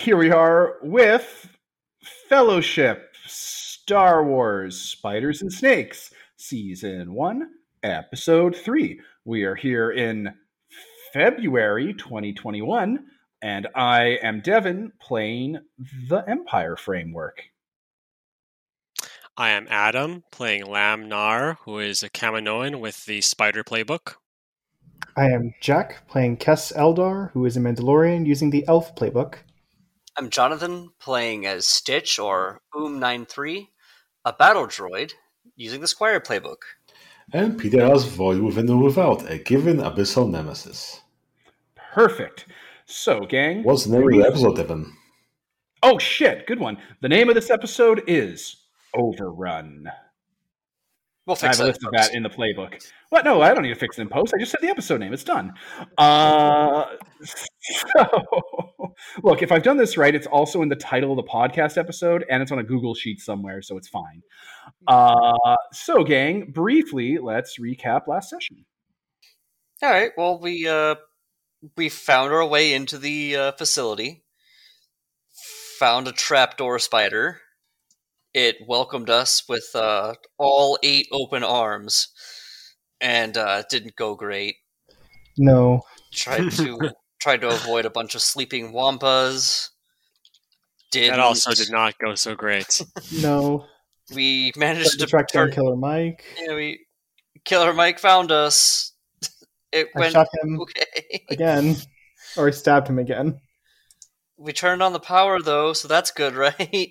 here we are with Fellowship Star Wars Spiders and Snakes, Season 1, Episode 3. We are here in February 2021, and I am Devin playing the Empire Framework. I am Adam, playing Lam Nar, who is a Kaminoan with the Spider Playbook. I am Jack, playing Kess Eldar, who is a Mandalorian using the Elf Playbook. I'm Jonathan, playing as Stitch or Oom93, a battle droid using the Squire Playbook. And Peter as void within or without a given abyssal nemesis. Perfect. So, gang. What's the name of the episode, Devin? Oh, shit. Good one. The name of this episode is Overrun. We'll I fix have a that. list of that in the playbook. What? No, I don't need to fix it in post. I just said the episode name. It's done. Uh, so, look, if I've done this right, it's also in the title of the podcast episode, and it's on a Google sheet somewhere, so it's fine. Uh, so, gang, briefly, let's recap last session. All right. Well, we uh, we found our way into the uh, facility, found a trapdoor spider. It welcomed us with uh, all eight open arms, and uh, it didn't go great. No. Tried to tried to avoid a bunch of sleeping wampas. Did That also did not go so great. No. We managed to to track down. Killer Mike. Yeah, we Killer Mike found us. It I went shot him okay. again. Or I stabbed him again. We turned on the power though, so that's good, right?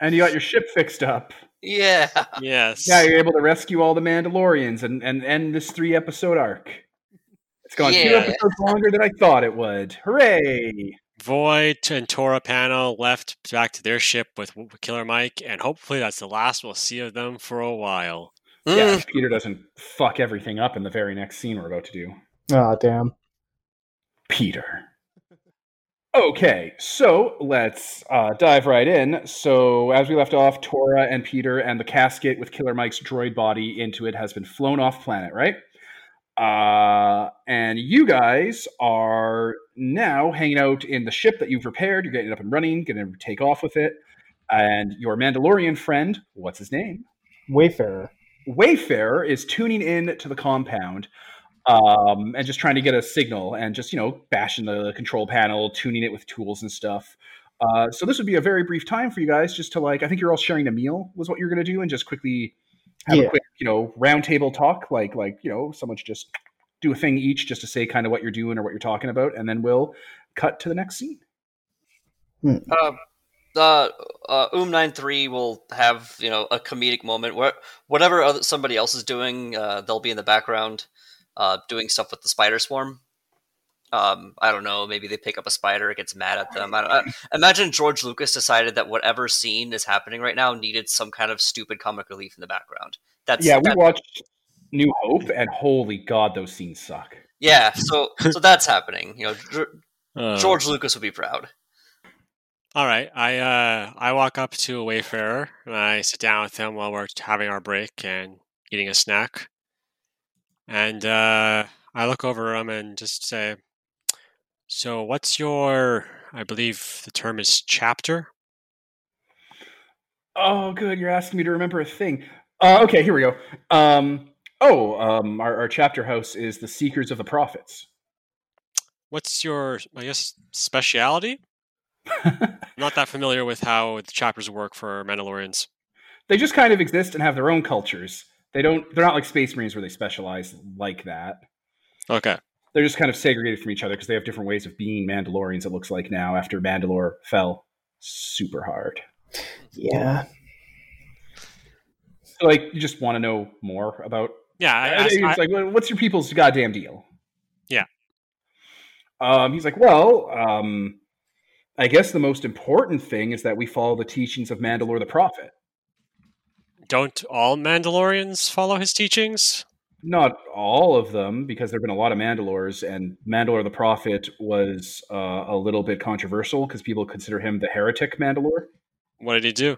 And you got your ship fixed up. yeah. yes. Yeah, you're able to rescue all the Mandalorians and, and end this three episode arc. It's gone two episodes longer than I thought it would. Hooray! Void and Tora Pano left back to their ship with Killer Mike, and hopefully that's the last we'll see of them for a while. Yeah, Mm. if Peter doesn't fuck everything up in the very next scene we're about to do. Ah, damn. Peter. Okay, so let's uh, dive right in. So, as we left off, Tora and Peter and the casket with Killer Mike's droid body into it has been flown off planet, right? Uh, and you guys are now hanging out in the ship that you've repaired. You're getting it up and running, going to take off with it. And your Mandalorian friend, what's his name? Wayfarer. Wayfarer is tuning in to the compound um, and just trying to get a signal and just, you know, bashing the control panel, tuning it with tools and stuff. Uh, so this would be a very brief time for you guys just to like, I think you're all sharing a meal was what you're going to do and just quickly have a quick, you know, roundtable talk. Like, like, you know, someone should just do a thing each just to say kind of what you're doing or what you're talking about. And then we'll cut to the next scene. Uh, uh, uh, Oom93 will have you know a comedic moment where whatever other, somebody else is doing, uh, they'll be in the background uh, doing stuff with the spider swarm. Um, I don't know. Maybe they pick up a spider, it gets mad at them. I don't, I, imagine George Lucas decided that whatever scene is happening right now needed some kind of stupid comic relief in the background. That's Yeah, we that- watched New Hope and holy God, those scenes suck. yeah. So so that's happening. You know, Dr- Uh, George Lucas would be proud. All right. I uh, I walk up to a Wayfarer and I sit down with him while we're having our break and eating a snack. And uh, I look over him and just say, "So, what's your? I believe the term is chapter." Oh, good. You're asking me to remember a thing. Uh, okay, here we go. Um, oh, um, our, our chapter house is the Seekers of the Prophets. What's your, I guess, speciality? Not that familiar with how the chapters work for Mandalorians. they just kind of exist and have their own cultures. They don't. They're not like Space Marines where they specialize like that. Okay. They're just kind of segregated from each other because they have different ways of being Mandalorians. It looks like now after Mandalore fell super hard. Yeah. So, like, you just want to know more about Yeah. I, I asked- think I- like, "Well, what's your people's goddamn deal? Yeah. Um, he's like, well, um, I guess the most important thing is that we follow the teachings of Mandalore the Prophet. don't all Mandalorians follow his teachings? Not all of them, because there have been a lot of Mandalores, and Mandalore the Prophet was uh, a little bit controversial because people consider him the heretic Mandalore. What did he do?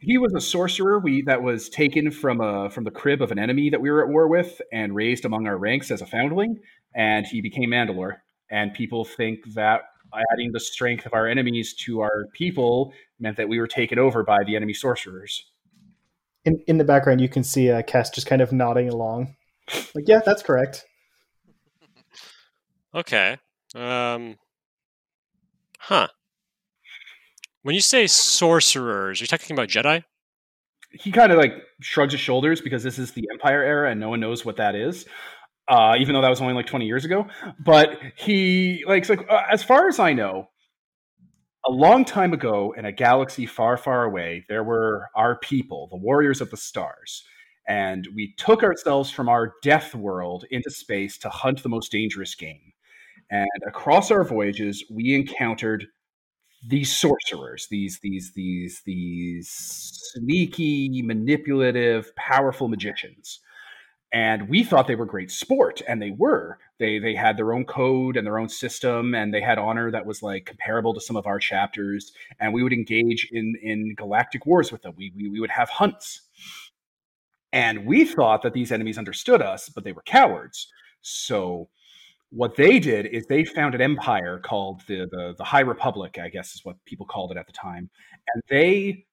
He was a sorcerer we that was taken from a from the crib of an enemy that we were at war with and raised among our ranks as a foundling, and he became Mandalore. And people think that adding the strength of our enemies to our people meant that we were taken over by the enemy sorcerers. In in the background, you can see uh, Cass just kind of nodding along, like, "Yeah, that's correct." Okay. Um. Huh. When you say sorcerers, are you talking about Jedi? He kind of like shrugs his shoulders because this is the Empire era and no one knows what that is. Uh, even though that was only like 20 years ago, but he like, like uh, as far as I know, a long time ago in a galaxy far, far away, there were our people, the warriors of the stars. And we took ourselves from our death world into space to hunt the most dangerous game. And across our voyages, we encountered these sorcerers, these these these these sneaky, manipulative, powerful magicians and we thought they were great sport and they were. They they had their own code and their own system and they had honor that was like comparable to some of our chapters and we would engage in in galactic wars with them. We we, we would have hunts. And we thought that these enemies understood us but they were cowards. So what they did is they found an empire called the, the the high republic i guess is what people called it at the time and they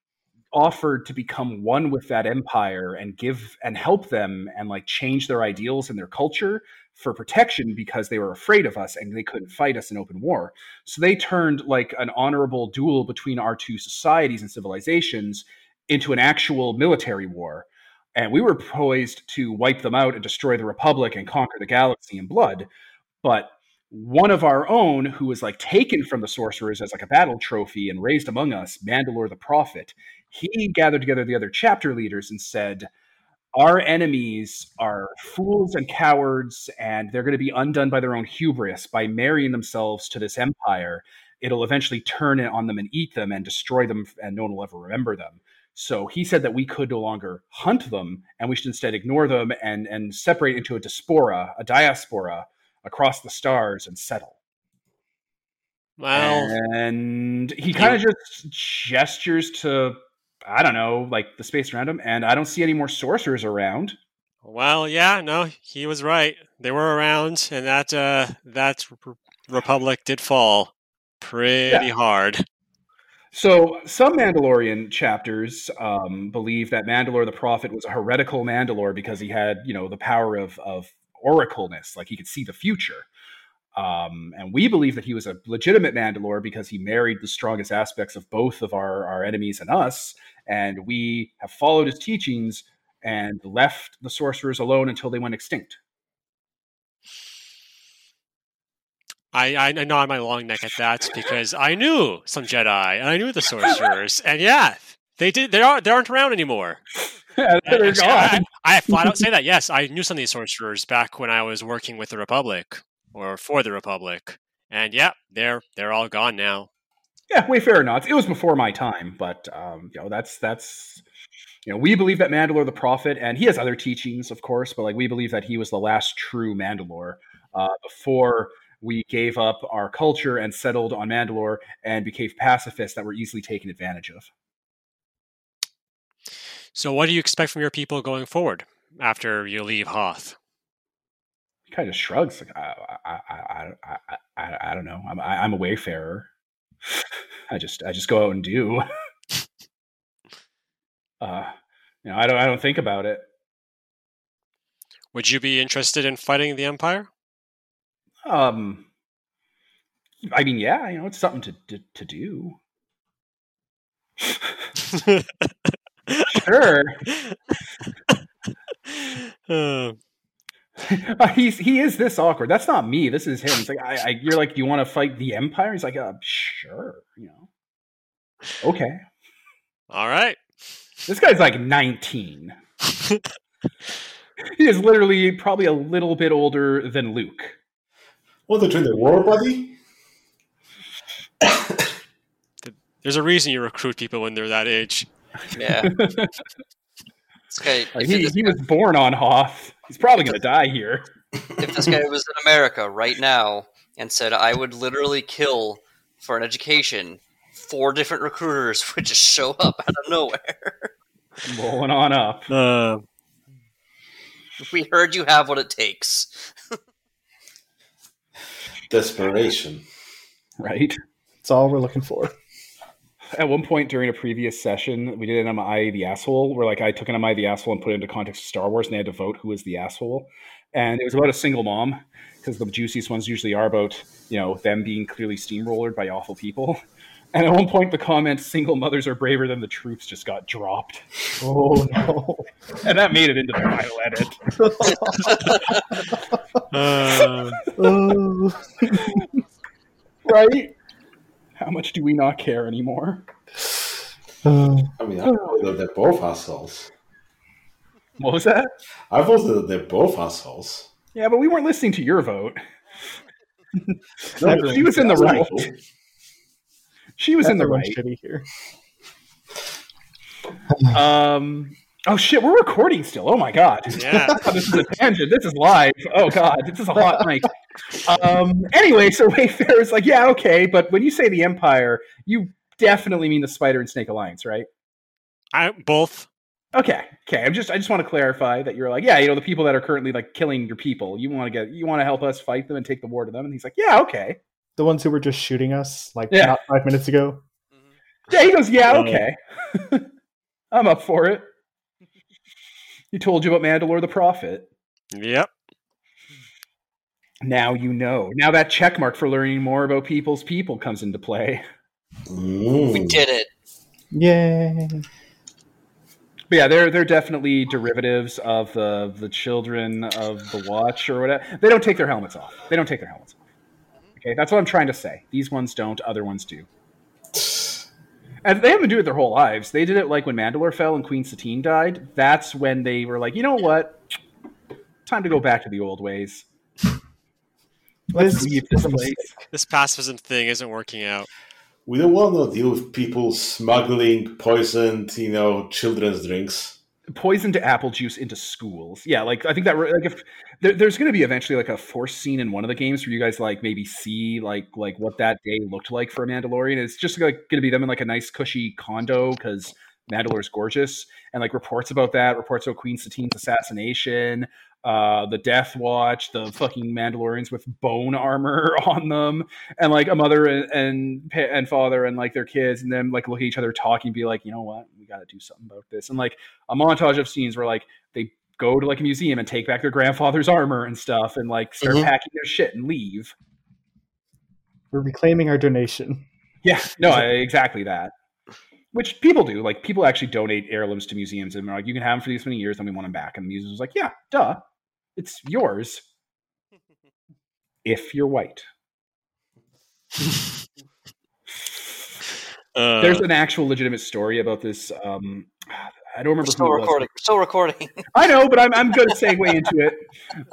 offered to become one with that empire and give and help them and like change their ideals and their culture for protection because they were afraid of us and they couldn't fight us in open war. So they turned like an honorable duel between our two societies and civilizations into an actual military war. And we were poised to wipe them out and destroy the Republic and conquer the galaxy in blood. But one of our own who was like taken from the sorcerers as like a battle trophy and raised among us, Mandalore the Prophet, he gathered together the other chapter leaders and said, Our enemies are fools and cowards, and they're going to be undone by their own hubris by marrying themselves to this empire. It'll eventually turn on them and eat them and destroy them, and no one will ever remember them. So he said that we could no longer hunt them, and we should instead ignore them and, and separate into a diaspora, a diaspora across the stars and settle. Well, and he kind of just gestures to I don't know, like the space around him, and I don't see any more sorcerers around. Well, yeah, no, he was right. They were around, and that uh, that republic did fall pretty yeah. hard. So, some Mandalorian chapters um, believe that Mandalore the Prophet was a heretical Mandalore because he had, you know, the power of of oracleness, like he could see the future. Um, and we believe that he was a legitimate Mandalore because he married the strongest aspects of both of our, our enemies and us. And we have followed his teachings and left the sorcerers alone until they went extinct. I, I nod my long neck at that because I knew some Jedi and I knew the sorcerers, and yeah, they did. They are they aren't around anymore. yeah, they're gone. I, I flat out say that. Yes, I knew some of these sorcerers back when I was working with the Republic or for the Republic. And yeah, they're they're all gone now. Yeah, Wayfarer nods. It was before my time, but um, you know that's that's you know we believe that Mandalore the Prophet, and he has other teachings, of course, but like we believe that he was the last true Mandalore uh, before we gave up our culture and settled on Mandalore and became pacifists that were easily taken advantage of. So, what do you expect from your people going forward after you leave Hoth? He kind of shrugs. Like, I, I, I, I, I, I don't know. I'm, I, am a wayfarer. I just, I just go out and do. uh, you know, I don't, I don't think about it. Would you be interested in fighting the Empire? Um, I mean, yeah, you know, it's something to to, to do. sure. Uh, he's he is this awkward. That's not me. This is him. It's like I, I you're like, do you want to fight the Empire? He's like, uh, sure, you know. Okay. All right. This guy's like 19. he is literally probably a little bit older than Luke. Well, they're doing the war, buddy. There's a reason you recruit people when they're that age. Yeah. this guy, he, he was born on Hoth. He's probably going to die here. If this guy was in America right now and said, I would literally kill for an education, four different recruiters would just show up out of nowhere. Rolling on up. Uh, we heard you have what it takes. Desperation. right? That's all we're looking for. At one point during a previous session, we did an Am I the Asshole, where like I took an Am I the Asshole and put it into context of Star Wars, and they had to vote who was the asshole. And it was about a single mom, because the juiciest ones usually are about, you know, them being clearly steamrollered by awful people. And at one point, the comment "single mothers are braver than the troops" just got dropped, Oh no! and that made it into the final edit. Uh, Oh. Right? How much do we not care anymore? Oh. I mean, I voted that they're both assholes. What was that? I voted that they're both assholes. Yeah, but we weren't listening to your vote. No, She was in the right. She was in the Everyone's right. shitty here. Um. Oh shit, we're recording still. Oh my god. yeah. This is a tangent. This is live. Oh god, this is a hot night. Um. Anyway, so Wayfair is like, yeah, okay, but when you say the Empire, you definitely mean the Spider and Snake Alliance, right? I both. Okay. Okay. I'm just. I just want to clarify that you're like, yeah, you know, the people that are currently like killing your people. You want to get. You want to help us fight them and take the war to them. And he's like, yeah, okay. The ones who were just shooting us like Yeah. not five minutes ago. Yeah. He goes, yeah, okay. I'm up for it. He told you about Mandalore the Prophet. Yep. Now you know. Now that check mark for learning more about people's people comes into play. Mm. We did it. Yay! But yeah, they're they're definitely derivatives of the the children of the watch or whatever. They don't take their helmets off. They don't take their helmets off. Okay, that's what I'm trying to say. These ones don't. Other ones do. And they haven't been doing it their whole lives. They did it like when Mandalore fell and Queen Satine died. That's when they were like, you know what? Time to go back to the old ways. Let's This leave this place. This pacifism thing isn't working out. We don't want to deal with people smuggling poisoned, you know, children's drinks. poisoned apple juice into schools. Yeah, like I think that like if there, there's going to be eventually like a force scene in one of the games where you guys like maybe see like like what that day looked like for a Mandalorian. It's just like going to be them in like a nice cushy condo because Mandalore's gorgeous and like reports about that, reports about Queen Satine's assassination, uh, the Death Watch, the fucking Mandalorians with bone armor on them, and like a mother and and, and father and like their kids, and then like look at each other talking, be like, you know what, we got to do something about this, and like a montage of scenes where like they go to like a museum and take back their grandfather's armor and stuff, and like start Mhm. packing their shit and leave. We're reclaiming our donation. Yeah, no, I- exactly that. Which people do. Like people actually donate heirlooms to museums and they're like, you can have them for these many years, then we want them back. And the museum's like, yeah, duh, it's yours if you're white. Uh, There's an actual legitimate story about this. Um, I don't remember still who it was. recording. Still recording. I know, but I'm, I'm going to segue into it.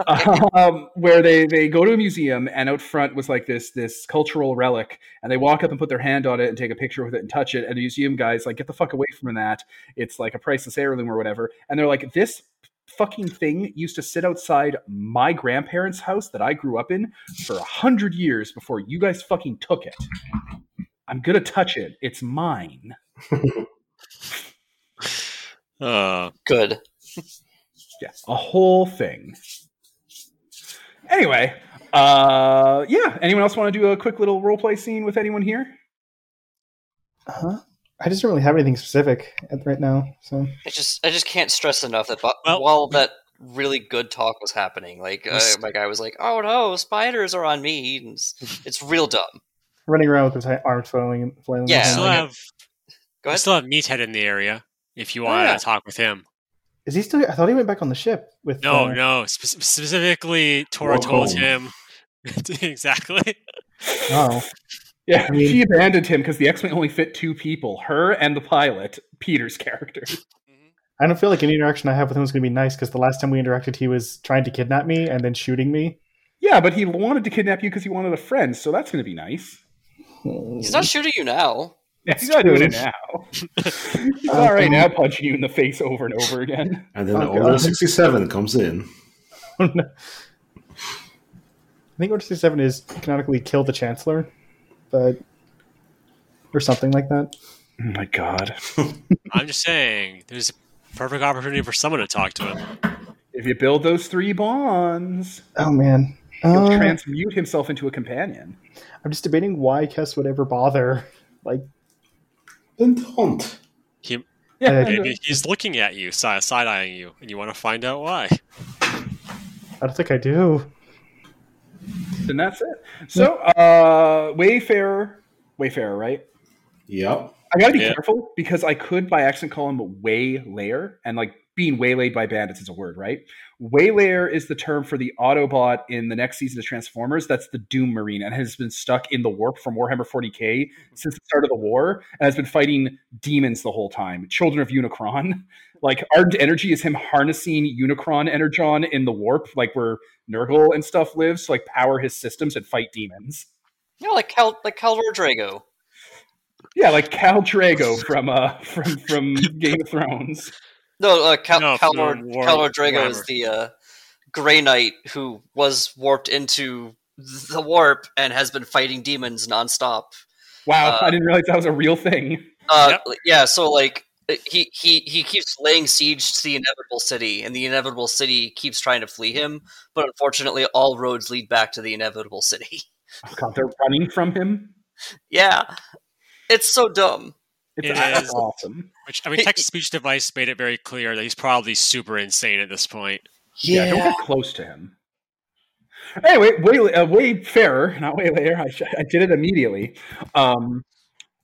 Um, where they, they go to a museum and out front was like this this cultural relic, and they walk up and put their hand on it and take a picture with it and touch it, and the museum guys like get the fuck away from that. It's like a priceless heirloom or whatever, and they're like this fucking thing used to sit outside my grandparents' house that I grew up in for a hundred years before you guys fucking took it. I'm gonna touch it. It's mine. uh, Good. Yeah, a whole thing. Anyway, uh, yeah. Anyone else want to do a quick little role play scene with anyone here? Huh? I just don't really have anything specific at, right now. So I just I just can't stress enough that bu- Well- while that really good talk was happening, like uh, my guy was like, "Oh no, spiders are on me." And it's, it's real dumb. running around with his arms flailing and flailing. Yeah, we still have Go we ahead. still have Meathead in the area. If you Oh, want yeah. to talk with him. Is he still? I thought he went back on the ship with. No, uh, no. Spe- specifically, Tora Walk told him exactly. Oh, Yeah, I mean- she abandoned him because the X-wing only fit two people: her and the pilot, Peter's character. I don't feel like any interaction I have with him is going to be nice because the last time we interacted, he was trying to kidnap me and then shooting me. Yeah, but he wanted to kidnap you because he wanted a friend, so that's going to be nice. He's not shooting you now. Yeah, he's not doing it now. he's all right now, punching you in the face over and over again. And then Oh, Order 67 comes in. I think Order 67 is canonically kill the Chancellor, but or something like that. Oh my god! I'm just saying, there's a perfect opportunity for someone to talk to him. If you build those three bonds, Oh man, He'll Uh, transmute himself into a companion. I'm just debating why Kess would ever bother. Like, Then don't. He, Yeah, maybe he's looking at you, side eyeing you, and you want to find out why. I don't think I do. And that's it. So, uh, Wayfarer, Wayfarer, right? Yep. I gotta be Yeah. careful because I could by accident call him Waylayer, and like being waylaid by bandits is a word, right? Waylayer is the term for the Autobot in the next season of Transformers. That's the Doom Marine and has been stuck in the warp from Warhammer 40k since the start of the war and has been fighting demons the whole time. Children of Unicron. Like Argent Energy is him harnessing Unicron Energon in the warp, like where Nurgle and stuff lives, to like power his systems and fight demons. You know, like Cal like Kaldor Draigo. Yeah, like Cal Drago from uh from from Game of Thrones. No, uh, Cal- No, Kaldor, no, War- Kaldor Draigo is the uh, Grey Knight who was warped into the warp and has been fighting demons nonstop. Wow, Uh, I didn't realize that was a real thing. Uh, Yep. Yeah, so like he, he he keeps laying siege to the inevitable city, and the inevitable city keeps trying to flee him. But unfortunately, all roads lead back to the inevitable city. Oh, God, they're running from him. yeah, it's so dumb. It's It that's is. awesome. Which I mean, text to speech device made it very clear that he's probably super insane at this point. Yeah, don't get close to him. Anyway, way, uh, Wayfarer, not Waylayer. I, I did it immediately. Um,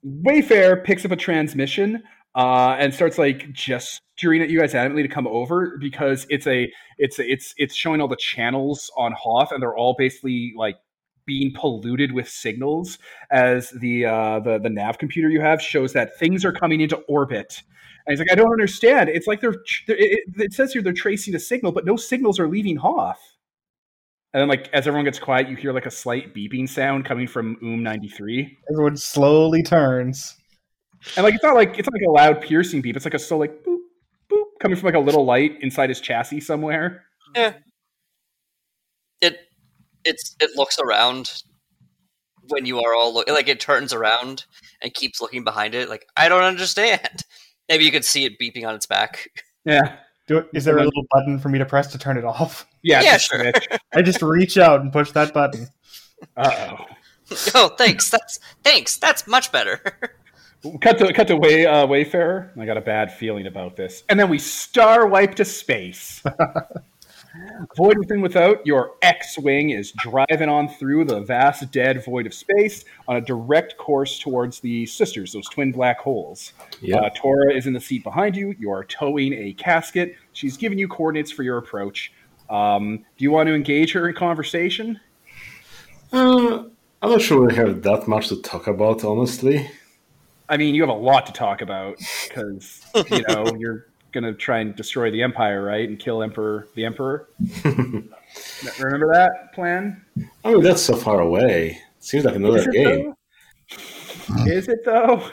Wayfarer picks up a transmission uh, and starts like just gesturing at you guys adamantly to come over because it's a it's a, it's it's showing all the channels on Hoth and they're all basically like being polluted with signals as the uh, the the nav computer you have shows that things are coming into orbit. And he's like, I don't understand. It's like they're, it, it, it says here they're tracing a signal, but no signals are leaving Hoth. And then, like, as everyone gets quiet, you hear like a slight beeping sound coming from Oom ninety three, Everyone slowly turns. And like it's not like it's not like a loud piercing beep. It's like a slow like boop boop coming from like a little light inside his chassis somewhere. It it's it looks around when you are all look like it turns around and keeps looking behind it. Like I don't understand. Maybe you could see it beeping on its back. Yeah, Do it, is there a little button for me to press to turn it off? yeah, Yeah, sure. switch. I just reach out and push that button. Uh oh. oh, thanks. That's thanks. That's much better. Cut to cut to way uh, Wayfarer. I got a bad feeling about this. And then we star wipe to space. void within without, your X-wing is driving on through the vast dead void of space on a direct course towards the sisters, those twin black holes. Yep. Uh, Tora is in the seat behind you. You are towing a casket. She's giving you coordinates for your approach. Um, do you want to engage her in conversation? Uh, I'm not sure we have that much to talk about, honestly. I mean, you have a lot to talk about because you know you're going to try and destroy the empire, right, and kill Emperor the Emperor. Remember that plan? I mean, that's so far away. Seems like another game. though? Is it though?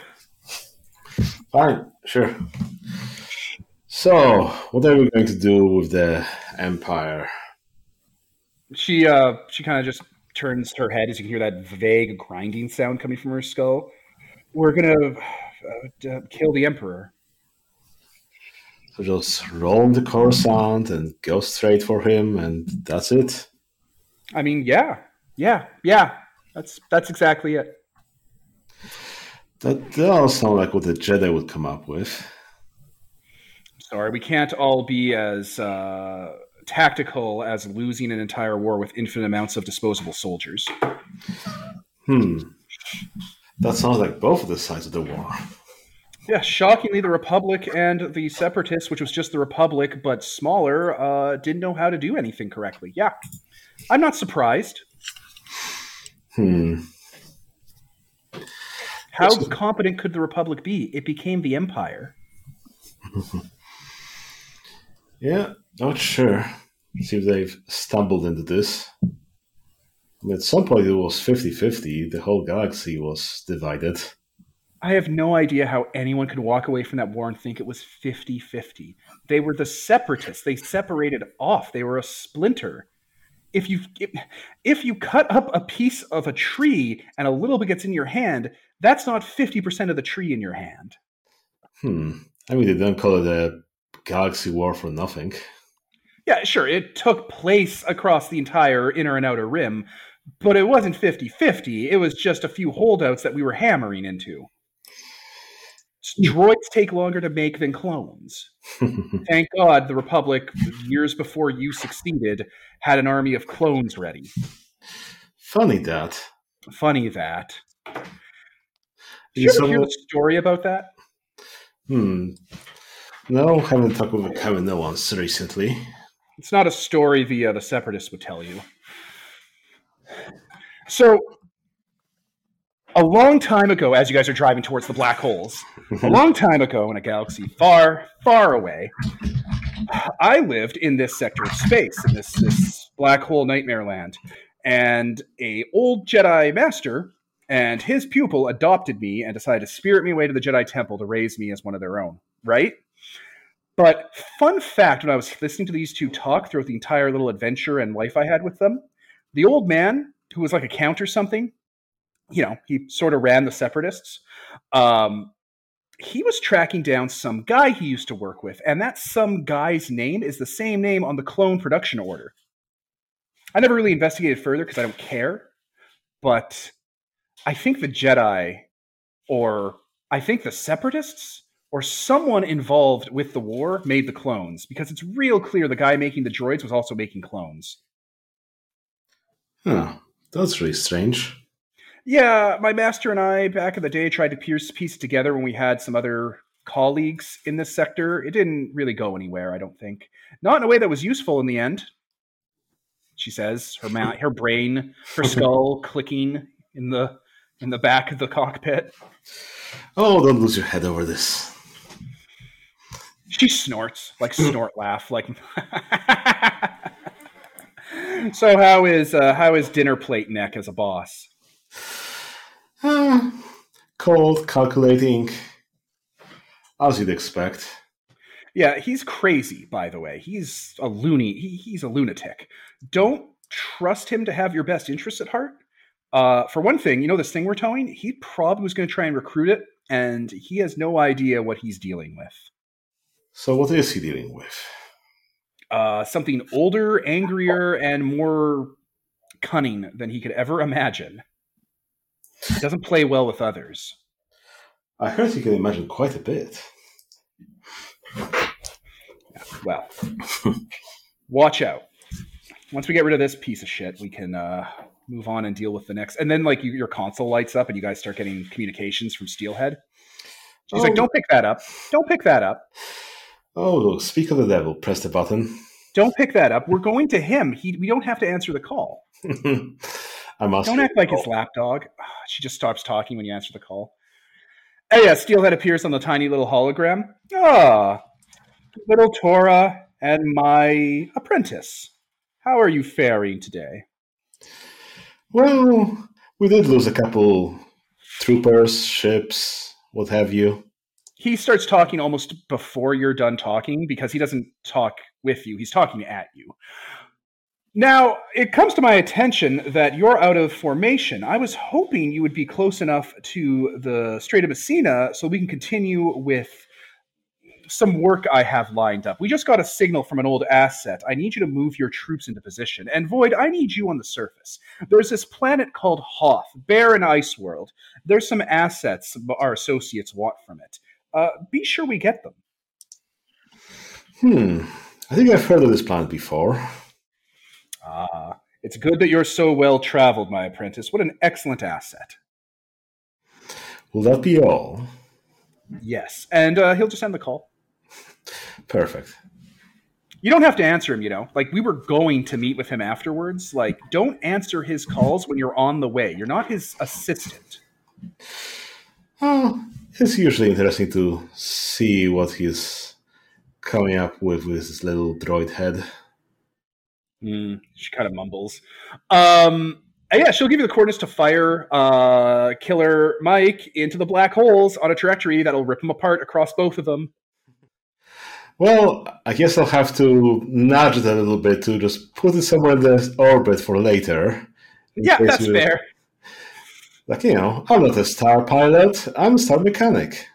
Fine, sure. So, what are we going to do with the Empire? She uh, she kind of just turns her head as you can hear that vague grinding sound coming from her skull. We're gonna uh, kill the Emperor. So just roll on the Coruscant and go straight for him, and that's it. I mean, yeah, yeah, yeah. That's that's exactly it. That does sound like what the Jedi would come up with. Sorry, we can't all be as uh, tactical as losing an entire war with infinite amounts of disposable soldiers. Hmm. That sounds like both of the sides of the war. Yeah, shockingly, the Republic and the Separatists, which was just the Republic but smaller, uh, didn't know how to do anything correctly. Yeah, I'm not surprised. Hmm. How competent could the Republic be? It became the Empire. Yeah, not sure. Seems they've stumbled into this. At some point it was 50 50. The whole galaxy was divided. I have no idea how anyone could walk away from that war and think it was 50 50. They were the separatists. They separated off, they were a splinter. If you if, if you cut up a piece of a tree and a little bit gets in your hand, that's not 50% of the tree in your hand. Hmm. I mean, they don't call it a galaxy war for nothing. Yeah, sure, it took place across the entire inner and outer rim, but it wasn't 50 50. It was just a few holdouts that we were hammering into. Droids take longer to make than clones. Thank God the Republic, years before you succeeded, had an army of clones ready. Funny that. Funny that. Did you ever hear the story about that? Hmm. No, haven't talked with haven't no ones recently. It's not a story the uh, the separatists would tell you. So, a long time ago, as you guys are driving towards the black holes, a long time ago in a galaxy far, far away, I lived in this sector of space, in this this black hole nightmare land, and a old Jedi master and his pupil adopted me and decided to spirit me away to the Jedi Temple to raise me as one of their own. Right? But fun fact, when I was listening to these two talk throughout the entire little adventure and life I had with them, the old man who was like a count or something, you know, he sort of ran the separatists. Um, he was tracking down some guy he used to work with, and that some guy's name is the same name on the clone production order. I never really investigated further because I don't care, but I think the Jedi, or I think the separatists, or someone involved with the war made the clones because it's real clear the guy making the droids was also making clones. Huh. That's really strange. Yeah, my master and I back in the day tried to piece piece together when we had some other colleagues in this sector. It didn't really go anywhere, I don't think. Not in a way that was useful in the end. She says, her ma- her brain, her skull clicking in the in the back of the cockpit. Oh, don't lose your head over this. She snorts, like snort laugh, like. so how is uh, how is dinner plate neck as a boss? Ah, cold, calculating, as you'd expect. Yeah, he's crazy. By the way, he's a loony. He, he's a lunatic. Don't trust him to have your best interests at heart. Uh, for one thing, you know this thing we're towing. He probably was going to try and recruit it, and he has no idea what he's dealing with. So, what is he dealing with? Uh, something older, angrier, and more cunning than he could ever imagine. He doesn't play well with others. I heard you can imagine quite a bit. Well, watch out. Once we get rid of this piece of shit, we can uh, move on and deal with the next. And then, like, you, your console lights up, and you guys start getting communications from Steelhead. She's like, Oh. "Don't pick that up. Don't pick that up. Oh, look, speak of the devil, press the button. Don't pick that up. We're going to him. He, we don't have to answer the call. I must. Don't act like his lapdog. Ah, She just stops talking when you answer the call. Oh yeah, Steelhead appears on the tiny little hologram. Ah, little Tora and my apprentice. How are you faring today? Well, we did lose a couple troopers, ships, what have you. He starts talking almost before you're done talking because he doesn't talk with you. He's talking at you. Now, it comes to my attention that you're out of formation. I was hoping you would be close enough to the Strait of Messina so we can continue with some work I have lined up. We just got a signal from an old asset. I need you to move your troops into position. And Void, I need you on the surface. There's this planet called Hoth, barren ice world. There's some assets our associates want from it. Uh, be sure we get them. Hmm. I think I've heard of this planet before. Ah, it's good that you're so well traveled, my apprentice. What an excellent asset. Will that be all? Yes, and uh, he'll just end the call. Perfect. You don't have to answer him, you know. Like we were going to meet with him afterwards. Like, don't answer his calls when you're on the way. You're not his assistant. It's usually interesting to see what he's coming up with with his little droid head. Hmm, she kind of mumbles. Um, yeah, she'll give you the coordinates to fire uh, Killer Mike into the black holes on a trajectory that'll rip him apart across both of them. Well, I guess I'll have to nudge it a little bit to just put it somewhere in the orbit for later. Yeah, that's fair. Like, you know, I'm not a star pilot, I'm a star mechanic.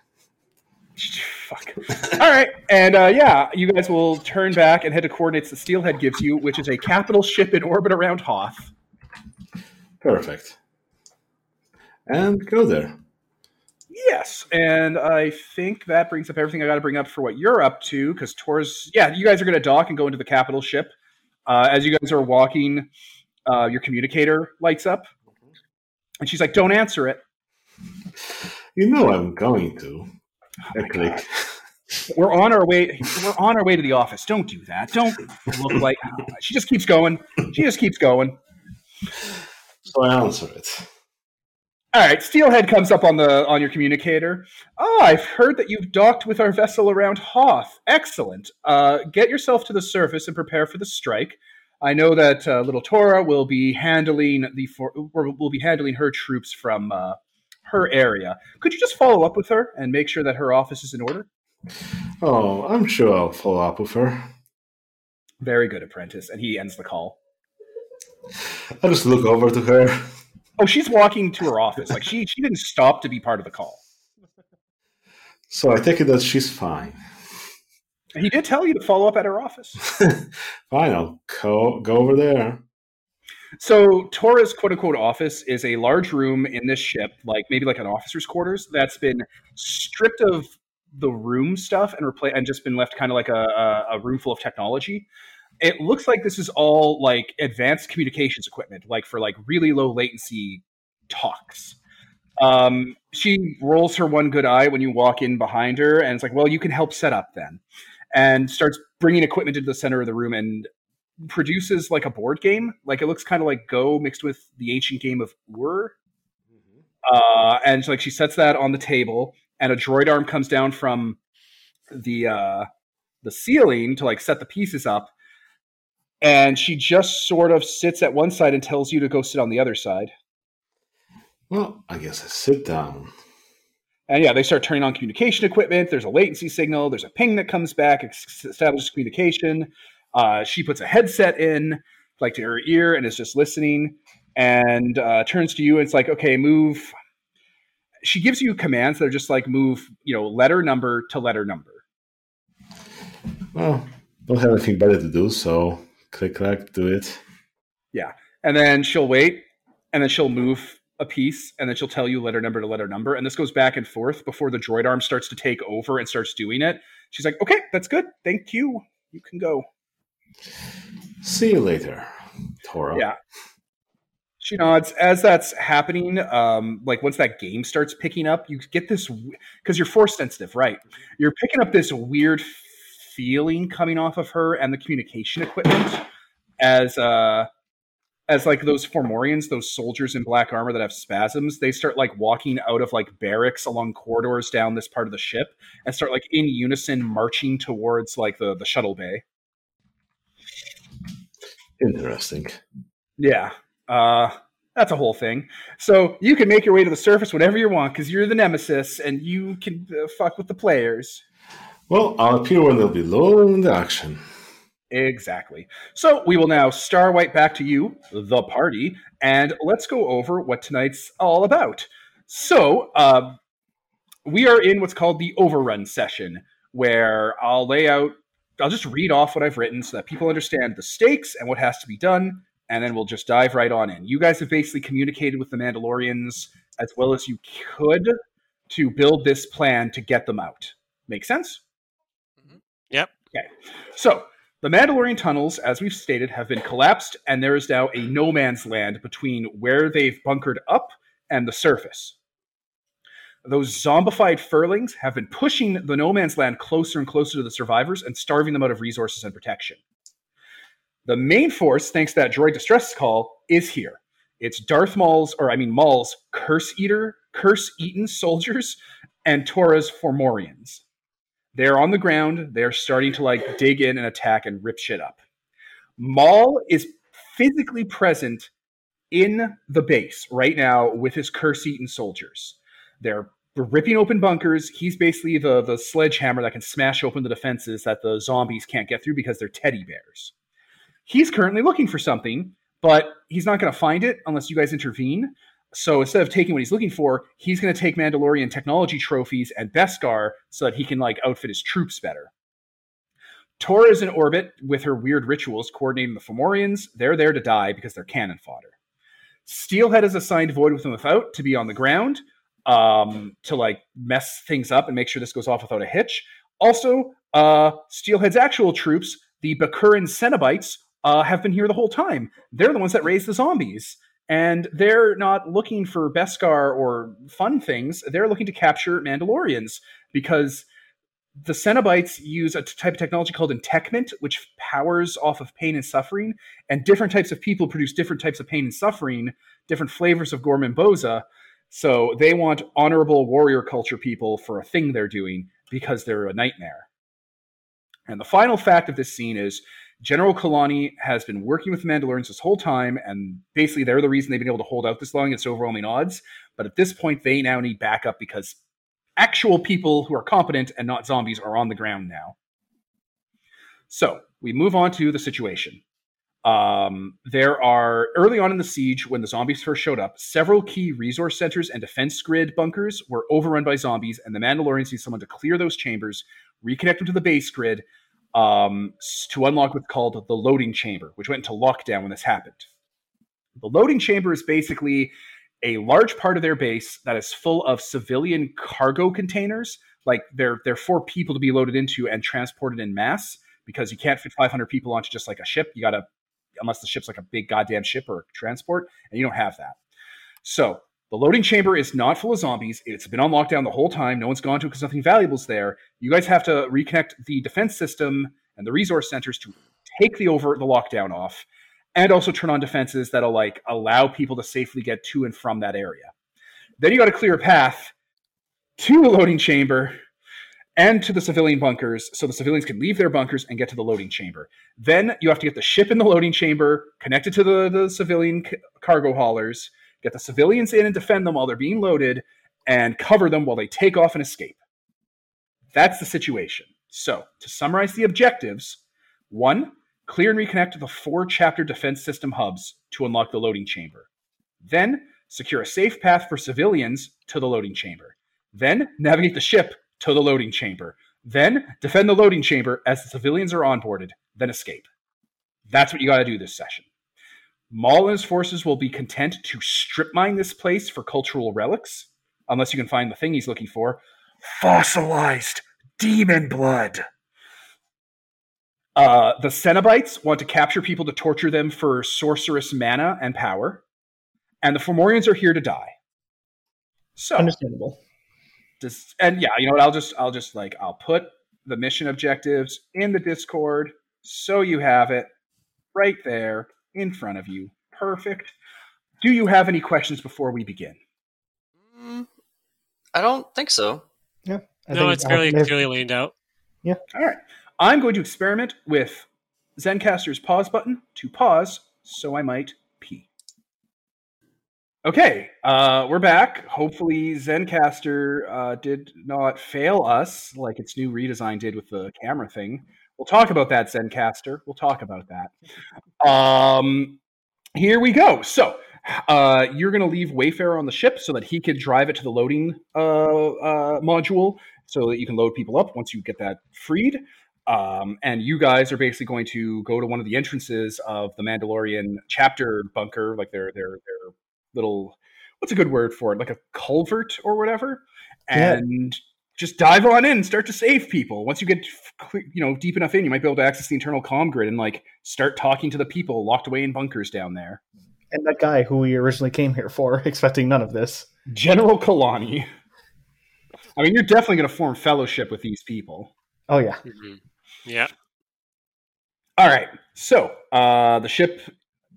Fuck. All right, and uh, yeah, you guys will turn back and head to coordinates that Steelhead gives you, which is a capital ship in orbit around Hoth. Perfect. And go there. Yes, and I think that brings up everything I got to bring up for what you're up to, because Tor's, yeah, you guys are going to dock and go into the capital ship. Uh, as you guys are walking, uh, your communicator lights up, and she's like, "Don't answer it." You know I'm going to. Oh We're on our way. We're on our way to the office. Don't do that. Don't look like. She just keeps going. She just keeps going. So I answer it. All right, Steelhead comes up on the on your communicator. Oh, I've heard that you've docked with our vessel around Hoth. Excellent. Uh, get yourself to the surface and prepare for the strike. I know that uh, little Tora will be handling the for, will be handling her troops from uh, her area. Could you just follow up with her and make sure that her office is in order? Oh, I'm sure I'll follow up with her. Very good, apprentice. And he ends the call. I'll just look over to her. Oh, she's walking to her office. Like she she didn't stop to be part of the call. So I take it that she's fine. He did tell you to follow up at her office. fine, I'll go, go over there. So Tora's quote unquote office is a large room in this ship, like maybe like an officer's quarters, that's been stripped of the room stuff and replaced and just been left kind of like a, a, a room full of technology. It looks like this is all like advanced communications equipment, like for like really low latency talks. Um, she rolls her one good eye when you walk in behind her, and it's like, well, you can help set up then, and starts bringing equipment into the center of the room and produces like a board game. Like it looks kind of like Go mixed with the ancient game of Ur. Uh, and like she sets that on the table, and a droid arm comes down from the uh, the ceiling to like set the pieces up. And she just sort of sits at one side and tells you to go sit on the other side. Well, I guess I sit down. And yeah, they start turning on communication equipment. There's a latency signal. There's a ping that comes back, establishes communication. Uh, she puts a headset in, like to her ear, and is just listening. And uh, turns to you and it's like, okay, move. She gives you commands that are just like move, you know, letter number to letter number. Well, don't have anything better to do, so click, click, do it. Yeah, and then she'll wait, and then she'll move a piece, and then she'll tell you letter number to letter number, and this goes back and forth before the droid arm starts to take over and starts doing it. She's like, "Okay, that's good. Thank you. You can go." See you later, Tora. Yeah. She nods. As that's happening, um, like once that game starts picking up, you get this because you're force sensitive, right? You're picking up this weird feeling coming off of her and the communication equipment as uh as like those Fomorians, those soldiers in black armor that have spasms, they start like walking out of like barracks along corridors down this part of the ship and start like in unison marching towards like the the shuttle bay. Interesting. Yeah. Uh, that's a whole thing. So you can make your way to the surface whenever you want because you're the nemesis and you can uh, fuck with the players. Well, I'll appear when they'll be low in the action. Exactly. So we will now star white back to you, the party, and let's go over what tonight's all about. So uh, we are in what's called the overrun session, where I'll lay out, I'll just read off what I've written so that people understand the stakes and what has to be done, and then we'll just dive right on in. You guys have basically communicated with the Mandalorians as well as you could to build this plan to get them out. Make sense? Yep. Okay. So the Mandalorian tunnels, as we've stated, have been collapsed, and there is now a no man's land between where they've bunkered up and the surface. Those zombified furlings have been pushing the no man's land closer and closer to the survivors and starving them out of resources and protection. The main force, thanks to that droid distress call, is here. It's Darth Maul's, or I mean Maul's, curse eater, curse eaten soldiers, and Tora's Fomorians. They're on the ground. They're starting to like dig in and attack and rip shit up. Maul is physically present in the base right now with his curse eaten soldiers. They're ripping open bunkers. He's basically the, the sledgehammer that can smash open the defenses that the zombies can't get through because they're teddy bears. He's currently looking for something, but he's not going to find it unless you guys intervene. So instead of taking what he's looking for, he's going to take Mandalorian technology trophies and Beskar so that he can like outfit his troops better. Tora is in orbit with her weird rituals coordinating the Fomorians. They're there to die because they're cannon fodder. Steelhead is assigned Void with and Without to be on the ground um, to like mess things up and make sure this goes off without a hitch. Also, uh, Steelhead's actual troops, the Bakuran Cenobites, uh, have been here the whole time. They're the ones that raised the zombies. And they're not looking for Beskar or fun things. They're looking to capture Mandalorians because the Cenobites use a type of technology called entekment, which powers off of pain and suffering. And different types of people produce different types of pain and suffering, different flavors of Gorman Boza. So they want honorable warrior culture people for a thing they're doing because they're a nightmare. And the final fact of this scene is General Kalani has been working with the Mandalorians this whole time, and basically they're the reason they've been able to hold out this long against overwhelming odds. But at this point, they now need backup because actual people who are competent and not zombies are on the ground now. So we move on to the situation. Um, there are early on in the siege, when the zombies first showed up, several key resource centers and defense grid bunkers were overrun by zombies, and the Mandalorians need someone to clear those chambers, reconnect them to the base grid, um, to unlock what's called the loading chamber, which went into lockdown when this happened. The loading chamber is basically a large part of their base that is full of civilian cargo containers. Like they're they're for people to be loaded into and transported in mass because you can't fit 500 people onto just like a ship. You got to, unless the ship's like a big goddamn ship or transport, and you don't have that. So the loading chamber is not full of zombies. It's been on lockdown the whole time. No one's gone to it because nothing valuable's there. You guys have to reconnect the defense system and the resource centers to take the over the lockdown off, and also turn on defenses that'll like allow people to safely get to and from that area. Then you got to clear a path to the loading chamber and to the civilian bunkers so the civilians can leave their bunkers and get to the loading chamber. Then you have to get the ship in the loading chamber connected to the, the civilian c- cargo haulers get the civilians in and defend them while they're being loaded, and cover them while they take off and escape. That's the situation. So, to summarize the objectives one, clear and reconnect the four chapter defense system hubs to unlock the loading chamber. Then, secure a safe path for civilians to the loading chamber. Then, navigate the ship to the loading chamber. Then, defend the loading chamber as the civilians are onboarded. Then, escape. That's what you got to do this session. Maul and his forces will be content to strip mine this place for cultural relics, unless you can find the thing he's looking for fossilized demon blood. Uh, the Cenobites want to capture people to torture them for sorcerous mana and power, and the Fomorians are here to die. So Understandable. just and yeah, you know what? I'll just I'll just like I'll put the mission objectives in the Discord so you have it right there in front of you. Perfect. Do you have any questions before we begin? Mm, I don't think so. Yeah. I no, think it's fairly clearly leaned out. Yeah. All right. I'm going to experiment with Zencastr's pause button to pause so I might pee. Okay, uh, we're back. Hopefully, Zencastr uh, did not fail us like its new redesign did with the camera thing. We'll talk about that, Zencastr. We'll talk about that. Um, here we go. So, uh, you're going to leave Wayfarer on the ship so that he can drive it to the loading uh, uh, module so that you can load people up once you get that freed. Um, and you guys are basically going to go to one of the entrances of the Mandalorian chapter bunker, like their their their little what's a good word for it, like a culvert or whatever, Yeah. and just dive on in and start to save people. Once you get you know deep enough in, you might be able to access the internal comm grid and like start talking to the people locked away in bunkers down there. And that guy who we originally came here for, expecting none of this. General Kalani. I mean, you're definitely going to form fellowship with these people. Oh yeah. Mhm. Yeah. All right. So uh, the ship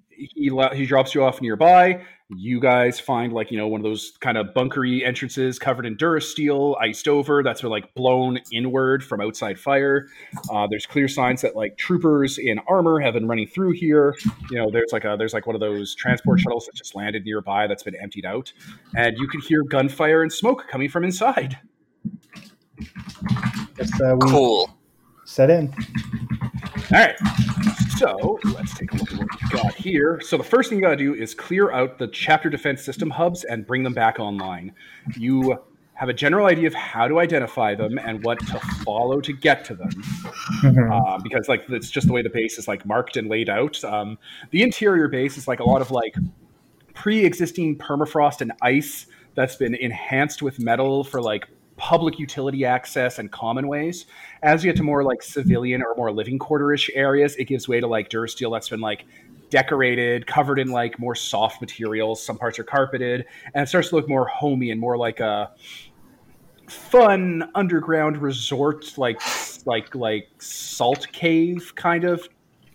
he he drops you off nearby. You guys find like you know one of those kind of bunkery entrances covered in Durasteel, iced over. That's been like blown inward from outside fire. Uh, there's clear signs that like troopers in armor have been running through here. You know, there's like a there's like one of those transport shuttles that just landed nearby that's been emptied out, and you can hear gunfire and smoke coming from inside. Guess uh, we Cool. set in. All right. So let's take a look at what we've got here. So the first thing you got to do is clear out the chapter defense system hubs and bring them back online. You have a general idea of how to identify them and what to follow to get to them, Mhm. uh, because like it's just the way the base is like marked and laid out. Um, the interior base is like a lot of like pre-existing permafrost and ice that's been enhanced with metal for like public utility access and common ways. As you get to more like civilian or more living quarterish areas, it gives way to like Durasteel that's been like decorated, covered in like more soft materials. Some parts are carpeted, and it starts to look more homey and more like a fun underground resort, like like like salt cave kind of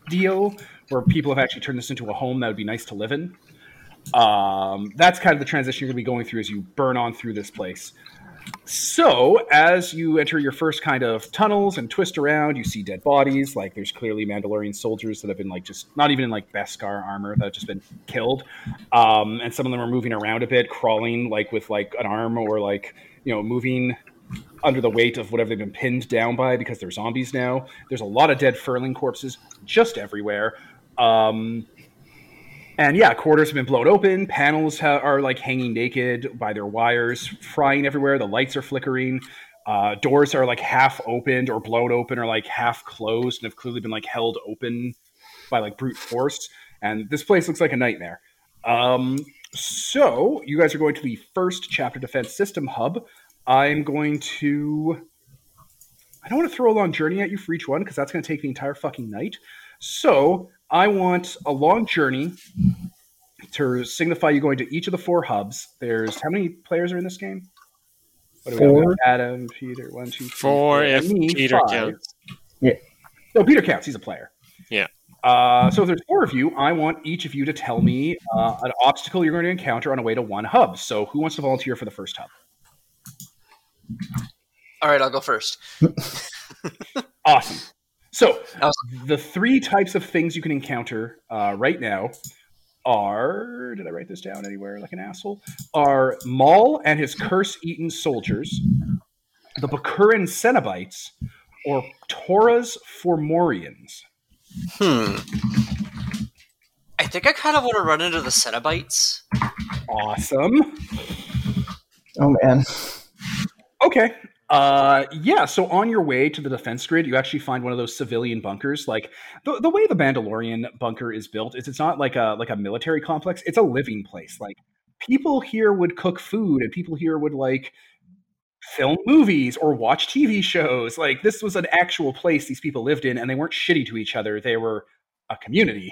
deal, where people have actually turned this into a home that would be nice to live in. Um, that's kind of the transition you're going to be going through as you burn on through this place. So, as you enter your first kind of tunnels and twist around, you see dead bodies. Like, there's clearly Mandalorian soldiers that have been, like, just not even in, like, Beskar armor that have just been killed. Um, and some of them are moving around a bit, crawling, like, with, like, an arm or, like, you know, moving under the weight of whatever they've been pinned down by because they're zombies now. There's a lot of dead furling corpses just everywhere. Um, and yeah, quarters have been blown open. Panels ha- are like hanging naked by their wires, frying everywhere. The lights are flickering. Uh, doors are like half opened or blown open or like half closed and have clearly been like held open by like brute force. And this place looks like a nightmare. Um, so you guys are going to the first chapter defense system hub. I'm going to. I don't want to throw a long journey at you for each one because that's going to take the entire fucking night. So I want a long journey to signify you going to each of the four hubs. There's how many players are in this game? What do we have? Four. Adam, Peter, one, two, three, Four and if me, Peter five. counts. No, Peter counts. He's a player. Yeah. Uh, so if there's four of you, I want each of you to tell me uh, an obstacle you're going to encounter on a way to one hub. So who wants to volunteer for the first hub? All right, I'll go first. Awesome. So Awesome. the three types of things you can encounter uh, right now are did I write this down anywhere like an asshole? Are Maul and his curse-eaten soldiers, the Bakuran Cenobites, or Torah's Fomorians. Hmm. I think I kind of want to run into the Cenobites. Awesome. Oh man. Okay. Uh, yeah, so on your way to the defense grid, you actually find one of those civilian bunkers. Like the, the way the Mandalorian bunker is built is it's not like a like a military complex. It's a living place. Like people here would cook food and people here would like film movies or watch TV shows. Like this was an actual place these people lived in and they weren't shitty to each other. They were a community.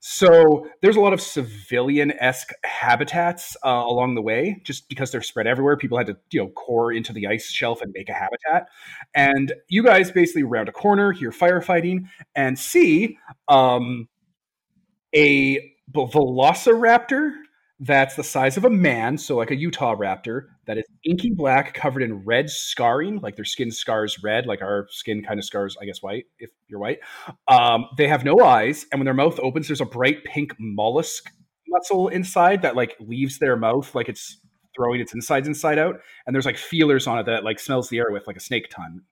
So there's a lot of civilian esque habitats uh, along the way, just because they're spread everywhere. People had to, you know, core into the ice shelf and make a habitat. And you guys basically round a corner, hear firefighting, and see um, a velociraptor that's the size of a man, so like a Utah raptor, that is inky black, covered in red scarring, like their skin scars red, like our skin kind of scars, I guess, white, if you're white. Um, they have no eyes, and when their mouth opens, there's a bright pink mollusk muscle inside that like leaves their mouth like it's throwing its insides inside out, and there's like feelers on it that like smells the air with like a snake tongue.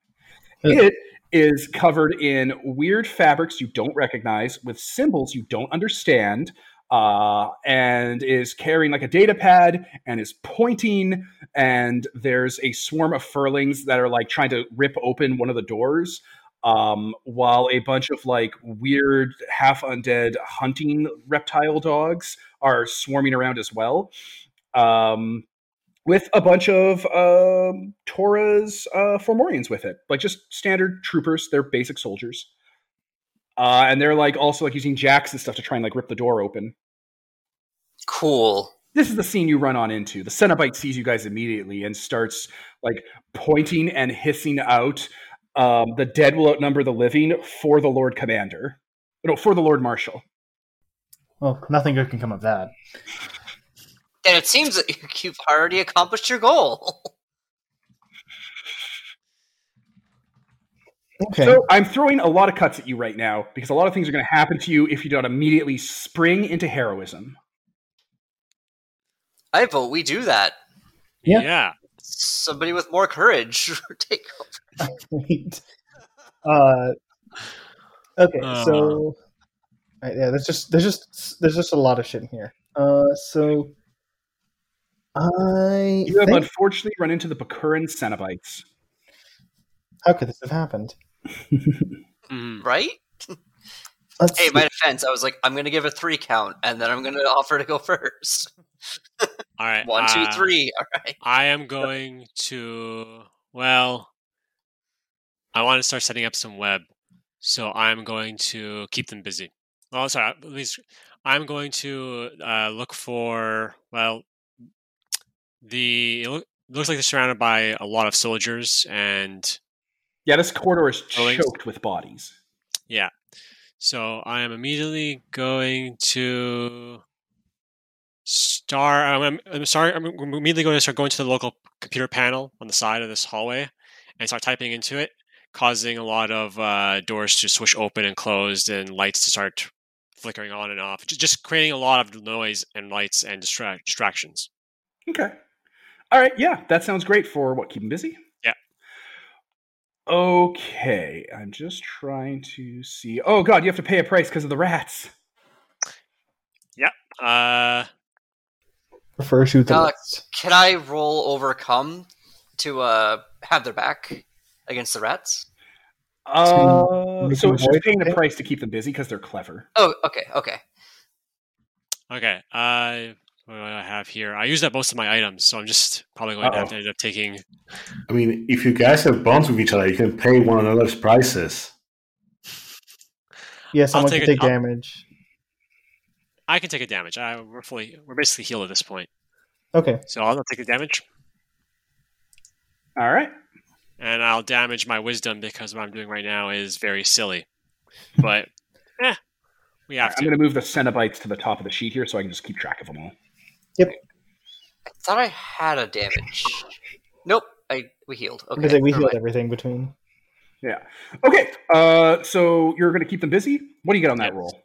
It is covered in weird fabrics you don't recognize, with symbols you don't understand, uh, and is carrying like a data pad and is pointing. And there's a swarm of furlings that are like trying to rip open one of the doors. Um, while a bunch of like weird half undead hunting reptile dogs are swarming around as well. Um, with a bunch of um, Torah's uh, Fomorians with it, like just standard troopers. They're basic soldiers, uh, and they're like also like using jacks and stuff to try and like rip the door open. Cool. This is the scene you run on into. The Cenobite sees you guys immediately and starts like pointing and hissing out. Um, the dead will outnumber the living for the Lord Commander. No, for the Lord Marshal. Well, nothing good can come of that. And it seems that you've already accomplished your goal. Okay. So I'm throwing a lot of cuts at you right now because a lot of things are going to happen to you if you don't immediately spring into heroism. I vote we do that. Yeah. yeah. Somebody with more courage take over. Wait. Uh, okay, Uh. so Uh, yeah, there's just there's just there's just a lot of shit in here. Uh, so I You have think- unfortunately run into the Bakuran Cenobites. how could this have happened? Mhm. Right? Let's Hey, see. my defense, I was like, I'm gonna give a three count, and then I'm gonna offer to go first. All right. One, two, uh, three. All right. I am going to. Well, I want to start setting up some web, so I'm going to keep them busy. Oh, sorry. At least I'm going to uh, look for. Well, the it loo- looks like they're surrounded by a lot of soldiers, and Yeah, this corridor is Buildings. choked with bodies. Yeah. So I am immediately going to start. I'm, I'm sorry. I'm immediately going to start going to the local computer panel on the side of this hallway and start typing into it, causing a lot of uh, doors to switch open and closed and lights to start flickering on and off. Just creating a lot of noise and lights and distra- distractions. Okay. All right. Yeah, that sounds great for what? Keep them busy. Yeah. Okay, I'm just trying to see. Oh God, you have to pay a price because of the rats. Yeah. Uh, Refer to the Uh, list. Can I roll overcome to uh have their back against the rats? Uh, so them it's just paying a price to keep them busy because they're clever. Oh, okay, okay. okay. Uh, what do I have here? I used up most of my items, so I'm just probably going to Uh-oh. to end up taking. I mean, if you guys have bonds with each other, you can pay one another's prices. Yeah, someone take can it- take I'll- damage. I can take a damage. I, we're fully, we're basically healed at this point, Okay. so I'll take the damage. All right. and I'll damage my wisdom because what I'm doing right now is very silly. But eh, we have I'm going to move the Cenobites to the top of the sheet here so I can just keep track of them all. I thought I had a damage. Nope, I we healed. Okay, Because we healed mind. everything between. Yeah. Okay. Uh, so you're going to keep them busy. What do you get on that Yes. roll?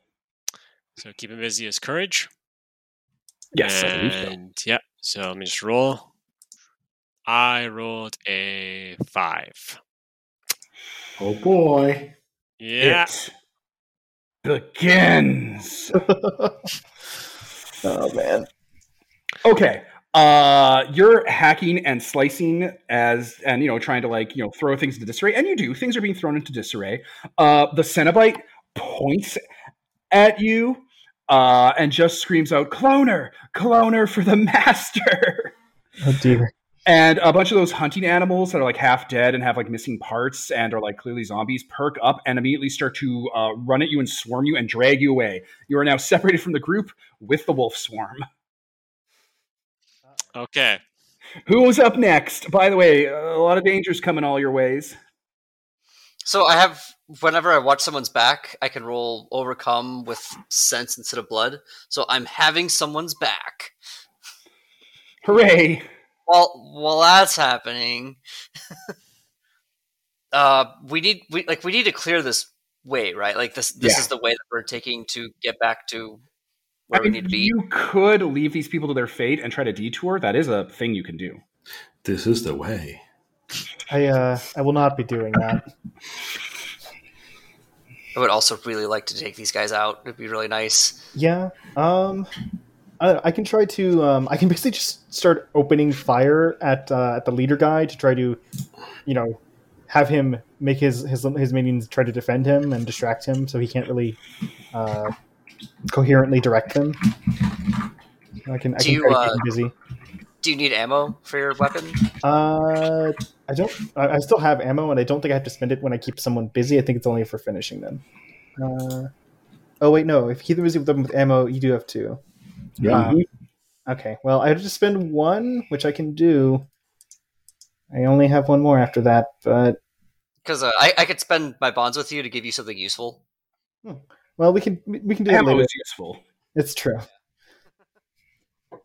So keep him busy is courage. Yes, I believe so. And yeah, so let me just roll. I rolled a five. Oh boy. Yeah. It begins. oh man. Okay. Uh, you're hacking and slicing as and you know trying to like you know throw things into disarray, and you do. Things are being thrown into disarray. Uh, the Cenobite points at you uh, and just screams out, "Cloner, cloner for the master!" Oh dear. And a bunch of those hunting animals that are like half dead and have like missing parts and are like clearly zombies perk up and immediately start to uh, run at you and swarm you and drag you away. You are now separated from the group with the wolf swarm. Okay. Who's up next? By the way, a lot of dangers coming all your ways. So I have whenever I watch someone's back, I can roll overcome with sense instead of blood. So I'm having someone's back. Hooray! While while that's happening, uh, we need we like we need to clear this way, right? Like this this Yeah. is the way that we're taking to get back to I where we mean, need to be. you could leave these people to their fate and try to detour. That is a thing you can do. This is the way. I uh I will not be doing that. I would also really like to take these guys out. It'd be really nice. Yeah. Um I, I can try to um I can basically just start opening fire at uh, at the leader guy to try to you know have him make his his his minions try to defend him and distract him so he can't really uh coherently direct them. I can I Do can you, uh, keep him busy. Do you need ammo for your weapon? Uh, I don't. I, I still have ammo, and I don't think I have to spend it when I keep someone busy. I think it's only for finishing them. Uh, oh wait, no. If you keep them busy with them with ammo, you do have two. Yeah. Okay. Well, I have to spend one, which I can do. I only have one more after that, but Because uh, I, I could spend my bonds with you to give you something useful. Well, we can we can do that Ammo later. is useful. It's true.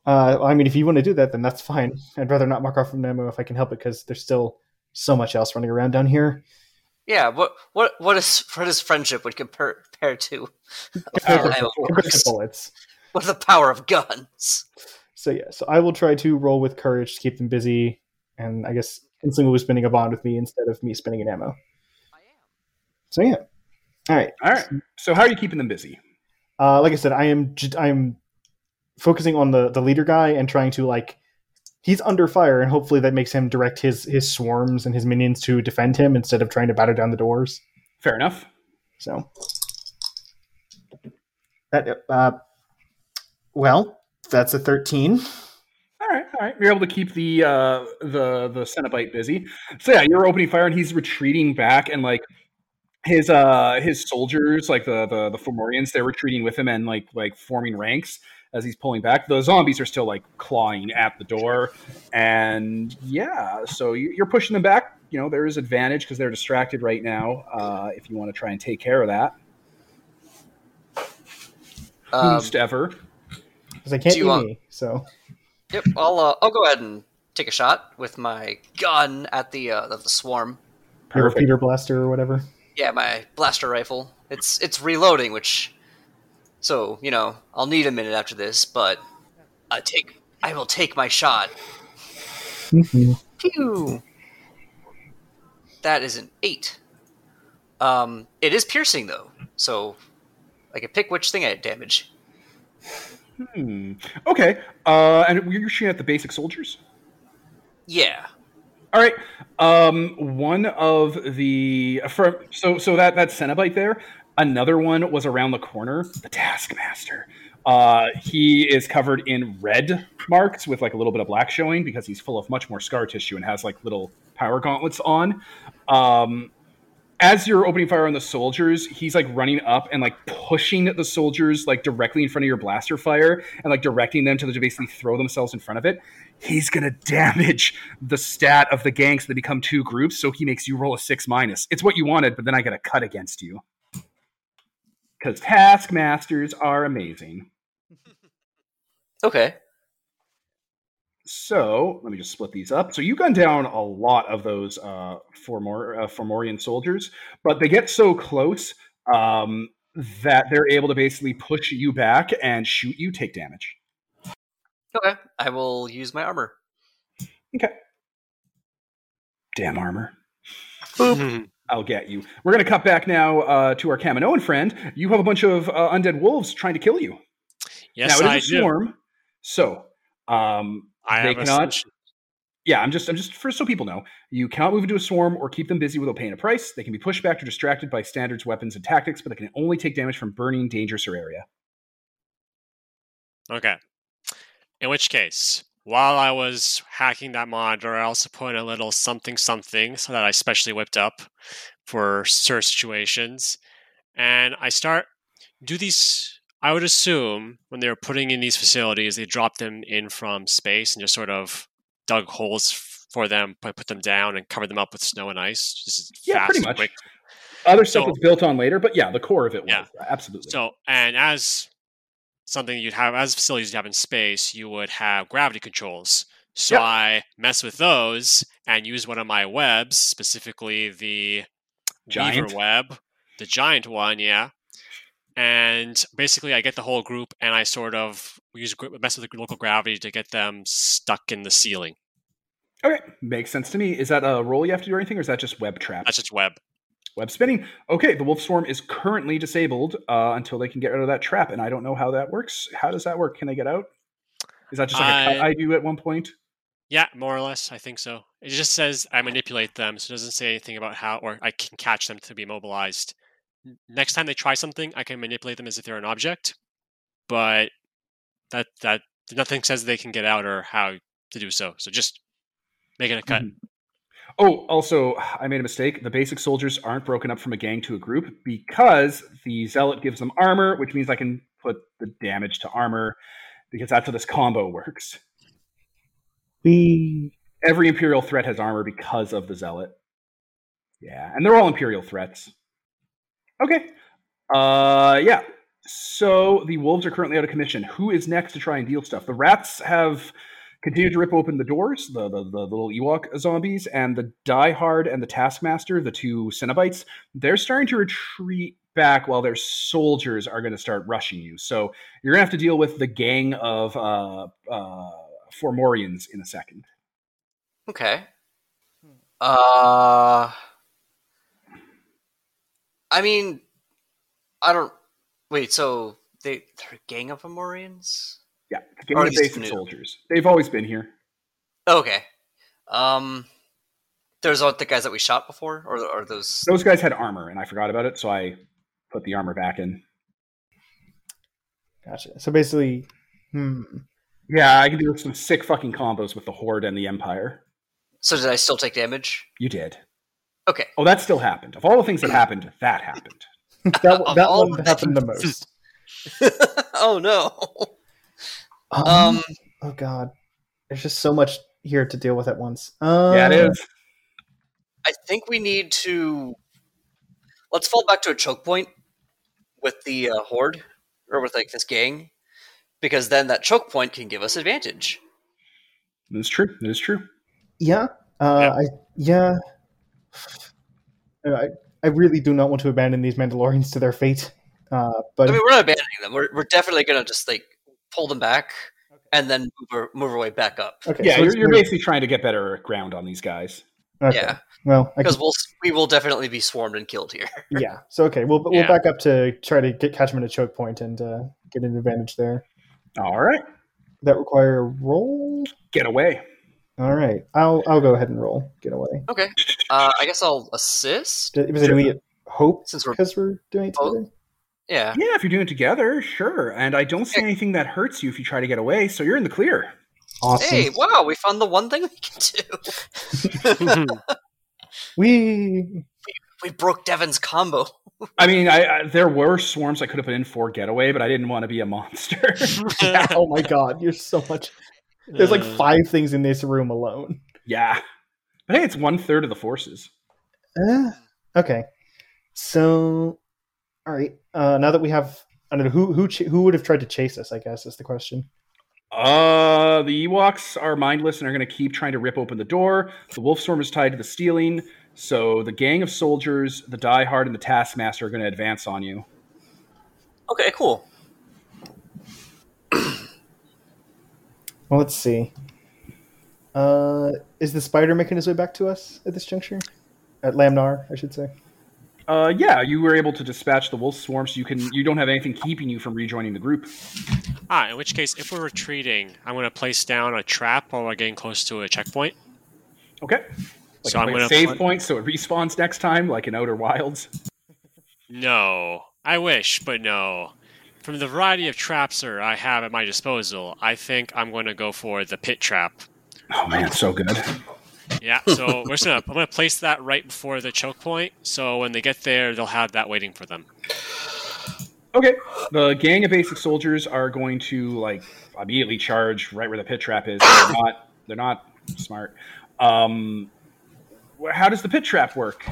Uh, I mean, if you want to do that, then that's fine. I'd rather not mark off from ammo if I can help it, because there's still so much else running around down here. Yeah. What what what is what is friendship would compare, compare to Compared to- compared to bullets. with the power of guns? So yeah, so I will try to roll with courage to keep them busy, and I guess Insling will be spinning a bond with me instead of me spinning an ammo. I am. So yeah, all right. All right. So how are you keeping them busy? uh, like I said, I am I'm focusing on the the leader guy and trying to like he's under fire, and hopefully that makes him direct his his swarms and his minions to defend him instead of trying to batter down the doors. Fair enough. So that uh, well, that's a thirteen. All right, all right. You're able to keep the uh, the the Cenobite busy. So yeah, you're opening fire, and he's retreating back, and like his uh his soldiers, like the the the Fomorians, they're retreating with him and like like forming ranks as he's pulling back. The zombies are still like clawing at the door, and yeah, so you- you're pushing them back. You know there is advantage because they're distracted right now. Uh, if you want to try and take care of that, Um, Who's ever. Because I can't Do eat want- me, so yep, I'll uh, I'll go ahead and take a shot with my gun at the uh, the, the swarm. your Perfect. repeater blaster or whatever. Yeah, my blaster rifle. It's it's reloading, which so you know I'll need a minute after this, but I take I will take my shot. Pew. That is an eight. Um, it is piercing though, so I can pick which thing I damage. Hmm. Okay. Uh, and you're shooting at the basic soldiers. Yeah. All right. Um, one of the for, so so that that Cenobite there. Another one was around the corner. The Taskmaster. Uh, he is covered in red marks with like a little bit of black showing because he's full of much more scar tissue and has like little power gauntlets on. Um, as you're opening fire on the soldiers, he's like running up and like pushing the soldiers like directly in front of your blaster fire and like directing them to, to basically throw themselves in front of it. He's gonna damage the stat of the gang so they become two groups, so he makes you roll a six minus. It's what you wanted, but then I get a cut against you. Because taskmasters are amazing. Okay. So let me just split these up. So you gun down a lot of those uh, Formor- uh, Fomorian soldiers, but they get so close um, that they're able to basically push you back and shoot you, take damage. Okay. I will use my armor. Okay. Damn armor. Mhm. I'll get you. We're going to cut back now uh, to our Kaminoan friend. You have a bunch of uh, undead wolves trying to kill you. yes, now it I is a do. swarm, so um, I they have a cannot. solution. Yeah, I'm just, I'm just for so people know, you cannot move into a swarm or keep them busy without paying a price. They can be pushed back or distracted by standards, weapons, and tactics, but they can only take damage from burning, dangerous, or area. Okay. In which case, while I was hacking that monitor, I also put in a little something something so that I specially whipped up for certain situations. And I start do these I would assume when they were putting in these facilities, they dropped them in from space and just sort of dug holes for them, put put them down, and covered them up with snow and ice. Just Yeah, fast pretty much. quick. Other stuff So- was built on later, but yeah, the core of it was Yeah. absolutely. So, and as something you'd have, as facilities you have in space, you would have gravity controls. So Yep. I mess with those and use one of my webs, specifically the Giant? Weaver web, the giant one, yeah. And basically, I get the whole group, and I sort of use mess with the local gravity to get them stuck in the ceiling. okay, makes sense to me. Is that a roll you have to do or anything, or is that just web trap? That's just web. Web spinning. Okay, the wolf swarm is currently disabled uh, until they can get rid of that trap, and I don't know how that works. How does that work? Can they get out? Is that just like a cut I- do at one point? Yeah, more or less, I think so. It just says I manipulate them, so it doesn't say anything about how, or I can catch them to be mobilized. Next time they try something, I can manipulate them as if they're an object, but that that nothing says they can get out or how to do so. So just making a cut. Mhm. Oh, also, I made a mistake. The basic soldiers aren't broken up from a gang to a group because the zealot gives them armor, which means I can put the damage to armor because that's how this combo works. We Every imperial threat has armor because of the zealot. Yeah, and they're all imperial threats. Okay. Uh, yeah. So the wolves are currently out of commission. Who is next to try and deal stuff? The rats have continued to rip open the doors, the, the, the little Ewok zombies, and the Die Hard and the taskmaster, the two Cenobites, they're starting to retreat back while their soldiers are going to start rushing you. So you're going to have to deal with the gang of uh, uh, Fomorians in a second. Okay. Uh, I mean, I don't. Wait, so they they're a gang of Amorians. Yeah, it's a gang Or of these basic new. soldiers. They've always been here. Okay. Um, there's not the guys that we shot before, or are those? Those guys had armor, and I forgot about it, so I put the armor back in. Gotcha. So basically, hmm. Yeah, I can do some sick fucking combos with the Horde and the Empire. So did I still take damage? You did. Okay. Oh, that still happened. Of all the things that happened, that happened. that that one happened the most. oh no. Um, Um, oh god, there's just so much here to deal with at once. Uh, yeah, it is. I think we need to let's fall back to a choke point with the uh, horde or with like this gang, because then that choke point can give us advantage. That's true. That is true. Yeah. Uh, I yeah. I I really do not want to abandon these Mandalorians to their fate. Uh, but I mean, we're not abandoning them. We're we're definitely gonna just like pull them back and then move our, move our way back up. okay, yeah, so you're, you're basically trying to get better ground on these guys. okay. Yeah, Well, because can, we'll we will definitely be swarmed and killed here. yeah. So okay, we'll we'll Yeah. back up to try to get catch them at a choke point and uh, get an advantage there. All right, That require a roll. get away. All right, I'll I'll go ahead and roll. Get away. Okay, uh, I guess I'll assist. Was it we hope Since we're because we're doing it Oh. together? Yeah, Yeah, if you're doing it together, sure. And I don't see anything that hurts you if you try to get away, so you're in the clear. Awesome. Hey, wow, we found the one thing we can do. We we broke Devin's combo. I mean, I, I there were swarms I could have put in for getaway, but I didn't want to be a monster. oh my god, you're so much. There's like Uh, five things in this room alone. yeah, but hey, it's one third of the forces. Uh, okay, so all right. Uh, now that we have, I don't know who who ch- who would have tried to chase us. I guess is the question. Uh, the Ewoks are mindless and are going to keep trying to rip open the door. The Wolf Swarm is tied to the ceiling, so the gang of soldiers, the Die Hard, and the Taskmaster are going to advance on you. Okay, cool. Well, let's see. Uh, is the spider making his way back to us at this juncture? At Lamnar, I should say. Uh, yeah, you were able to dispatch the Wolf Swarm, so you can you don't have anything keeping you from rejoining the group. ah, in which case, if we're retreating, I'm going to place down a trap while we're getting close to a checkpoint. Okay. Like So I'm gonna a save put- point, so it respawns next time, like in Outer Wilds. No, I wish, but no. From the variety of traps that I have at my disposal, I think I'm going to go for the pit trap. Oh man, so good. Yeah, so we're just gonna I'm gonna place that right before the choke point, so when they get there, they'll have that waiting for them. Okay, the gang of basic soldiers are going to like immediately charge right where the pit trap is. They're not. They're not smart. Um, how does the pit trap work?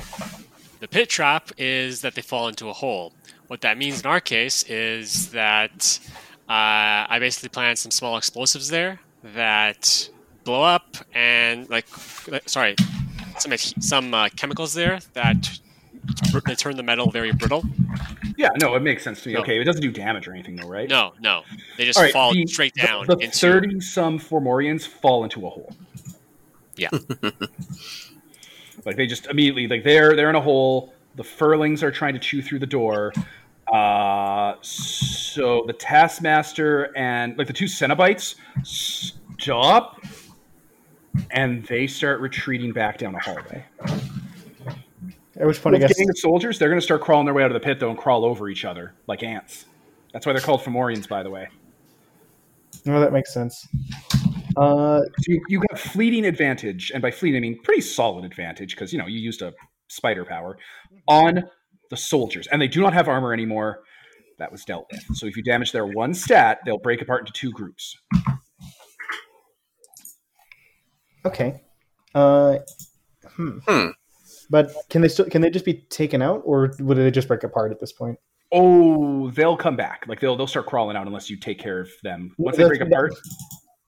The pit trap is that they fall into a hole. What that means in our case is that uh, I basically plant some small explosives there that blow up and like, like- sorry, some some uh, chemicals there that they turn the metal very brittle. Yeah, no, it makes sense to me. No. Okay, it doesn't do damage or anything, though, right? No, no, they just right, fall the- straight the- down The into. thirty some Fomorians fall into a hole. Yeah. like they just immediately like they're they're in a hole. The furlings are trying to chew through the door. Uh, so the Taskmaster and like the two Cenobites stop, and they start retreating back down a hallway. At which point, I Those guess gang of soldiers, they're going to start crawling their way out of the pit though and crawl over each other like ants. That's why they're called Fomorians, by the way. no, that makes sense. Uh, So you, you have fleeting advantage, and by fleeting I mean pretty solid advantage because you know you used a spider power on the soldiers, and they do not have armor anymore. That was dealt with. So if you damage their one stat, they'll break apart into two groups. Okay. Uh, hmm. Hmm. But can they still can they just be taken out, or would they just break apart at this point? Oh, they'll come back. Like they'll they'll start crawling out unless you take care of them. Once they break apart,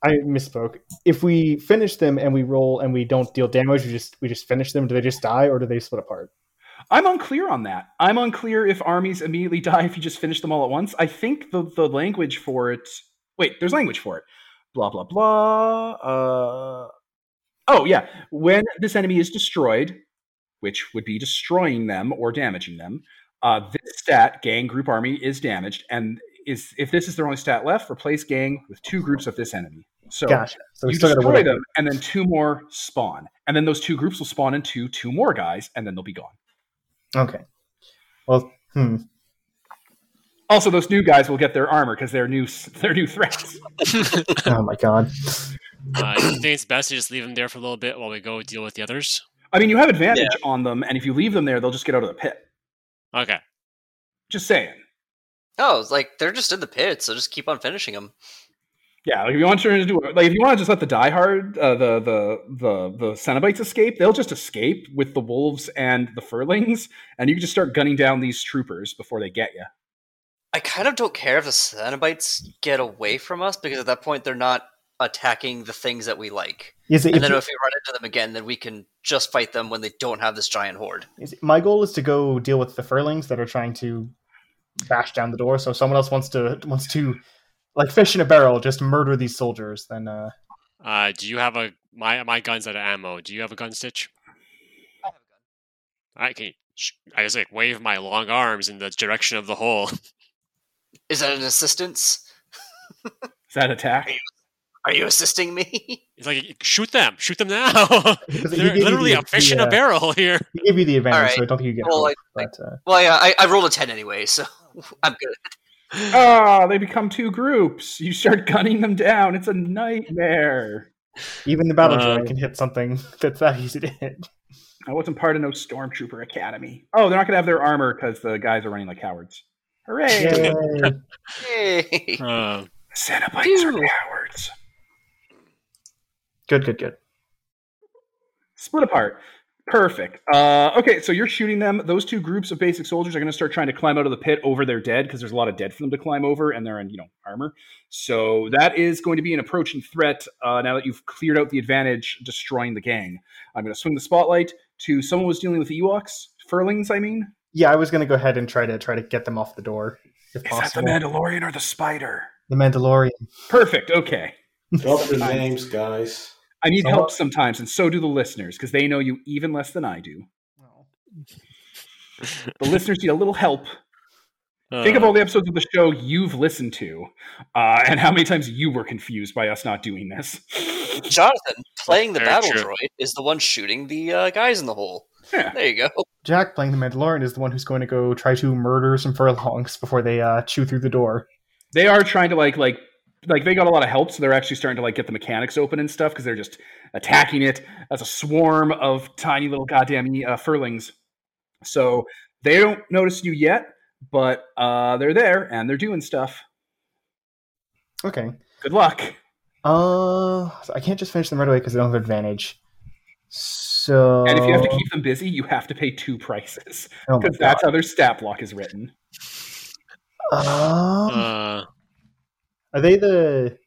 I misspoke. If we finish them and we roll and we don't deal damage, we just we just finish them. Do they just die, or do they split apart? I'm unclear on that. I'm unclear if armies immediately die if you just finish them all at once. I think the the language for it. Wait, there's language for it. Blah blah blah. Uh, oh yeah, when this enemy is destroyed, which would be destroying them or damaging them, uh, this stat gang group army is damaged, and is if this is their only stat left, replace gang with two groups of this enemy. So Gotcha. So you destroy them, and then two more spawn, and then those two groups will spawn into two more guys, and then they'll be gone. Okay. Well, hmm. Also, those new guys will get their armor because they're new. They're new threats. Oh my god. Uh, do you think it's best to just leave them there for a little bit while we go deal with the others? I mean, you have advantage on them, and if you leave them there, they'll just get out of the pit. Okay. Just saying. Oh, it's like they're just in the pit, so just keep on finishing them. Yeah, like if you want to turn into like if you want to just let the diehard, uh, the the the the Cenobites escape, they'll just escape with the wolves and the furlings, and you can just start gunning down these troopers before they get you. I kind of don't care if the Cenobites get away from us because at that point they're not attacking the things that we like. Is it, And if then you- if we run into them again, then we can just fight them when they don't have this giant horde. is my goal is to go deal with the furlings that are trying to bash down the door. So if someone else wants to wants to like fish in a barrel, just murder these soldiers. Then uh, Uh, do you have a my my gun's out of ammo? Do you have a gun stitch? I have a gun. All right, can you, I just like wave my long arms in the direction of the hole. Is that an assistance? Is that attack? Are you assisting me? It's like shoot them, shoot them now. Because he They're gave literally the- a fish the, in a uh, barrel here. he gave you the advantage, Alright. so I don't think you get. Well, hurt, like- but, uh, well, yeah, I, I rolled a ten anyway, so I'm good. Ah, they become two groups. You start gunning them down. It's a nightmare. even the battle Uh, can hit something that's that easy to hit. I wasn't part of no stormtrooper academy. Oh, they're not gonna have their armor because the guys are running like cowards. Hooray! Yay. Yay! Uh, Cenobites are Phew. Cowards. good, good, good. Split apart. Perfect. Uh, okay, so you're shooting them. Those two groups of basic soldiers are going to start trying to climb out of the pit over their dead because there's a lot of dead for them to climb over, and they're in you know armor. So that is going to be an approaching threat. Uh, now that you've cleared out the advantage, destroying the gang, I'm going to swing the spotlight to someone who was dealing with the Ewoks, furlings. I mean, Yeah, I was gonna go ahead and try to try to get them off the door if is that the Mandalorian or the Spider? The Mandalorian. Perfect. Okay. Drop the names, guys. I need So- help sometimes, and so do the listeners because they know you even less than I do. The listeners need a little help Think of uh, all the episodes of the show you've listened to, uh, and how many times you were confused by us not doing this. Jonathan, playing the battle true. droid, is the one shooting the uh, guys in the hole. Yeah. There you go. Jack playing the Mandalorian is the one who's going to go try to murder some furlings before they uh, chew through the door. They are trying to like like like they got a lot of help, so they're actually starting to like get the mechanics open and stuff because they're just attacking it as a swarm of tiny little goddamn uh, furlings. So they don't notice you yet, but uh, they're there and they're doing stuff. Okay. Good luck. Uh, so I can't just finish them right away because I don't have advantage. So And if you have to keep them busy, you have to pay two prices oh because God. that's how their stat block is written. Um, uh, are they the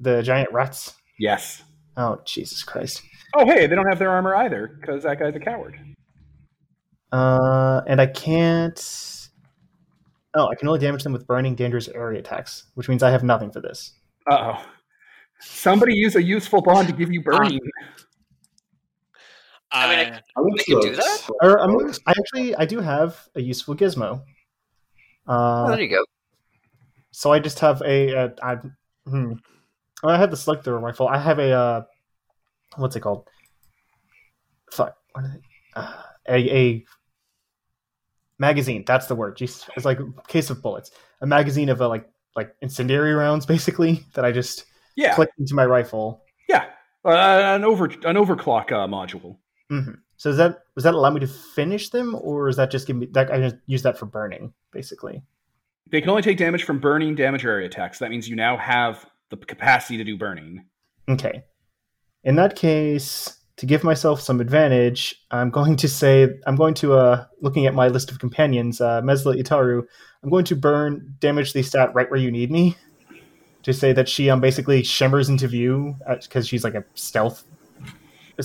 the giant rats? Yes. Oh Jesus Christ! Oh, hey, they don't have their armor either because that guy's a coward. Uh, and I can't. Oh, I can only damage them with burning, dangerous area attacks, which means I have nothing for this. Uh oh. Somebody use a useful bond to give you burning. I mean, I- I- I They can do that? Or, I'm, I actually I do have a useful gizmo. Oh, Uh, there you go. So I just have a, a I, hmm. I have the slug thrower rifle. I have a uh, what's it called? Fuck. What is it? Uh, a a magazine. That's the word. Jeez, it's like a case of bullets. A magazine of uh, like like incendiary rounds, basically that I just Yeah, click into my rifle. yeah. Uh, an over an overclock uh, module. hmm So does that does that allow me to finish them, or is that just give me that I just use that for burning, basically? They can only take damage from burning, damage, area attacks. That means you now have the capacity to do burning. Okay. In that case, to give myself some advantage, I'm going to say I'm going to uh looking at my list of companions, uh Mesla Itaru, I'm going to burn damage the stat right where you need me. To say that she um basically shimmers into view because she's like a stealth.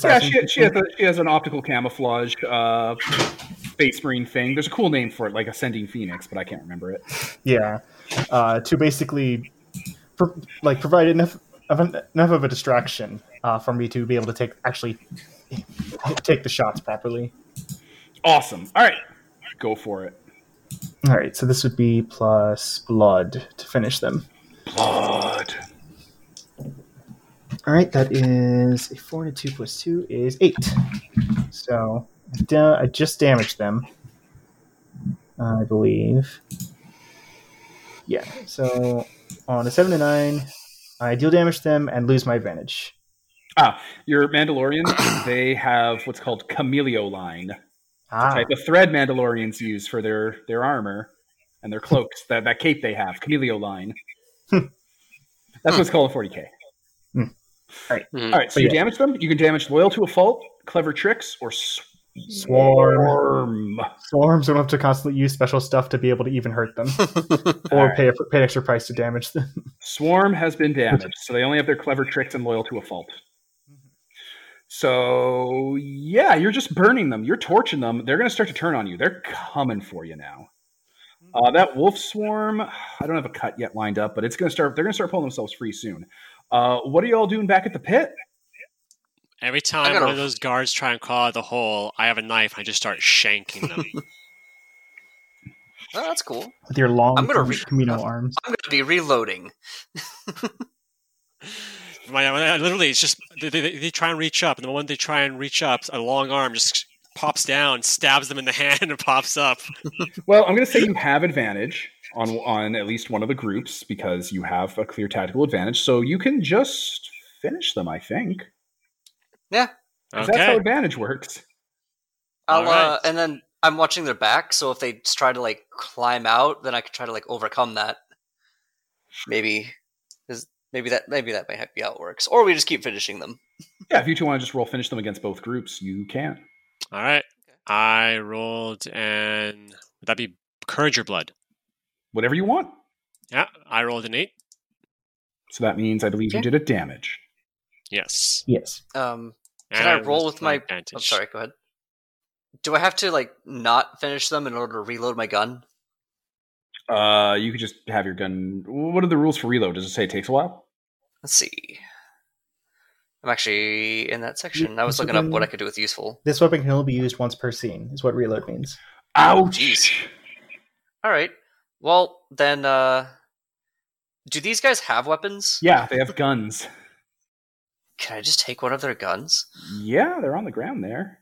Yeah, she, she, has a, she has an optical camouflage uh, space marine thing. There's a cool name for it, like Ascending Phoenix, but I can't remember it. Yeah, uh, to basically pro- like provide enough of an, enough of a distraction uh, for me to be able to take actually take the shots properly. Awesome. All right, go for it. All right, so this would be plus blood to finish them. Blood. All right, that is a four and a two plus two is eight. So da- I just damaged them, I believe. Yeah. So on a seven to nine, I deal damage to them and lose my advantage. Ah, your Mandalorians, they have what's called Cameleoline. Ah, Type of thread Mandalorians use for their, their armor and their cloaks. That, that cape they have, Cameleoline. Hmm. That's what's called a 40k. Hmm. All right, so But you yeah. damage them. You can damage loyal to a fault, clever tricks, or Swarm. Swarm. swarms don't have to constantly use special stuff to be able to even hurt them, or Alright. pay a, pay an extra price to damage them. Swarm has been damaged, so they only have their clever tricks and loyal to a fault. So yeah, you're just burning them. You're torching them. They're going to start to turn on you. They're coming for you now. Uh, that wolf swarm, I don't have a cut yet lined up, but it's going to start. They're going to start pulling themselves free soon. Uh, what are you all doing back at the pit? Every time one of those guards try and crawl out of the hole, I have a knife. And I just start shanking them. Oh, that's cool. With your long I'm gonna re- Kamino arms. I'm going to be reloading. My, my- literally, it's just they, they, they try and reach up, and the moment they try and reach up, a long arm just pops down, stabs them in the hand, and pops up. Well, I'm going to say you have advantage on on at least one of the groups because you have a clear tactical advantage. So you can just finish them. I think 'Cause that's how advantage works. I'll, All right. uh, and then I'm watching their back, so if they try to like climb out, then I could try to like overcome that. Maybe, is maybe that maybe that might be how it works, or we just keep finishing them. Yeah, if you two want to just roll finish them against both groups, you can. All right. I rolled, and would that be courage or blood? Whatever you want. Yeah, I rolled an eight. So that means I believe you did a damage. Yes. Yes. Um, And can I was roll with my? advantage? I'm sorry. Go ahead. Do I have to like not finish them in order to reload my gun? Uh, you could just have your gun. What are the rules for reload? Does it say it takes a while? Let's see. I'm actually in that section. I was this looking up what I could do with useful. This weapon can only be used once per scene, is what reload means. Ouch! jeez. All right. Well, then, uh, do these guys have weapons? Yeah, they have guns. Can I just take one of their guns? Yeah, they're on the ground there.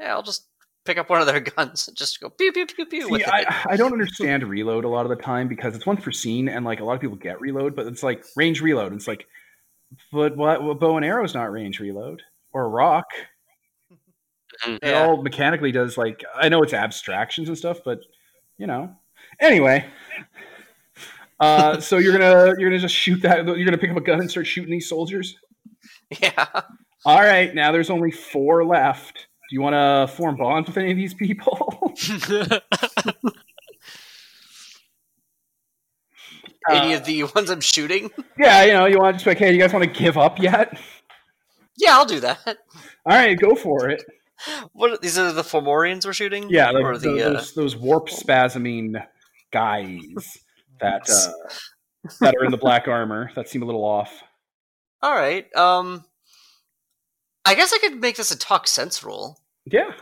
Yeah, I'll just pick up one of their guns and just go pew pew pew pew See, with it. I, I don't understand reload a lot of the time because it's scene, and like a lot of people get reload, but it's like range reload. It's like, but what? Well, bow and arrow's not range reload or rock. It all mechanically does like I know it's abstractions and stuff, but you know. Anyway, uh, so you're gonna you're gonna just shoot that. You're gonna pick up a gun and start shooting these soldiers. Yeah. All right, now there's only four left. Do you want to form bonds with any of these people? Any Uh, of the ones I'm shooting? yeah, you know, you want to just be like, hey, you guys want to give up yet? Yeah, I'll do that. All right, go for it. What these are the Fomorians we're shooting? Yeah, like or the, the uh, those, those warp spasming guys that uh, that are in the black armor that seem a little off. All right. Um, I guess I could make this a talk sense roll. Yeah,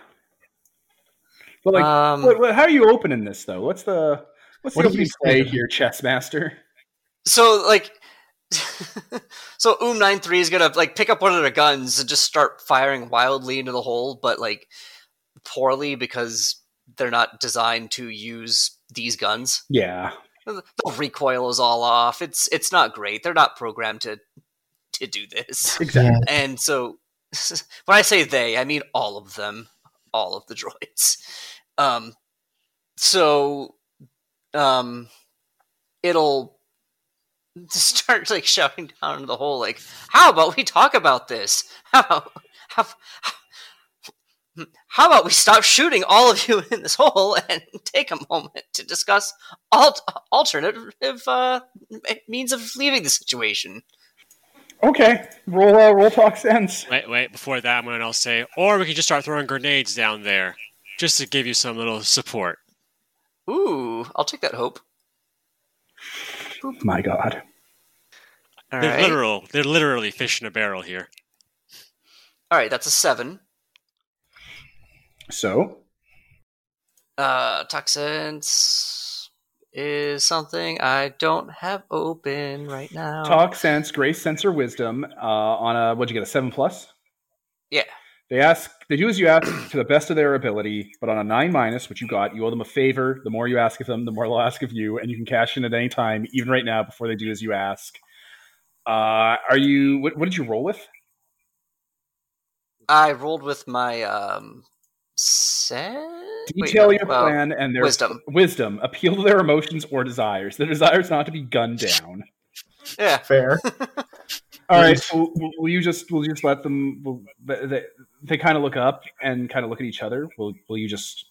but like, um, what, what, how are you opening this though? What's the what's What the opening play say? here, chess master? so like, so Um nine three is gonna like pick up one of their guns and just start firing wildly into the hole, but like poorly because they're not designed to use these guns. Yeah, The recoil is all off. It's it's not great. They're not programmed to to do this. exactly. And so when I say they, I mean all of them, all of the droids. Um, so um, it'll start like shouting down the hole, like, "How about we talk about this? How about how, how about we stop shooting all of you in this hole and take a moment to discuss alt- alternative uh, means of leaving the situation?" Okay, roll uh, roll talk sense. wait, wait. Before that, I'm going to say, or we can just start throwing grenades down there, just to give you some little support. Ooh, I'll take that hope. My God. All they're right. literal. They're literally fish in a barrel here. All right, that's a seven. So Uh, Toxins is something I don't have open right now. Talk, sense, grace, sense, or wisdom uh, on a what'd you get a seven plus? Yeah. They ask. They do as you ask to the best of their ability, but on a nine minus, which you got, you owe them a favor. The more you ask of them, the more they'll ask of you, and you can cash in at any time, even right now, before they do as you ask. Uh, are you? What, what did you roll with? I rolled with my um set. Detail Wait, your well, plan and their wisdom. Wisdom. Appeal to their emotions or desires. Their desire is not to be gunned down. Yeah. Fair. All right. So will, will you just will you just let them? Will, they they, they kind of look up and kind of look at each other. Will Will you just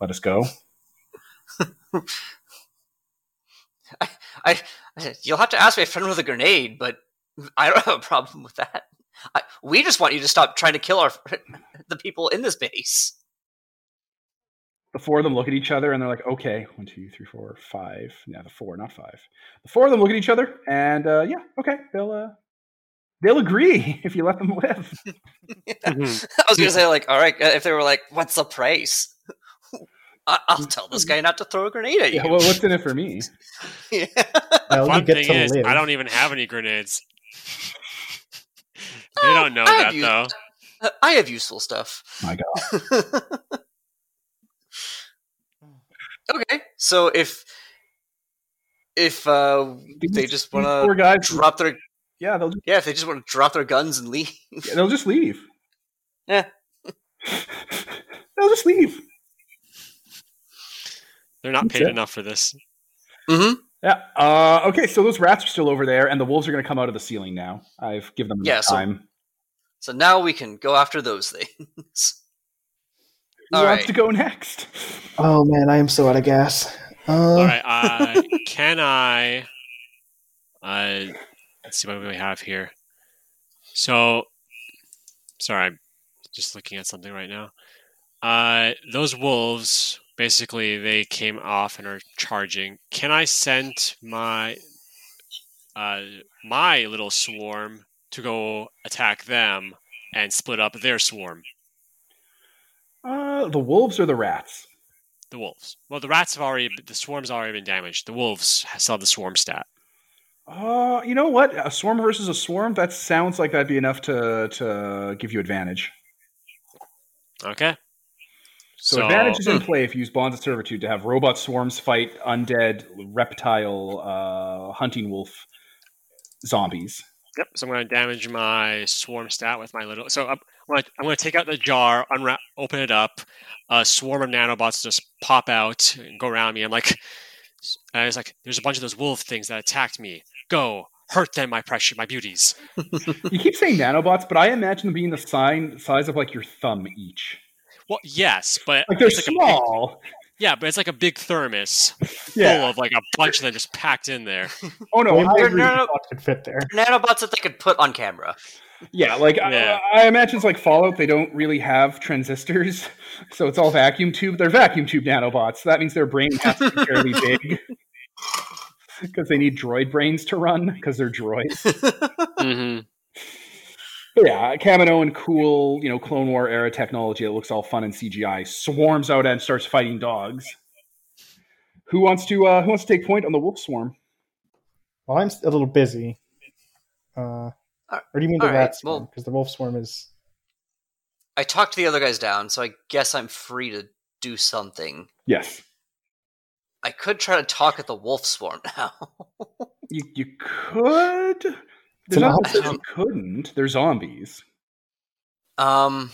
let us go? I you'll have to ask my friend with a grenade, but I don't have a problem with that. I, we just want you to stop trying to kill our the people in this base. The four of them look at each other and they're like, "Okay, one, two, three, four, five. Yeah, the four, not five. The four of them look at each other and uh, yeah, okay, they'll uh, they'll agree if you let them live. Mhm. I was gonna say like, all right, uh, if they were like, "What's the price?" I- I'll tell this guy not to throw a grenade at you. Yeah, well, what's in it for me? Yeah. Well, you Fun thing is, live. I don't even have any grenades. They Oh, don't know I that have though. I have useful stuff. My God, okay, so if if uh, they just want to drop their Yeah, they'll just, yeah, if they just want to drop their guns and leave, yeah, they'll just leave. Yeah. they'll just leave. They're not That's paid it. enough for this. mm-hmm. Yeah. Uh, okay, so those rats are still over there, and the wolves are going to come out of the ceiling now. I've given them Yeah, enough so- time. so now we can go after those things. Who all wants right. to go next? Oh man, I am so out of gas. Uh, All right. Uh, can I? Uh, let's see what we have here. So, sorry, I'm just looking at something right now. Uh, those wolves basically they came off and are charging. Can I send my uh, my little swarm to go attack them and split up their swarm? Uh, the wolves or the rats? The wolves. Well, the rats have already, the swarm's already been damaged. The wolves still have the swarm stat. Uh, you know what? A swarm versus a swarm? That sounds like that'd be enough to to give you advantage. Okay. So, advantage is in play if you use bonds of servitude to have robot swarms fight undead, reptile, uh, hunting wolf zombies. Yep. So I'm going to damage my swarm stat with my little. So I'm going to I'm going to take out the jar, unwrap, open it up. A swarm of nanobots just pop out, and go around me. I'm like, and was like, there's a bunch of those wolf things that attacked me. Go hurt them, my precious, my beauties. You keep saying nanobots, but I imagine them being the sign, size of like your thumb each. Well, yes, but Like they're it's like a big, small. yeah, but it's like a big thermos full of like a bunch of them just packed in there. Oh no, Well, I maybe agree. no, no. could fit there. Nanobots that they could put on camera. Yeah, like Yeah. I, I imagine it's like Fallout. They don't really have transistors, so it's all vacuum tube. They're vacuum tube nanobots. So that means their brain has to be fairly big because they need droid brains to run because they're droids. hmm But yeah, Kamino and cool, you know, Clone War era technology that looks all fun and CGI swarms out and starts fighting dogs. Who wants to uh, Who wants to take point on the wolf swarm? Well, I'm a little busy. Uh, or do you mean the alright, rat swarm? well- Because the wolf swarm is. I talked to the other guys down, so I guess I'm free to do something. Yes, I could try to talk at the wolf swarm now. you you could. It's There's an not that you couldn't. They're zombies. um.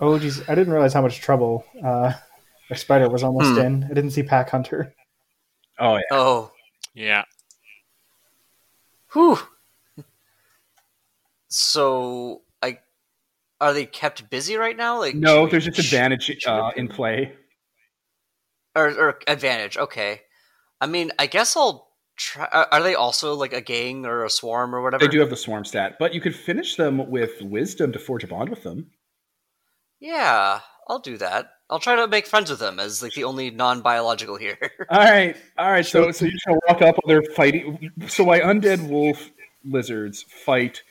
Oh, geez, I didn't realize how much trouble uh, our spider was almost Hmm. in. I didn't see Pack Hunter. Oh yeah. Oh, Yeah. whew. So, I are they kept busy right now? Like No, should there's we- just advantage uh, in play. or, or advantage. Okay, I mean, I guess I'll try. Are they also like a gang or a swarm or whatever? They do have the swarm stat, but you could finish them with wisdom to forge a bond with them. Yeah, I'll do that. I'll try to make friends with them as like the only non-biological here. All right, all right. So, so you're gonna walk up. While they're fighting. So, why undead wolf lizards fight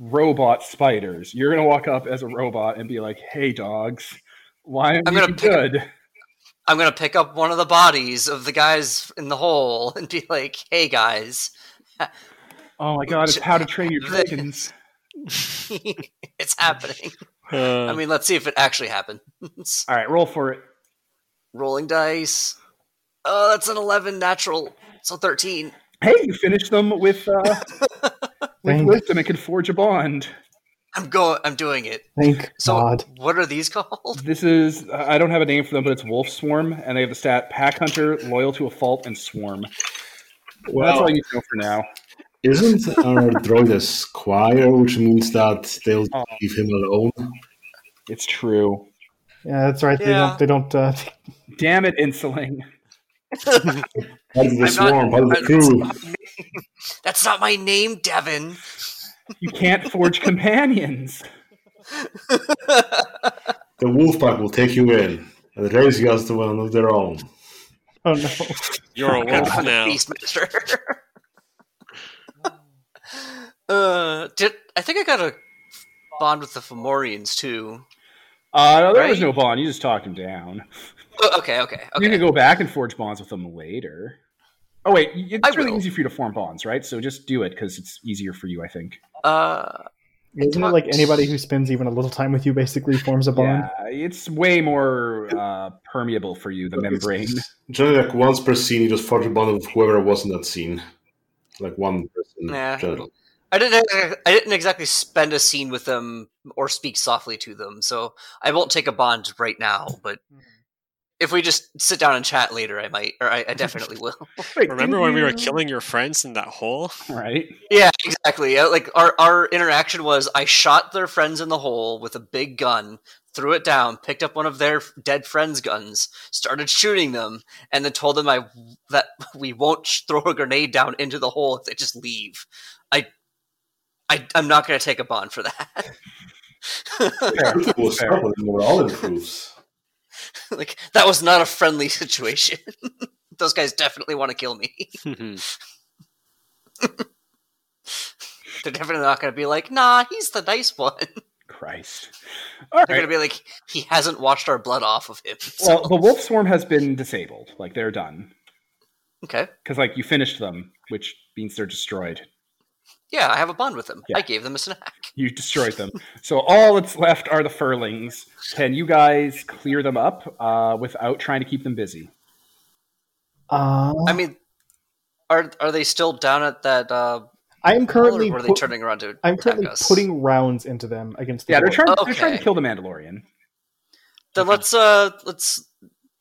robot spiders? You're gonna walk up as a robot and be like, "Hey, dogs, Why am I'm you gonna up- good? I'm gonna pick up one of the bodies of the guys in the hole and be like, "Hey guys, Oh my god, it's how to train your This- dragons. it's happening." Uh, I mean, let's see if it actually happens. All right, roll for it. Rolling dice. Oh, that's an 11 natural, so 13. Hey, you finished them with uh, with Thank- wisdom and can forge a bond. I'm going. I'm doing it. Thank So, God. what are these called? This is I don't have a name for them, but it's Wolf Swarm, and they have the stat Pack Hunter, Loyal to a Fault, and Swarm. Well, that's all you need to know for now. isn't our droid a squire, which means that they'll Oh. leave him alone? It's true. Yeah, that's right. They don't. They don't. Uh, Damn it, Insuling. Part of the I'm not- swarm, part of the crew. That's not my name, Devin. You can't forge companions. The wolf pack will take you in and raise you as to one of their own. oh no. you're a wolf I'm now. Beastmaster. uh, did I think I got a bond with the Fomorians too? Uh, there was no bond. You just talked him down. Oh, okay, okay, You can go back and forge bonds with them later. Oh wait, y- I it's really will. easy for you to form bonds, right? So just do it because it's easier for you, I think. Uh, Isn't it like anybody who spends even a little time with you basically forms a bond? Yeah, it's way more uh, permeable for you, the membrane. Generally, like once per scene, you just forge a bond with whoever was in that scene. Like one person. Yeah. generally. I didn't. I didn't exactly spend a scene with them or speak softly to them, so I won't take a bond right now. But if we just sit down and chat later, I might, or I, I definitely will. Wait, Remember didn't when we were killing your friends in that hole? Right. yeah, exactly. Like our our interaction was, I shot their friends in the hole with a big gun, threw it down, picked up one of their dead friends' guns, started shooting them, and then told them I that we won't sh- throw a grenade down into the hole if they just leave. I. I, I'm not going to take a bond for that. Fair. It was Fair. something more all improves. like that was not a friendly situation. Those guys definitely want to kill me. Mm-hmm. They're definitely not going to be like, "Nah, he's the nice one." Christ. All They're right. going to be like, "He hasn't washed our blood off of him." So, Well, the wolf swarm has been disabled. Like they're done okay, because like you finished them, which means they're destroyed. yeah, I have a bond with them. Yeah. I gave them a snack. You destroyed them. so all that's left are the furlings. Can you guys clear them up uh, without trying to keep them busy? Uh, I mean, are are they still down at that? Uh, I am currently. or were they put- turning around to I'm currently us? putting rounds into them against. The Yeah, they're door. trying. They're trying to kill the Mandalorian. Then let's uh let's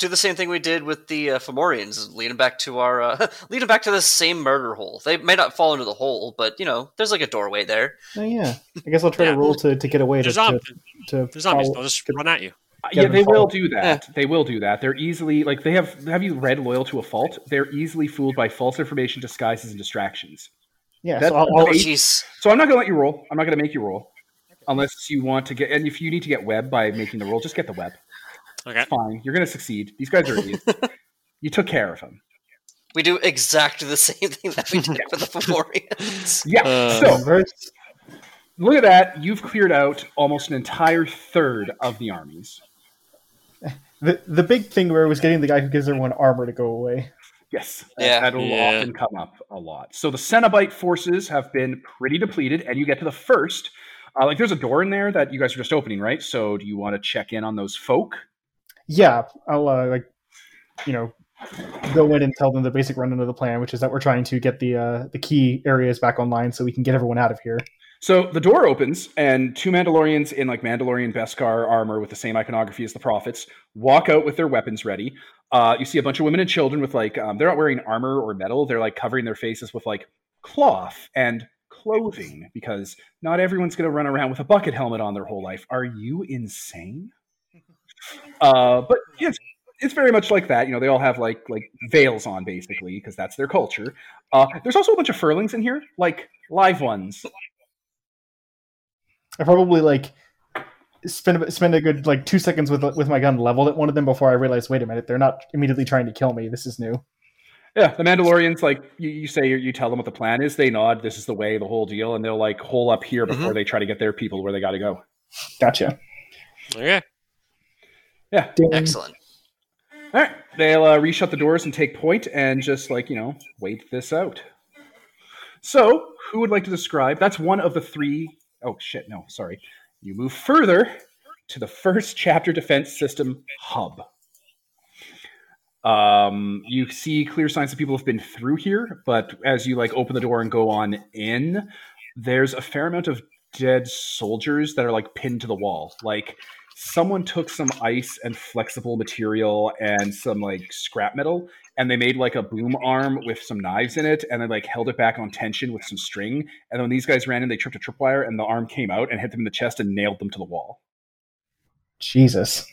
do the same thing we did with the uh, Fomorians, lead them back to our uh, lead them back to the same murder hole. They may not fall into the hole, but you know, there's like a doorway there. Oh, yeah, I guess I'll try Yeah. to roll to, to get away to, There's, to, zombies. to There's zombies. They'll just run at you. Uh, yeah, they will do that. They will do that. They're easily like they have. Have you read Loyal to a Fault? They're easily fooled by false information, disguises, and distractions. Yeah, That- so I'll, I'll, jeez. So I'm not going to let you roll. I'm not going to make you roll, unless you want to get. And if you need to get web by making the roll, just get the web. Okay. Fine. You're going to succeed. These guys are idiots. you took care of them. We do exactly the same thing that we did with the Fomorians. Yeah. Uh, so Verse- look at that. You've cleared out almost an entire third of the armies. the the big thing where it was getting the guy who gives everyone armor to go away. Yes. Yeah. That'll Yeah. often come up a lot. So the Cenobite forces have been pretty depleted, and you get to the first. Uh, like there's a door in there that you guys are just opening, right? So do you want to check in on those folk? Yeah, I'll uh, like, you know, go in and tell them the basic rundown of the plan, which is that we're trying to get the uh, the key areas back online so we can get everyone out of here. So the door opens, and two Mandalorians in like Mandalorian Beskar armor with the same iconography as the prophets walk out with their weapons ready. Uh, you see a bunch of women and children with like um, they're not wearing armor or metal; they're like covering their faces with like cloth and clothing because not everyone's going to run around with a bucket helmet on their whole life. Are you insane? Uh, but it's it's very much like that. You know, they all have like like veils on basically because that's their culture. Uh, there's also a bunch of furlings in here, like live ones. I probably like spend a- spend a good like two seconds with with my gun leveled at one of them before I realize, wait a minute, they're not immediately trying to kill me. This is new. Yeah, the Mandalorians, like you, you say, you tell them what the plan is. They nod. This is the way, the whole deal, and they'll like hole up here before they try to get their people where they got to go. Gotcha. Okay. Yeah. Ding. Excellent. All right. They'll uh, reshut the doors and take point and just like, you know, wait this out. So, who would like to describe? That's one of the three oh shit, no, sorry. You move further to the first chapter defense system hub. Um, you see clear signs that people have been through here, but as you like open the door and go on in, there's a fair amount of dead soldiers that are like pinned to the wall. Like someone took some ice and flexible material and some like scrap metal and they made like a boom arm with some knives in it and then like held it back on tension with some string and then these guys ran in they tripped a tripwire and the arm came out and hit them in the chest and nailed them to the wall Jesus.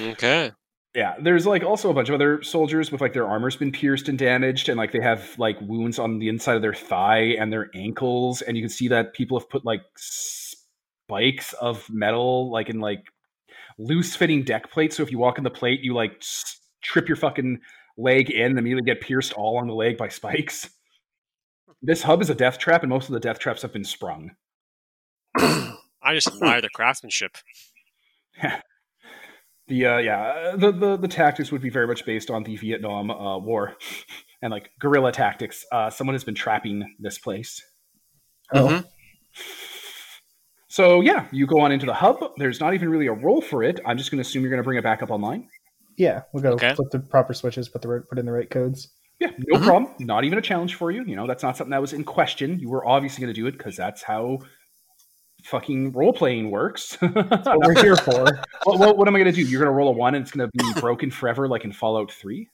Okay. yeah there's like also a bunch of other soldiers with like their armor's been pierced and damaged and like they have like wounds on the inside of their thigh and their ankles and you can see that people have put like spikes of metal like in like loose fitting deck plate. so if you walk in the plate you like trip your fucking leg in and immediately get pierced all on the leg by spikes this hub is a death trap and most of the death traps have been sprung I just admire the craftsmanship. the uh, yeah the, the the tactics would be very much based on the Vietnam uh, War and like guerrilla tactics. Uh, someone has been trapping this place. Oh. Mhm. So yeah, you go on into the hub. There's not even really a role for it. I'm just going to assume you're going to bring it back up online. Yeah, we'll go Okay. flip the proper switches, put the right- put in the right codes. Yeah, no Mhm. problem. Not even a challenge for you. You know, that's not something that was in question. You were obviously going to do it because that's how fucking role playing works. What we're here for. what, what, what am I going to do? You're going to roll a one and it's going to be broken forever, like in Fallout 3,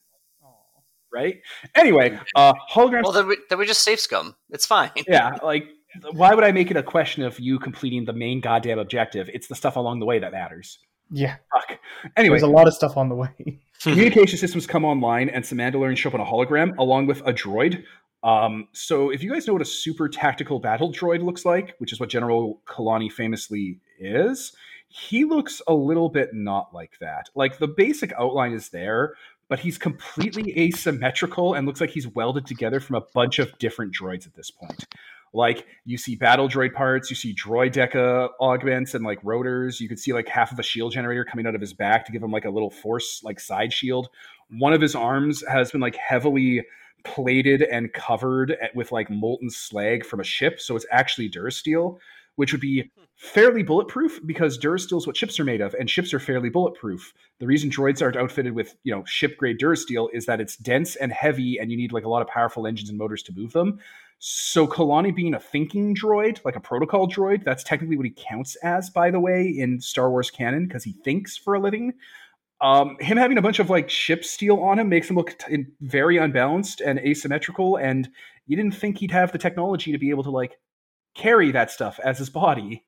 right? Anyway, uh, holograms. Well, then we then we just safe scum. It's fine. yeah, like, why would I make it a question of you completing the main goddamn objective? It's the stuff along the way that matters. Yeah, Fuck. Anyway, there's a lot of stuff on the way. communication systems come online and some Mandalorians show up on a hologram along with a droid. Um, so if you guys know what a super tactical battle droid looks like, which is what General Kalani famously is, he looks a little bit not like that. Like the basic outline is there, but he's completely asymmetrical and looks like he's welded together from a bunch of different droids at this point. Like you see battle droid parts, you see droideka augments and like rotors. You could see like half of a shield generator coming out of his back to give him like a little force like side shield. One of his arms has been like heavily plated and covered with like molten slag from a ship, so it's actually Durasteel, which would be fairly bulletproof because Durasteel is what ships are made of, and ships are fairly bulletproof. The reason droids aren't outfitted with you know ship grade Durasteel is that it's dense and heavy, and you need like a lot of powerful engines and motors to move them. So Kalani being a thinking droid, like a protocol droid, that's technically what he counts as, by the way, in Star Wars canon, because he thinks for a living. Um, him having a bunch of like ship steel on him makes him look t- very unbalanced and asymmetrical, and you didn't think he'd have the technology to be able to like carry that stuff as his body.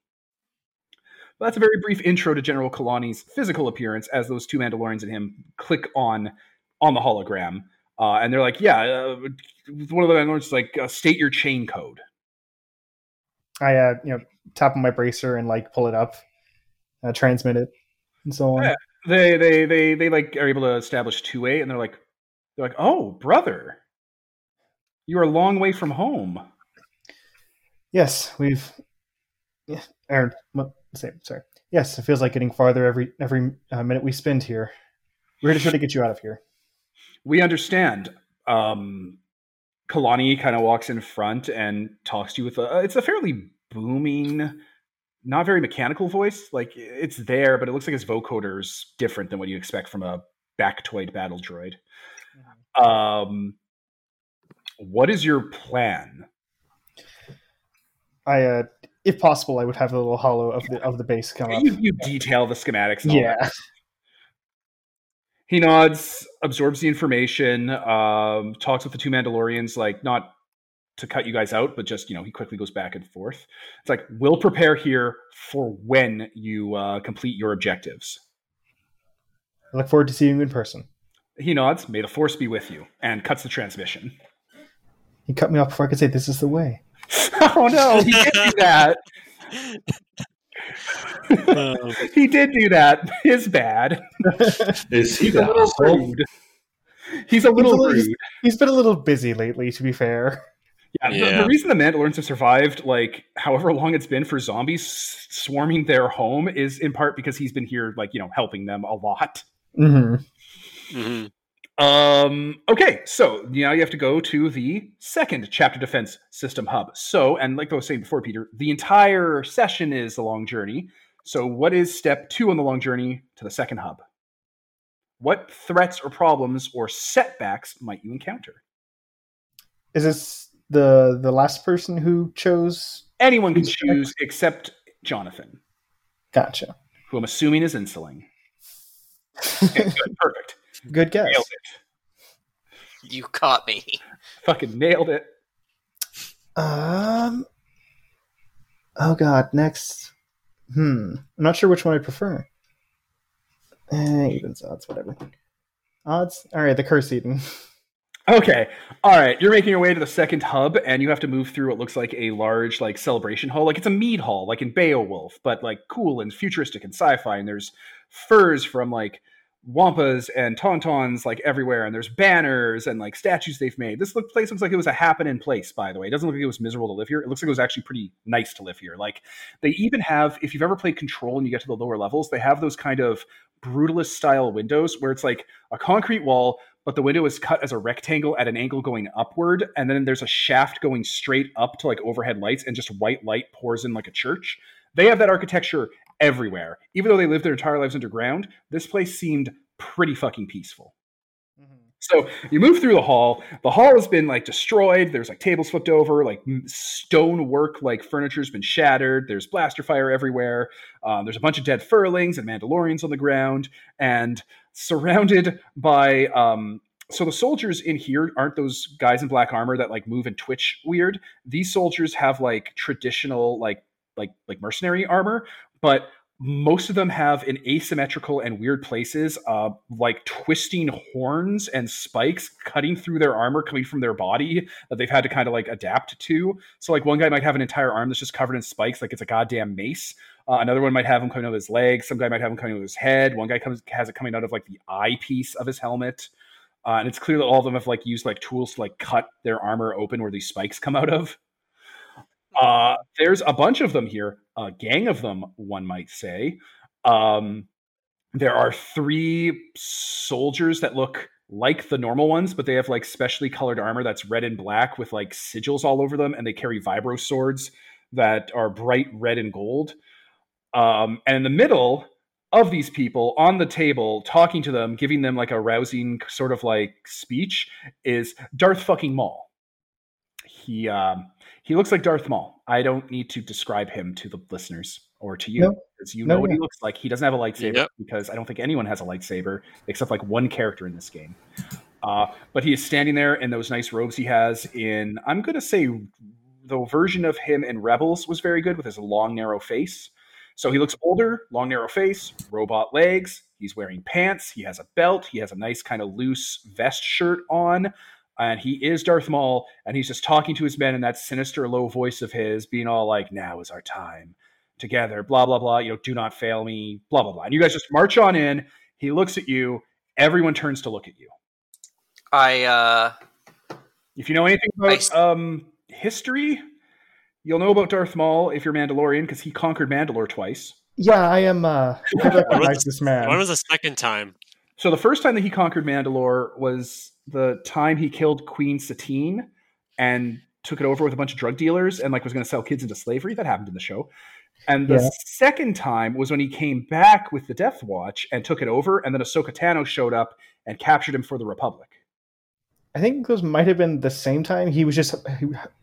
But that's a very brief intro to General Kalani's physical appearance as those two Mandalorians and him click on on the hologram. Uh, and they're like, yeah, uh, one of the Mandalorians is like, uh, state your chain code. I uh, you know tap on my bracer and like pull it up, uh, transmit it, and so on. Yeah. They, they, they, they like are able to establish two way, and they're like, they're like, oh, brother, you are a long way from home. Yes, we've. Yeah, or say sorry. Yes, it feels like getting farther every every uh, minute we spend here. We're here to try to get you out of here. We understand. Um, Kalani kind of walks in front and talks to you with a. It's a fairly booming, not very mechanical voice. Like it's there, but it looks like his vocoder's different than what you expect from a Baktoid battle droid. Um, what is your plan? I, uh, if possible, I would have a little hollow of the of the base come up. You, you detail the schematics. All that. Yeah, He nods, absorbs the information, um, talks with the two Mandalorians, like not to cut you guys out, but just you know, he quickly goes back and forth. It's like we'll prepare here for when you uh, complete your objectives. I look forward to seeing you in person. He nods, may the force be with you, and cuts the transmission. He cut me off before I could say this is the way. oh no, he did do that. Um, he did do that. His bad. Is he He's a the little rude. He's a little little- rude. He's been a little busy lately, to be fair. Yeah, the- Yeah. The, reason the Mandalorians have survived, like however long it's been for zombies swarming their home, is in part because he's been here, like you know, helping them a lot. Mm-hmm. hmm Um, okay, so now you have to go to the second chapter defense system hub. So, and like I was saying before, Peter, the entire session is a long journey. So, what is step two on the long journey to the second hub? What threats or problems or setbacks might you encounter? Is this the the last person who chose? Anyone can choose except Jonathan, Gotcha. who I'm assuming is Insuling. Okay, perfect. Good guess. Nailed it. You caught me. Fucking nailed it. Um. Oh God. Next. Hmm. I'm not sure which one I prefer. Eh, evens, odds, whatever. Odds. All right. The curse Eden. Okay. All right. You're making your way to the second hub, and you have to move through what looks like a large, like, celebration hall. Like it's a mead hall, like in Beowulf, but like cool and futuristic and sci-fi. And there's furs from like wampas and tauntauns like everywhere, and there's banners and like statues they've made. This look, place looks like it was a happening place, by the way. It doesn't look like it was miserable to live here. It looks like it was actually pretty nice to live here. Like they even have, if you've ever played Control and you get to the lower levels, they have those kind of brutalist style windows where it's like a concrete wall but the window is cut as a rectangle at an angle going upward and then there's a shaft going straight up to like overhead lights and just white light pours in like a church they have that architecture everywhere even though they lived their entire lives underground this place seemed pretty fucking peaceful so you move through the hall. The hall has been like destroyed. There's like tables flipped over, like m- stonework, like furniture's been shattered. There's blaster fire everywhere. Um, there's a bunch of dead furlings and Mandalorians on the ground, and surrounded by. Um, so the soldiers in here aren't those guys in black armor that like move and twitch weird. These soldiers have like traditional like like like mercenary armor, but most of them have in asymmetrical and weird places, uh, like twisting horns and spikes cutting through their armor coming from their body that they've had to kind of like adapt to. So, like, one guy might have an entire arm that's just covered in spikes, like it's a goddamn mace. Uh, another one might have him coming out of his leg. Some guy might have him coming out of his head. One guy comes has it coming out of like the eyepiece of his helmet. Uh, and it's clear that all of them have like used like tools to like cut their armor open where these spikes come out of. Uh, there's a bunch of them here, a gang of them, one might say. Um, there are three soldiers that look like the normal ones, but they have like specially colored armor that's red and black with like sigils all over them, and they carry vibro swords that are bright red and gold. Um, and in the middle of these people on the table, talking to them, giving them like a rousing sort of like speech, is Darth fucking Maul. He um, he looks like Darth Maul. I don't need to describe him to the listeners or to you No. because you No, know what he looks like. He doesn't have a lightsaber Yep. because I don't think anyone has a lightsaber except like one character in this game. Uh, but he is standing there in those nice robes he has in. I'm going to say the version of him in Rebels was very good with his long narrow face. So he looks older, long narrow face, robot legs. He's wearing pants. He has a belt. He has a nice kind of loose vest shirt on. And he is Darth Maul, and he's just talking to his men in that sinister low voice of his, being all like, "Now is our time, together." Blah blah blah. You know, do not fail me. Blah blah blah. And you guys just march on in. He looks at you. Everyone turns to look at you. I uh, If you know anything about s- um, history, you'll know about Darth Maul if you're Mandalorian because he conquered Mandalore twice. Yeah, I am. Uh, I recognize this man. When was the second time? So the first time that he conquered Mandalore was the time he killed Queen Satine and took it over with a bunch of drug dealers and like was going to sell kids into slavery. That happened in the show. And the Yeah. second time was when he came back with the Death Watch and took it over, and then Ahsoka Tano showed up and captured him for the Republic. I think those might have been the same time. He was just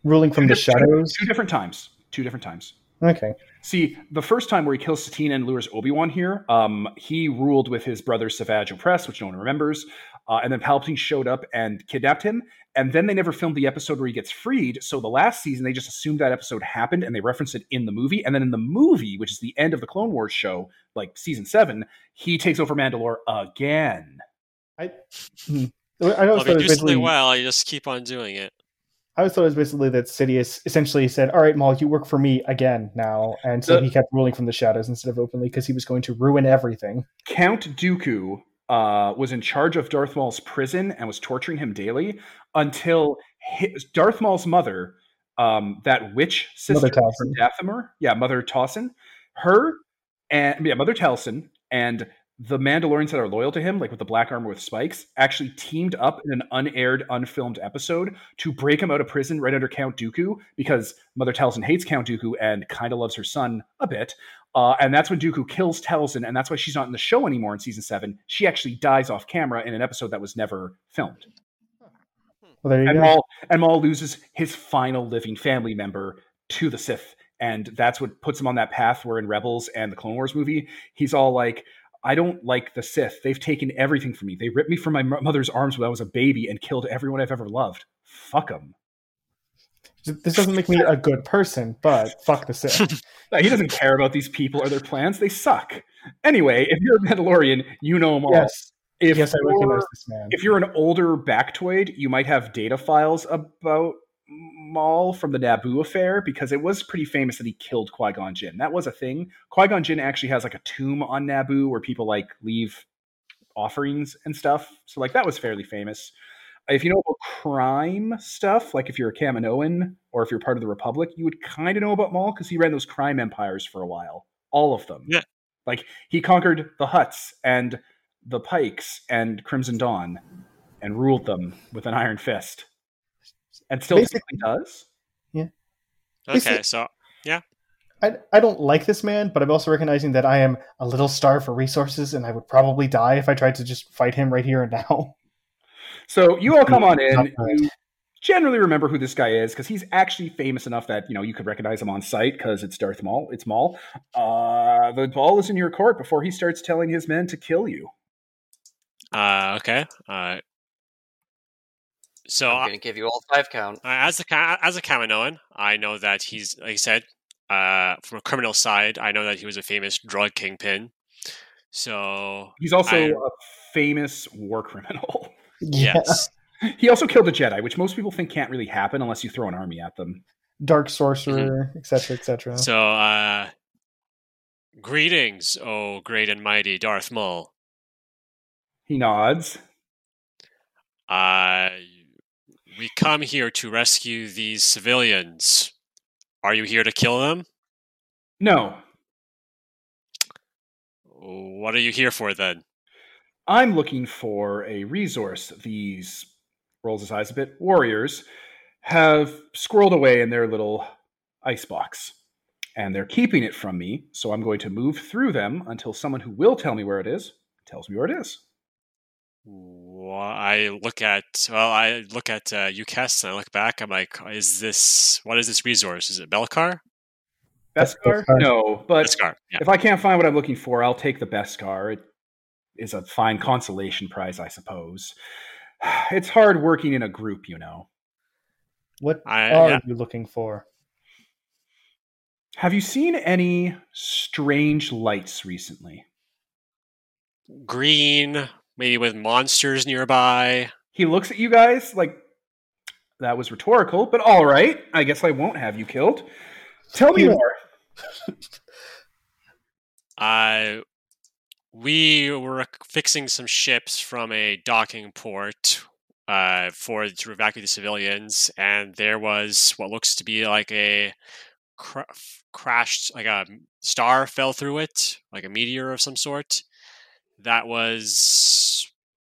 ruling from the Two different- shadows. Two different times. Two different times. Okay. See, the first time where he kills Satine and lures Obi Wan here, um, he ruled with his brother Savage Opress, which no one remembers. Uh, and then Palpatine showed up and kidnapped him. And then they never filmed the episode where he gets freed. So the last season, they just assumed that episode happened and they referenced it in the movie. And then in the movie, which is the end of the Clone Wars show, like season seven, he takes over Mandalore again. I. hmm. I always Well, thought if it you was do something well, you just keep on doing it. I always thought it was basically that Sidious essentially said, "All right, Maul, you work for me again now," and so The- he kept ruling from the shadows instead of openly because he was going to ruin everything. Count Dooku uh, was in charge of Darth Maul's prison and was torturing him daily until his, Darth Maul's mother, um, that witch sister Mother. Dathomir, yeah, Mother Talzin, her and yeah, Mother Talzin and the Mandalorians that are loyal to him, like with the black armor with spikes, actually teamed up in an unaired, unfilmed episode to break him out of prison right under Count Dooku because Mother Talzin hates Count Dooku and kind of loves her son a bit. Uh, and that's when Dooku kills Talzin, and that's why she's not in the show anymore in season seven. She actually dies off camera in an episode that was never filmed. Well, there you And go. Maul, and Maul loses his final living family member to the Sith. And that's what puts him on that path where in Rebels and the Clone Wars movie, he's all like, I don't like the Sith. They've taken everything from me. They ripped me from my mother's arms when I was a baby and killed everyone I've ever loved. Fuck them. This doesn't make me a good person, but fuck the Sith. He doesn't care about these people or their plans. They suck. Anyway, if you're a Mandalorian, you know them all. yes, If yes, I you're- recognize this man. if you're an older Baktoid, you might have data files about Maul from the Naboo affair because it was pretty famous that he killed Qui Gon Jinn. That was a thing. Qui Gon Jinn actually has like a tomb on Naboo where people like leave offerings and stuff. So like that was fairly famous. If you know about crime stuff, like if you're a Kaminoan or if you're part of the Republic, you would kind of know about Maul because he ran those crime empires for a while. All of them. Yeah. Like he conquered the Hutts and the Pikes and Crimson Dawn and ruled them with an iron fist. And still Basically- does. Yeah. Okay, Basically- so yeah. I, I don't like this man, but I'm also recognizing that I am a little starved for resources, and I would probably die if I tried to just fight him right here and now. So you all come on in. You generally remember who this guy is because he's actually famous enough that you know you could recognize him on sight because it's Darth Maul. It's Maul. Uh, the ball is in your court before he starts telling his men to kill you. uh, okay. Uh, so I'm going to give you all five count. Uh, as a Ka- as a Kaminoan, I know that he's like I said, uh, from a criminal side, I know that he was a famous drug kingpin. So He's also I- a famous war criminal. yes, he also killed a Jedi, which most people think can't really happen unless you throw an army at them. Dark sorcerer, etc., etc. so uh, greetings, oh great and mighty Darth Maul. He nods. Uh, we come here to rescue these civilians. Are you here to kill them? No, What are you here for then? I'm looking for a resource these rolls his eyes a bit warriors have squirreled away in their little ice box. And they're keeping it from me, so I'm going to move through them until someone who will tell me where it is tells me where it is. Well, I look at well, I look at uh, UCAS and I look back. I'm like, is this what is this resource? Is it Belcar? Beskar? Beskar. No, but Beskar. Yeah. if I can't find what I'm looking for, I'll take the Beskar. It is a fine consolation prize, I suppose. It's hard working in a group, you know. what I- are yeah. you looking for? Have you seen any strange lights recently? Green, maybe with monsters nearby. He looks at you guys like that was rhetorical, but all right. I guess I won't have you killed. Tell me You- more. Uh, we were fixing some ships from a docking port uh, for to evacuate the civilians, and there was what looks to be like a cra- crashed, like a star fell through it, like a meteor of some sort. That was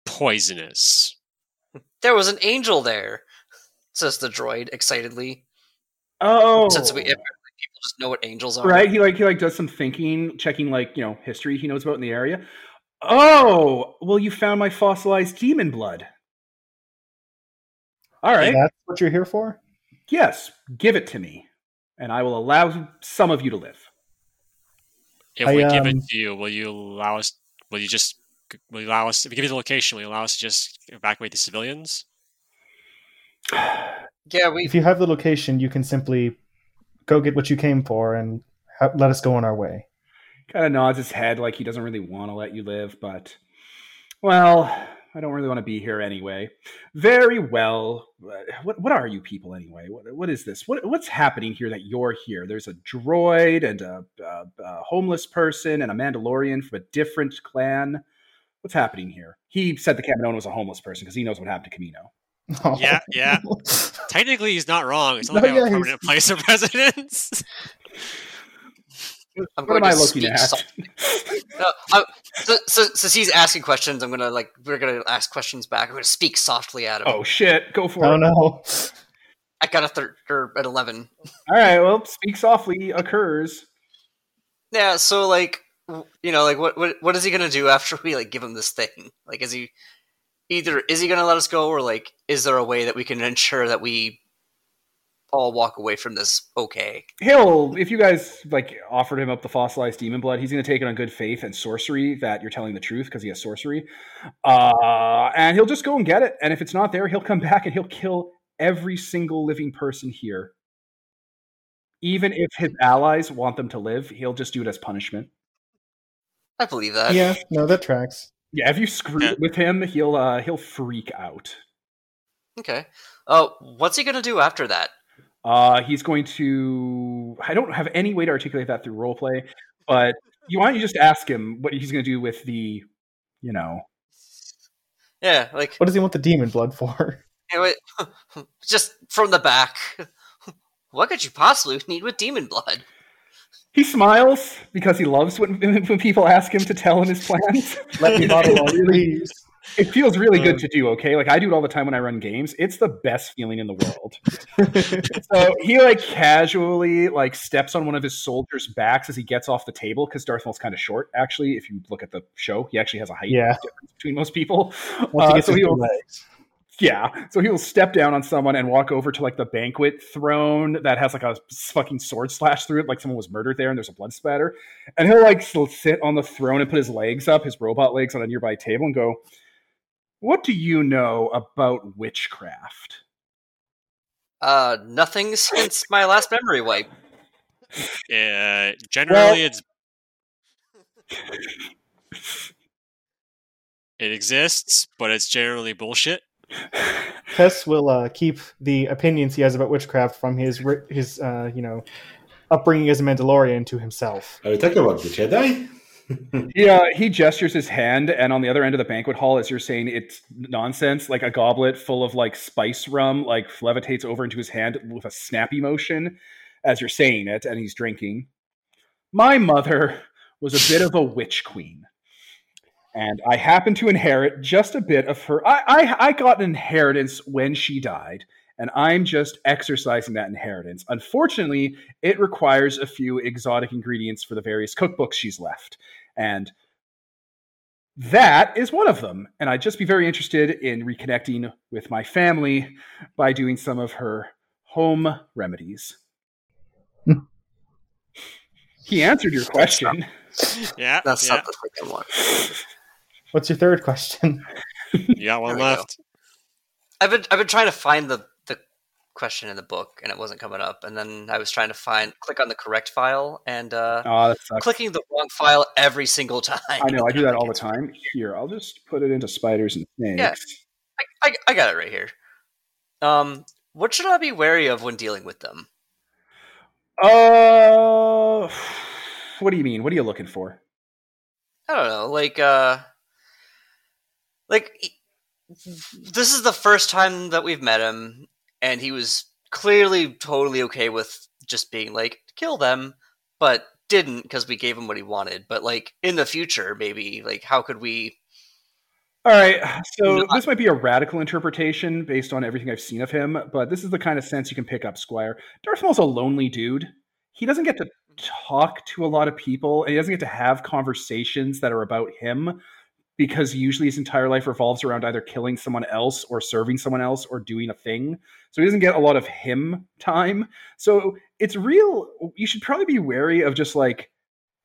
poisonous. There was an angel there, says the droid excitedly. Oh, Since we people just know what angels are. right. He like he like does some thinking, checking like you know history he knows about in the area. Oh, well, you found my fossilized demon blood. All right. That's what you're here for? Yes, give it to me, and I will allow some of you to live. If I, we give it um, to you, will you allow us? Will you just? Will you allow us? If we give you the location, will you allow us to just evacuate the civilians? Yeah, we If you have the location, you can simply go get what you came for and ha- let us go on our way. kind of nods his head like he doesn't really want to let you live, but well, I don't really want to be here anyway. Very well. What what are you people anyway? What what is this? What what's happening here that you're here? There's a droid and a, a, a homeless person and a Mandalorian from a different clan. What's happening here? He said the Kaminoan was a homeless person because he knows what happened to Kamino. Yeah, yeah. Technically, he's not wrong. It's No, not like yeah, a permanent place of residence. I'm What going am to I looking speak at? softly. No, I'm- so, so, since he's asking questions, I'm gonna like we're gonna ask questions back. I'm gonna speak softly at him. oh shit! Go for Oh it. no. I got a third or er, at eleven. All right. Well, speak softly occurs. Yeah, so like you know, like what what what is he gonna do after we like give him this thing? Like, is he either is he gonna let us go, or like is there a way that we can ensure that we all walk away from this okay? He'll, if you guys like offered him up the fossilized demon blood, he's going to take it on good faith and sorcery that you're telling the truth because he has sorcery. Uh, and he'll just go and get it. And if it's not there, he'll come back and he'll kill every single living person here. Even if his allies want them to live, he'll just do it as punishment. I believe that. Yeah, no, that tracks. Yeah, if you screw Yeah. with him, he'll uh, he'll freak out. Okay. Oh, what's he gonna do after that? Uh, he's going to. I don't have any way to articulate that through roleplay, but you why don't you just ask him what he's going to do with the, you know, Yeah, like What does he want the demon blood for? anyway, just from the back. What could you possibly need with demon blood? he smiles because he loves when when people ask him to tell him his plans. Let me bottle all, please. It feels really good Uh. to do. Okay, like I do it all the time when I run games. It's the best feeling in the world. so he like casually like steps on one of his soldiers' backs as he gets off the table because Darth Maul's kind of short. Actually, if you look at the show, he actually has a height Yeah. difference between most people. Once he Uh, gets so he'll- legs. Yeah, so he'll step down on someone and walk over to like the banquet throne that has like a fucking sword slash through it, like someone was murdered there and there's a blood spatter. And he'll like sit on the throne and put his legs up, his robot legs on a nearby table and go, What do you know about witchcraft? Uh, nothing since my last memory wipe. Uh, generally, it's it exists, but it's generally bullshit. Kess will uh, keep the opinions he has about witchcraft from his his uh, you know upbringing as a Mandalorian to himself. Are you talking about the Jedi? Yeah, uh, he gestures his hand, and on the other end of the banquet hall, as you're saying it's nonsense, like a goblet full of like spice rum, like levitates over into his hand with a snappy motion as you're saying it, and he's drinking. My mother was a bit of a witch queen, and I happened to inherit just a bit of her. I, I, I got an inheritance when she died, and I'm just exercising that inheritance. Unfortunately, it requires a few exotic ingredients for the various cookbooks she's left. And that is one of them. And I'd just be very interested in reconnecting with my family by doing some of her home remedies. he answered your question. Yeah, That's yeah. not the second one. What's your third question? You got one There go. left. I've been I've been trying to find the the question in the book and it wasn't coming up, and then I was trying to find click on the correct file and uh, Oh, clicking the wrong file every single time. I know, I do that all the time. Here, I'll just put it into spiders and snakes. Yeah. I, I, I got it right here. Um, what should I be wary of when dealing with them? Uh, what do you mean? What are you looking for? I don't know, like uh, like this is the first time that we've met him, and he was clearly totally okay with just being like kill them, but didn't because we gave him what he wanted. But like in the future, maybe like how could we? All right, so No, I- this might be a radical interpretation based on everything I've seen of him, but this is the kind of sense you can pick up, Squire. Darth Maul's a lonely dude. He doesn't get to talk to a lot of people, and he doesn't get to have conversations that are about him because usually his entire life revolves around either killing someone else or serving someone else or doing a thing. So he doesn't get a lot of him time. So it's real. You should probably be wary of just like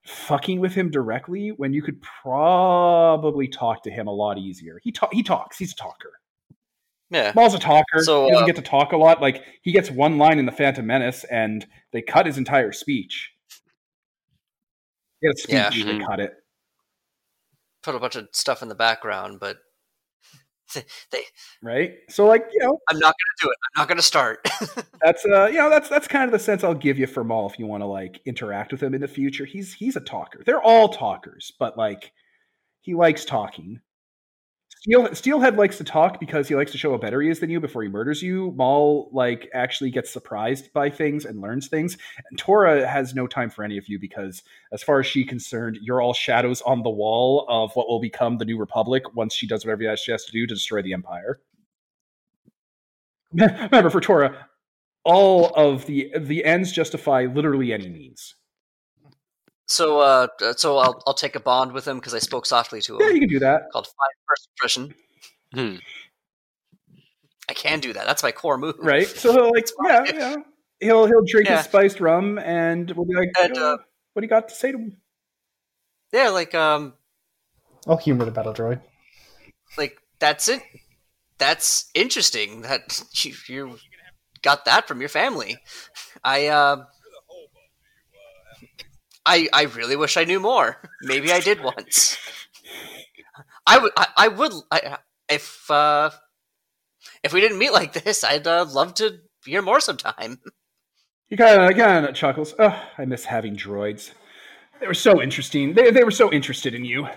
fucking with him directly when you could probably talk to him a lot easier. He ta- he talks. He's a talker. Yeah, Maul's a talker. So, he doesn't uh, get to talk a lot. Like he gets one line in the Phantom Menace, and they cut his entire speech. Yeah, speech. Yeah. They Mhm. cut it. Put a bunch of stuff in the background, but they, Right. So like you know I'm not gonna do it. I'm not gonna start. that's uh you know that's that's kind of the sense I'll give you for Maul if you want to like interact with him in the future. He's he's a talker. They're all talkers, but like he likes talking. Steel, Steelhead likes to talk because he likes to show how better he is than you before he murders you. Maul like actually gets surprised by things and learns things. And Tora has no time for any of you because, as far as she's concerned, you're all shadows on the wall of what will become the new Republic once she does whatever she has to do to destroy the Empire. Remember, for Tora, all of the the ends justify literally any means. So, uh, so I'll I'll take a bond with him because I spoke softly to him. Yeah, you can do that. Called five first impression. Hmm. I can do that. That's my core move. Right. So he'll like, yeah, yeah. He'll he'll drink Yeah. his spiced rum and we'll be like, And, "Uh, uh, what do you got to say to him? Yeah, like um, I'll humor the battle droid. like that's it. That's interesting that you you got that from your family. I uh, I I really wish I knew more. Maybe I did once. I would I, I would I, if uh, if we didn't meet like this, I'd uh, love to hear more sometime. He kind of of chuckles. Oh, I miss having droids. They were so interesting. They, they were so interested in you.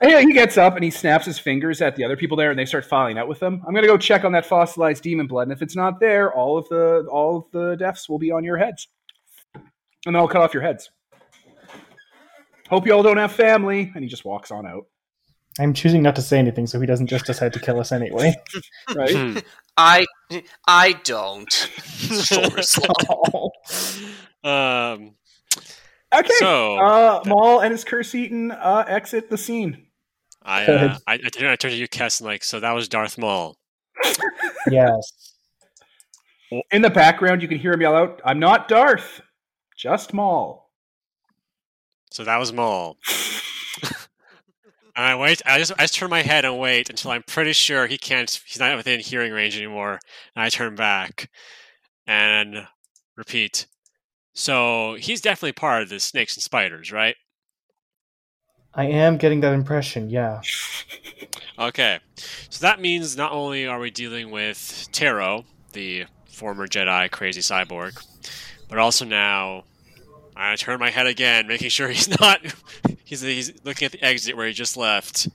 And he gets up and he snaps his fingers at the other people there, and they start filing out with them. I'm gonna go check on that fossilized demon blood, and if it's not there, all of the all of the deaths will be on your heads, and I'll cut off your heads. Hope you all don't have family. And he just walks on out. I'm choosing not to say anything so he doesn't just decide to kill us anyway. Right? Hmm. I I don't. Shoulder slump. um, okay. so uh, Maul and his curse eaten uh, exit the scene. I, uh. I I turned I turned to you, Kess, and like, so that was Darth Maul. yes. In the background, you can hear him yell out, "I'm not Darth, just Maul." So that was Maul. and I wait. I just I just turn my head and wait until I'm pretty sure he can't. He's not within hearing range anymore. And I turn back and repeat. So he's definitely part of the snakes and spiders, right? I am getting that impression, yeah. Okay. So that means not only are we dealing with Taro, the former Jedi crazy cyborg, but also now I turn my head again, making sure he's not. He's, he's looking at the exit where he just left.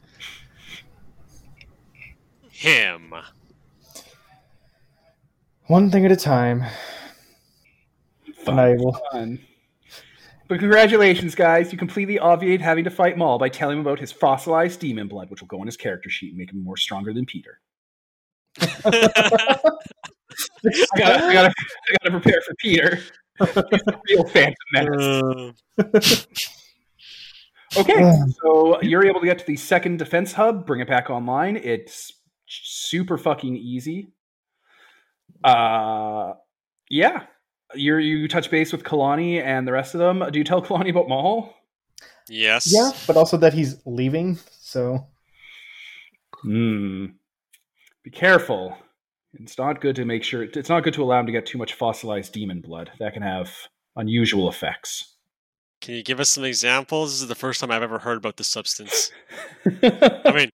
Him. One thing at a time. And I will Fun. But congratulations, guys! You completely obviate having to fight Maul by telling him about his fossilized demon blood, which will go on his character sheet and make him more stronger than Peter. I gotta, I gotta, I gotta prepare for Peter. He's real Phantom Menace. Uh, Okay, so you're able to get to the second defense hub, bring it back online. It's super fucking easy. Uh, yeah, you you touch base with Kalani and the rest of them. Do you tell Kalani about Maul? yes. Yeah, but also that he's leaving, so Hmm. Be careful. It's not good to make sure. It's not good to allow him to get too much fossilized demon blood. That can have unusual effects. Can you give us some examples? This is the first time I've ever heard about this substance. I mean,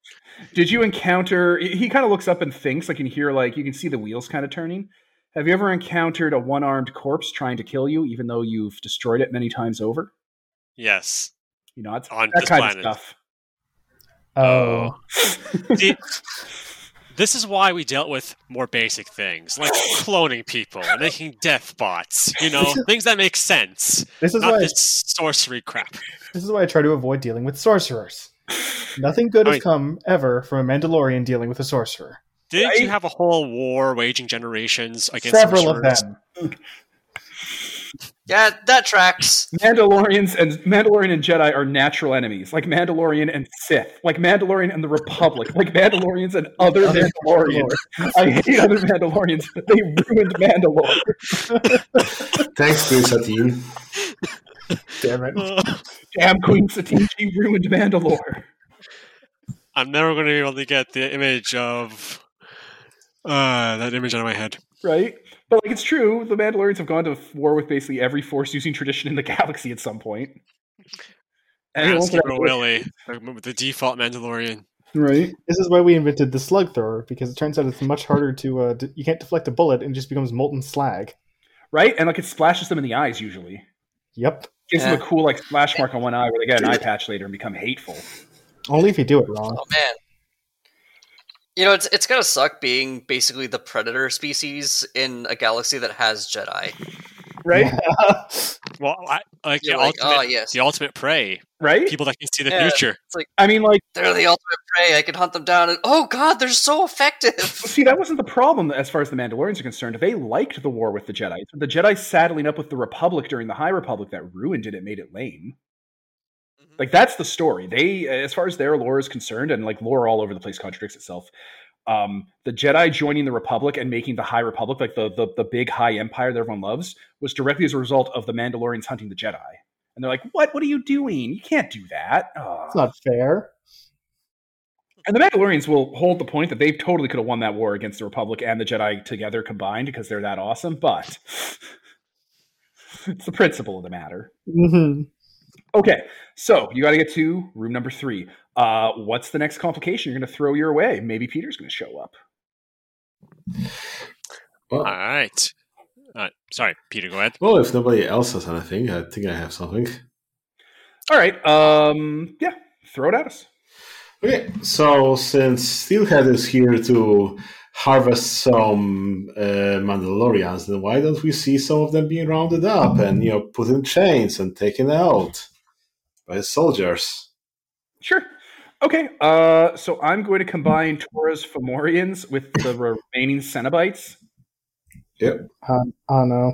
Did you encounter? He he kind of looks up and thinks. Like you can hear, like you can see the wheels kind of turning. Have you ever encountered a one-armed corpse trying to kill you, even though you've destroyed it many times over? yes. You know, it's On that this kind planet. of stuff. oh, See, this is why we dealt with more basic things like cloning people and making death bots. You know, things that make sense. this is Not why this sorcery crap. this is why I try to avoid dealing with sorcerers. Nothing good I has mean- come ever from a Mandalorian dealing with a sorcerer. Didn't you have a whole war waging generations against Several of them. Yeah, that tracks. Mandalorians and Mandalorian and Jedi are natural enemies, like Mandalorian and Sith, like Mandalorian and the Republic, like Mandalorians and other Other Mandalorians. I hate other Mandalorians. They ruined Mandalore. Thanks, Queen Satine. Damn it. Damn Queen Satine, she ruined Mandalore. I'm never going to be able to get the image of uh, that image out of my head. Right? But like it's true, the Mandalorians have gone to war with basically every force using tradition in the galaxy at some point. And it won't Skipper Willie, the, the default Mandalorian. right? This is why we invented the slug thrower because it turns out it's much harder to. Uh, d- you can't deflect a bullet and it just becomes molten slag. Right? And like it splashes them in the eyes usually. Yep. Gives them a cool like splash mark on one eye where they get an eye patch later and become hateful. Only if you do it wrong. Oh man. You know, it's it's gonna suck being basically the predator species in a galaxy that has Jedi. Right? Well, I, like the You're like, ultimate, oh yes, the ultimate prey, Right? people that can see the Yeah. future. I mean, like, they're the ultimate prey. I can hunt them down, and oh god, they're so effective. see, that wasn't the problem as far as the Mandalorians are concerned. They liked the war with the Jedi. The Jedi saddling up with the Republic during the High Republic that ruined it. It made it lame. Like that's the story. They, as far as their lore is concerned, and like lore all over the place contradicts itself. Um, the Jedi joining the Republic and making the High Republic, like the, the the big High Empire that everyone loves, was directly as a result of the Mandalorians hunting the Jedi. And they're like, "What? What are you doing? You can't do that." It's not fair. And the Mandalorians will hold the point that they totally could have won that war against the Republic and the Jedi together combined because they're that awesome. But it's the principle of the matter. hmm Okay, so you got to get to room number three. Uh, what's the next complication you're going to throw your way? Maybe Peter's going to show up. Well, All right. Uh, sorry, Peter. Go ahead. well, if nobody else has anything, I think I have something. All right. Um, yeah, throw it at us. Okay, so since Steelhead is here to harvest some uh, Mandalorians, then why don't we see some of them being rounded up and you know put in chains and taken out by his soldiers? Sure. Okay. Uh, so I'm going to combine Tora's Fomorians with the remaining Cenobites Yep. Uh, oh no.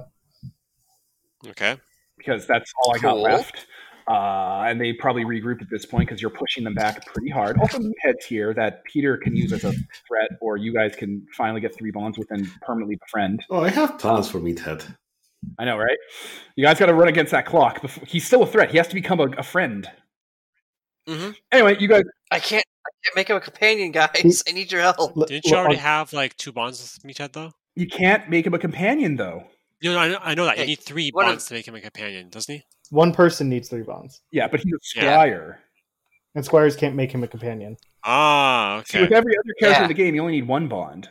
Okay. because that's all I Cool. got left. Uh, and they probably regroup at this point because you're pushing them back pretty hard. Also, heads here that Peter can use as a threat, or you guys can finally get three bonds with and permanently befriend. Oh, I have plans for Meathead. I know, right? You guys got to run against that clock. Before, he's still a threat. He has to become a, a friend. Mhm. Anyway, you guys. I can't. I can't make him a companion, guys. I need your help. Didn't you already uh, have like two bonds with Meathead though? You can't make him a companion, though. No, no, I know, I know that. You need three bonds if- to make him a companion, doesn't he? One person needs three bonds, Yeah, but he's a Yeah. squire. and squires can't make him a companion. Ah, See, okay. with every other character Yeah. in the game, you only need one bond.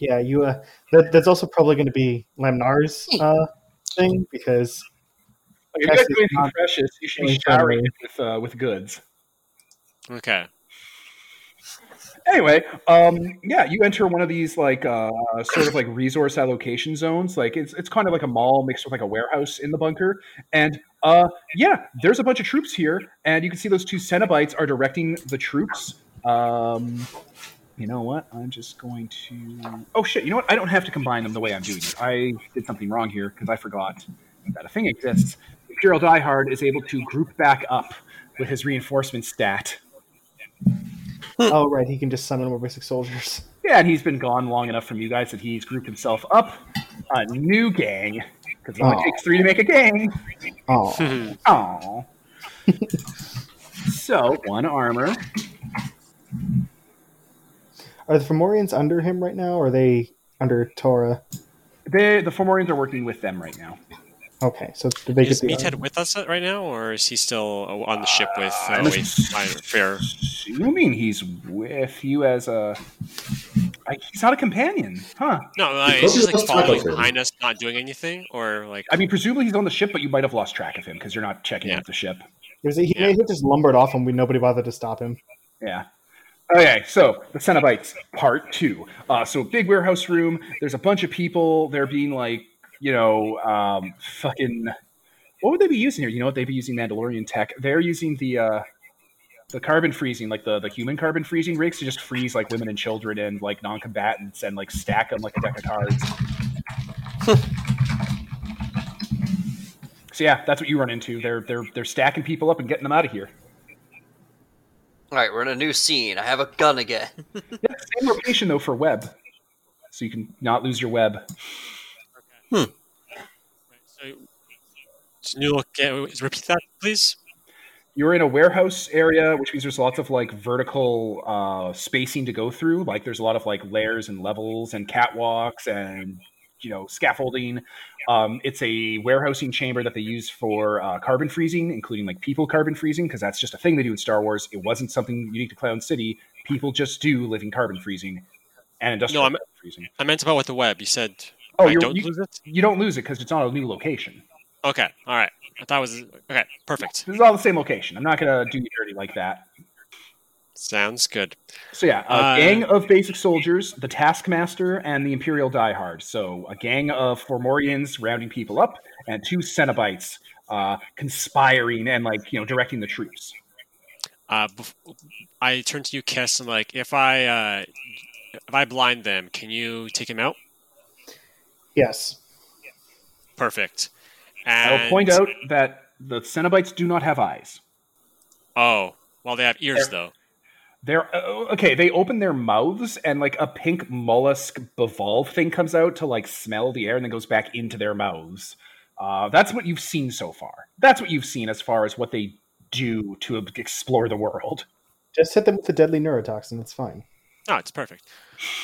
Yeah, you. Uh, that, that's also probably going to be Lamnar's uh, thing because Like, if you guys Yes, do anything not precious, you should be really showering with uh, with goods. Okay. Anyway, um, yeah, you enter one of these like uh, sort of like resource allocation zones. Like it's it's kind of like a mall mixed with like a warehouse in the bunker. And uh, yeah, there's a bunch of troops here, and you can see those two Cenobites are directing the troops. Um, you know what? I'm just going to. Oh shit! You know what? I don't have to combine them the way I'm doing it. I did something wrong here because I forgot that a thing exists. Imperial Diehard is able to group back up with his reinforcement stat. Hmm. oh right, he can just summon more basic soldiers. Yeah, and he's been gone long enough from you guys that he's grouped himself up a new gang because it only Aw. takes three to make a gang. Oh, Oh. so one armor. Are the Fomorians under him right now? Or are they under Tora? They, the Fomorians are working with them right now. Okay, so did they Is get the Meathead with us right now, or is he still uh, on the ship with uh, I'm with Fair? assuming he's with you as a. I, he's not a companion, huh? No, like, He is just like lost track of following behind us, not doing anything, or like? I mean, presumably he's on the ship, but you might have lost track of him because you're not checking Yeah. with the ship. He, was, he Yeah. may have just lumbered off and we nobody bothered to stop him. Yeah. Okay, so the Cenobites part two. Uh, so big warehouse room. There's a bunch of people. They're being like, you know, um, fucking. What would they be using here? You know what they'd be using Mandalorian tech. They're using the uh, the carbon freezing, like the the human carbon freezing rigs, to just freeze like women and children and like non-combatants and like stack them like a deck of cards. so yeah, that's what you run into. They're they're they're stacking people up and getting them out of here. All right, we're in a new scene. I have a gun again. Yeah, same location though for web, so you can not lose your web. So, so new look. Repeat that, please. You're in a warehouse area, which means there's lots of like vertical uh, spacing to go through. Like there's a lot of like layers and levels and catwalks and you know scaffolding. Um, it's a warehousing chamber that they use for uh, carbon freezing, including like people carbon freezing, because that's just a thing they do in Star Wars. It wasn't something unique to Cloud City. People just do living carbon freezing and industrial No, I'm- carbon freezing. I meant about with the web. You said Oh, I don't you- lose it. You don't lose it because it's on a new location. Okay, all right. I thought it was okay. Perfect. This is all the same location. I'm not gonna do you dirty like that. Sounds good. So yeah, a Uh, gang of basic soldiers, the Taskmaster, and the Imperial Diehard. So a gang of Fomorians rounding people up, and two Cenobites uh, conspiring and like you know directing the troops. Uh, bef- I turn to you, Kess, and like, if I uh, if I blind them, can you take him out? Yes. Perfect. And... I will point out that the Cenobites do not have eyes. Oh, well, they have ears though. They're uh, okay. They open their mouths, and like a pink mollusk bivalve thing comes out to like smell the air, and then goes back into their mouths. Uh, that's what you've seen so far. That's what you've seen as far as what they do to explore the world. Just hit them with the deadly neurotoxin. It's fine. Oh, it's perfect.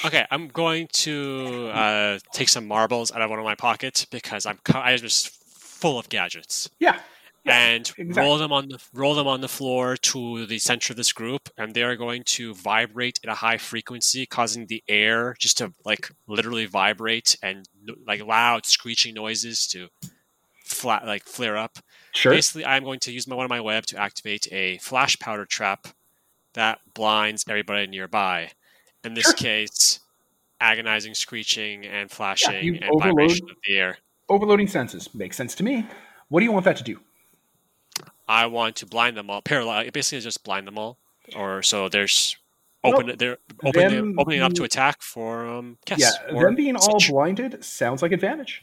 Okay, I'm going to uh, take some marbles out of one of my pockets because I'm I'm just full of gadgets. Yeah, Yeah, and exactly. roll them on the roll them on the floor to the center of this group, and they are going to vibrate at a high frequency, causing the air just to like literally vibrate and like loud screeching noises to flat like flare up. sure. Basically, I'm going to use my, one of my web to activate a flash powder trap that blinds everybody nearby. In this Sure. case, agonizing screeching and flashing you and overload- vibration of the air. Overloading senses makes sense to me. What do you want that to do? I want to blind them all. Paralyze. Basically, just blind them all. Or so there's open. they're opening, them- opening up to attack for um. Kess, yeah, them being all blinded sounds like advantage.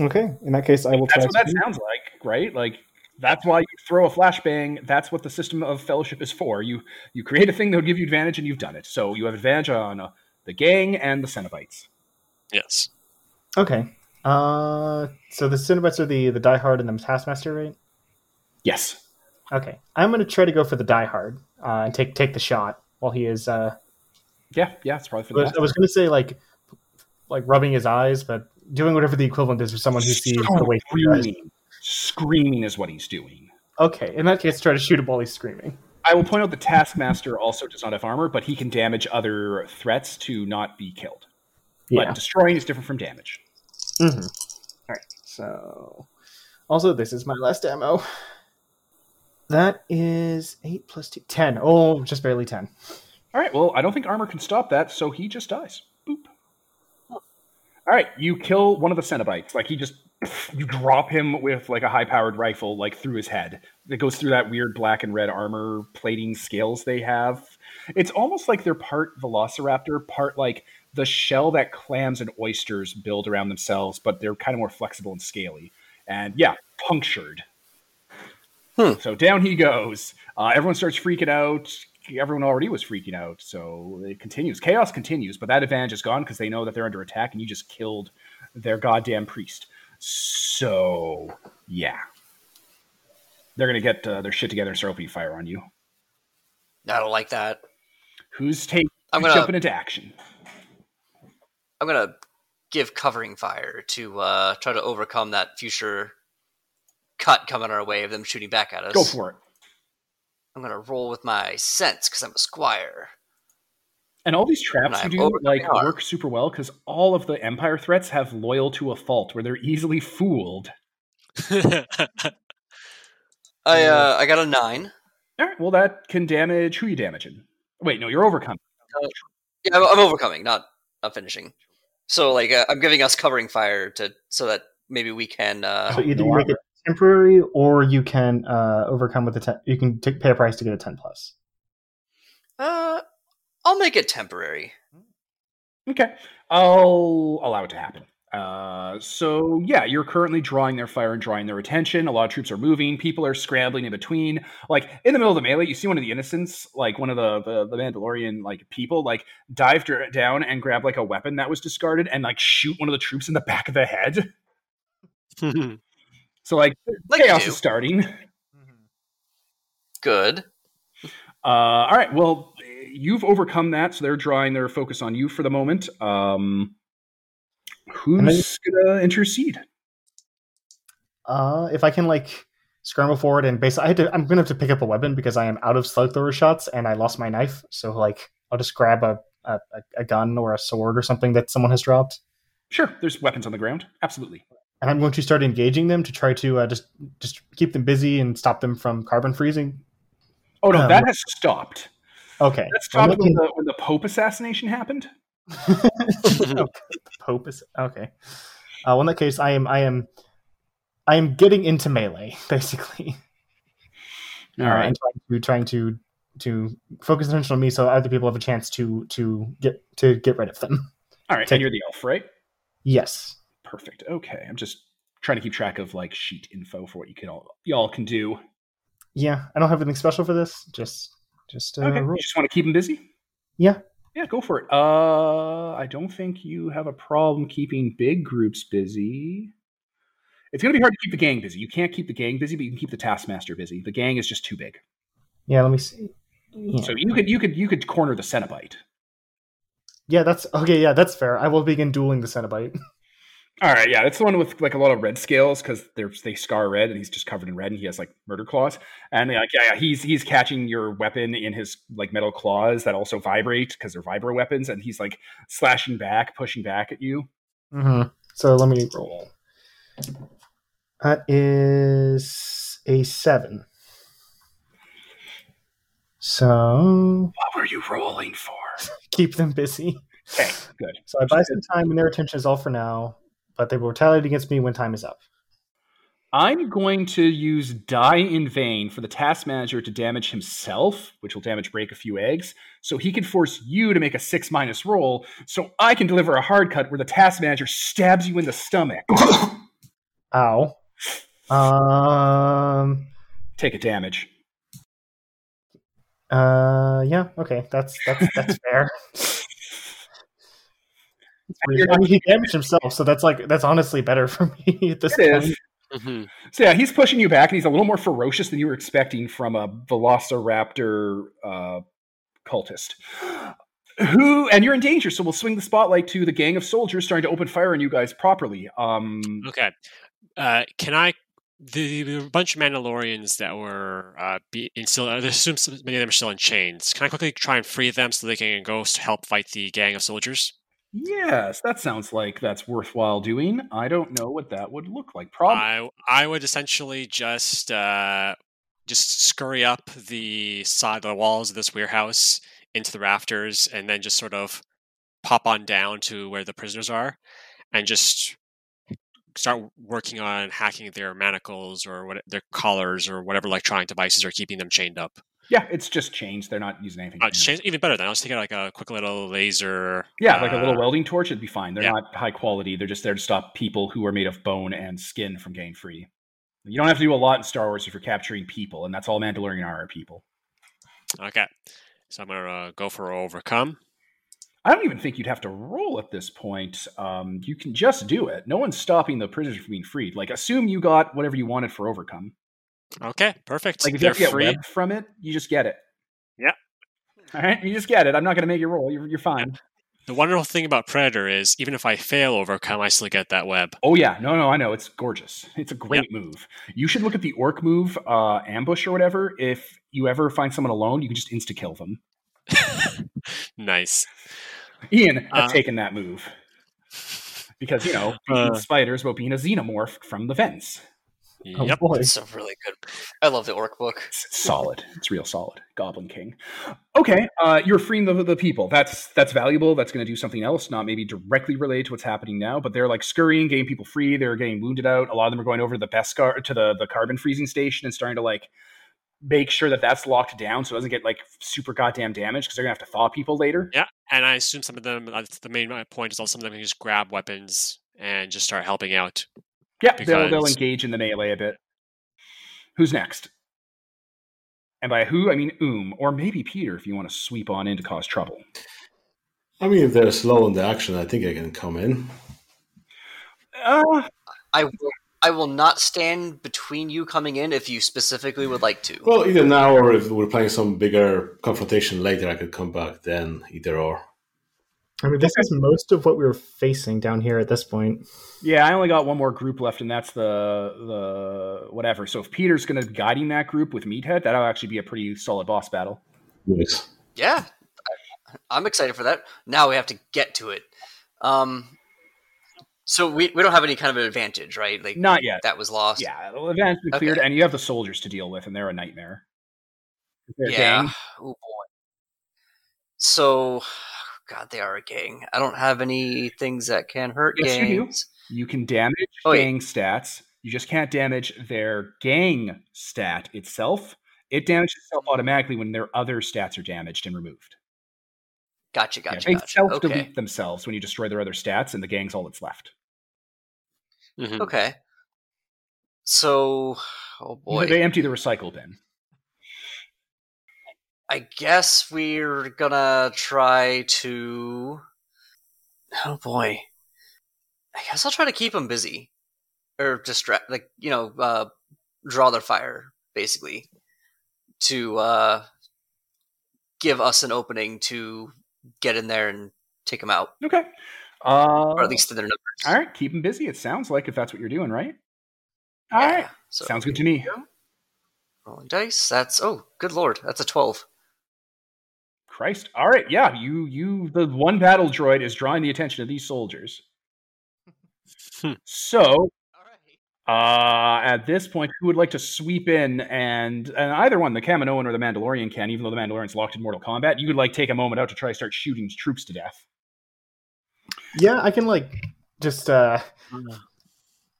Okay. In that case, I will try. That's what that to- sounds like, right? Like that's why you throw a flashbang. That's what the system of fellowship is for. You you create a thing that would give you advantage, and you've done it. So you have advantage on uh, the gang and the Cenobites. Yes. Okay. Uh, so the Cenobites are the the diehard and the Taskmaster, right? Yes. Okay. I'm going to try to go for the diehard uh, and take take the shot while he is. Uh, Yeah, yeah, it's probably for I the was. I was going to say like like rubbing his eyes, but doing whatever the equivalent is for someone who sees the way. through your eyes. screaming. Screaming is what he's doing. Okay. In that case, try to shoot him while he's screaming. I will point out the Taskmaster also does not have armor, but he can damage other threats to not be killed. Yeah. But destroying is different from damage. Mm-hmm. All right. So, also, this is my last ammo. That is eight plus two, ten. Oh, just barely ten. All right. Well, I don't think armor can stop that, so he just dies. Boop. All right. You kill one of the Cenobites. Like he just, you drop him with like a high-powered rifle, like through his head. It goes through that weird black and red armor plating scales they have. It's almost like they're part Velociraptor, part like the shell that clams and oysters build around themselves, but they're kind of more flexible and scaly. And yeah, punctured. Hmm. So down he goes. Uh, everyone starts freaking out. Everyone already was freaking out, so it continues. Chaos continues, but that advantage is gone because they know that they're under attack, and you just killed their goddamn priest. So yeah, they're gonna get uh, their shit together and start opening fire on you. I don't like that. Who's taking? I'm gonna- jumping into action? I'm gonna give covering fire to uh, try to overcome that future cut coming our way of them shooting back at us. Go for it. I'm gonna roll with my sense because I'm a squire. And all these traps you do like work super well because all of the Empire threats have loyal to a fault where they're easily fooled. I uh, I got a nine. All right, well that can damage who you damaging. Wait, no, you're overcoming. Yeah, I'm, I'm overcoming, not not finishing. So like uh, I'm giving us covering fire to so that maybe we can. Uh, So either no you make it temporary, or you can uh, overcome with a ten. You can t- pay a price to get a ten plus. uh, I'll make it temporary. Okay, I'll allow it to happen. Uh, so yeah, you're currently drawing their fire and drawing their attention. A lot of troops are moving. People are scrambling in between. Like in the middle of the melee, you see one of the innocents, like one of the the, the Mandalorian like people, like dive dr- down and grab like a weapon that was discarded and like shoot one of the troops in the back of the head. So like Like you chaos is starting. Good. Uh, all right. Well, you've overcome that, so they're drawing their focus on you for the moment. Um, who's gonna intercede? Uh, if I can like scramble forward and basically, I had to. I'm gonna have to pick up a weapon because I am out of slug thrower shots and I lost my knife. So like, I'll just grab a a, a gun or a sword or something that someone has dropped, Sure, there's weapons on the ground. Absolutely. And I'm going to start engaging them to try to uh, just just keep them busy and stop them from carbon freezing. Oh no, Um, that has stopped. Okay. Let's Well, talk let me- when the, when the Pope assassination happened. the Pope is okay. Uh, well, in that case, I am I am I am getting into melee basically. All uh, and trying to trying to to focus attention on me so other people have a chance to to get to get rid of them. All right. take- And you're the elf, right? Yes. Perfect. Okay. I'm just trying to keep track of like sheet info for what you can all y'all can do. Yeah, I don't have anything special for this. Just just uh, Okay. roll. You just want to keep them busy? Yeah. Yeah, go for it. Uh, I don't think you have a problem keeping big groups busy. It's going to be hard to keep the gang busy. You can't keep the gang busy, but you can keep the taskmaster busy. The gang is just too big. Yeah, let me see. Yeah. So you could you could you could corner the Cenobite. yeah, that's okay. Yeah, that's fair. I will begin dueling the Cenobite. All right, yeah, that's the one with like a lot of red scales because they're they scar red and he's just covered in red and he has like murder claws and like yeah, yeah he's he's catching your weapon in his like metal claws that also vibrate because they're vibro weapons and he's like slashing back, pushing back at you. Mm-hmm. So let me roll. That is a seven. So What were you rolling for? keep them busy. Okay, good. So I buy some time, and their attention is all for now. But they will retaliate against me when time is up. I'm going to use die in vain for the task manager to damage himself, which will damage break a few eggs, so he can force you to make a six minus roll, so I can deliver a hard cut where the task manager stabs you in the stomach. Ow. Um. Take a damage. Uh. Yeah. Okay. That's that's that's fair. You're I mean, he damaged himself, so that's like that's honestly better for me at this It point. is. hmm So yeah, he's pushing you back, and he's a little more ferocious than you were expecting from a Velociraptor uh, cultist. Who and you're in danger, so we'll swing the spotlight to the gang of soldiers starting to open fire on you guys properly. Um, Okay. Uh, can I? The, the bunch of Mandalorians that were uh, be, in still, I assume some- many of them are still in chains. Can I quickly try and free them so they can go s- help fight the gang of soldiers? Yes, that sounds like that's worthwhile doing. I don't know what that would look like. Probably. I I would essentially just uh, just scurry up the side, of the walls of this warehouse into the rafters, and then just sort of pop on down to where the prisoners are, and just start working on hacking their manacles or what their collars or whatever electronic devices are keeping them chained up. Yeah, it's just chains. They're not using anything. Uh, chains, even better. I'll just take out like a quick little laser. yeah, like a little uh, welding torch, it'd be fine. They're yeah. not high quality. They're just there to stop people who are made of bone and skin from getting free. You don't have to do a lot in Star Wars if you're capturing people, and that's all Mandalorian are are people. Okay, so I'm gonna uh, go for overcome. I don't even think you'd have to roll at this point. Um, you can just do it. No one's stopping the prisoners from being freed. Like, assume you got whatever you wanted for overcome. Okay, perfect. Like, if you They're to get free. web from it, you just get it. Yeah. All right, you just get it. I'm not going to make you roll. You're, you're fine. The wonderful thing about Predator is even if I fail overcome, I still get that web. Oh yeah, no, no, I know. It's gorgeous. It's a great move. You should look at the orc move, uh, ambush or whatever. If you ever find someone alone, you can just insta kill them. nice. Ian has Uh, taken that move because you know Uh. spiders about being a xenomorph from the vents. Oh Yep. boy. It's a really good. I love the orc book. It's solid. It's real solid. Goblin King. Okay, uh, you're freeing the, the people. That's that's valuable. That's going to do something else, not maybe directly related to what's happening now. But they're like scurrying, getting people free. They're getting wounded out. A lot of them are going over to the Beskar to the the carbon freezing station and starting to like make sure that that's locked down so it doesn't get like super goddamn damaged because they're gonna have to thaw people later. Yeah, and I assume some of them. uh, The main uh, point is also some of them can just grab weapons and just start helping out. Yeah, they'll they'll engage in the melee a bit. Who's next? And by who, I mean Oom, or maybe Peter if you want to sweep on in to cause trouble. I mean, if they're slow in the action, I think I can come in. Uh, I will. I will not stand between you coming in if you specifically would like to. Well, either now or if we're playing some bigger confrontation later, I could come back then, either or. I mean, this is most of what we were facing down here at this point. Yeah, I only got one more group left, and that's the the whatever. So if Peter's going to be guiding that group with Meathead, that'll actually be a pretty solid boss battle. Nice. Yeah, I- I'm excited for that. Now we have to get to it. Um, so we, we don't have any kind of an advantage, right? Like Not yet. that was lost. Yeah, the advantage been Okay. cleared, and you have the soldiers to deal with, and they're a nightmare. They're yeah. gang. Oh boy. So, God, they are a gang. I don't have any things that can hurt Yes, you do. gangs. You can damage Oh, yeah. gang stats. You just can't damage their gang stat itself. It damages itself automatically when their other stats are damaged and removed. Gotcha, Yeah, gotcha, they gotcha. self delete Okay, themselves when you destroy their other stats, and the gang's all that's left. Mhm. okay. So, oh boy, They empty the recycle bin. I guess we're gonna try to. Oh boy, I guess I'll try to keep them busy, or distract, like you know, uh, draw their fire basically, to uh, give us an opening to get in there and take them out, Okay. Uh, or at least in their numbers. all right. Keep them busy. It sounds like if that's what you're doing, right? All right. Yeah, So Sounds good to me. rolling dice. That's oh, good lord, that's a twelve. Christ. All right. Yeah. You. You. The one battle droid is drawing the attention of these soldiers. Hmm. so Uh, at this point, who would like to sweep in and and either one, the Kaminoan or the Mandalorian can, even though the Mandalorian's locked in Mortal Kombat, you could like take a moment out to try to start shooting troops to death. Yeah, I can like just uh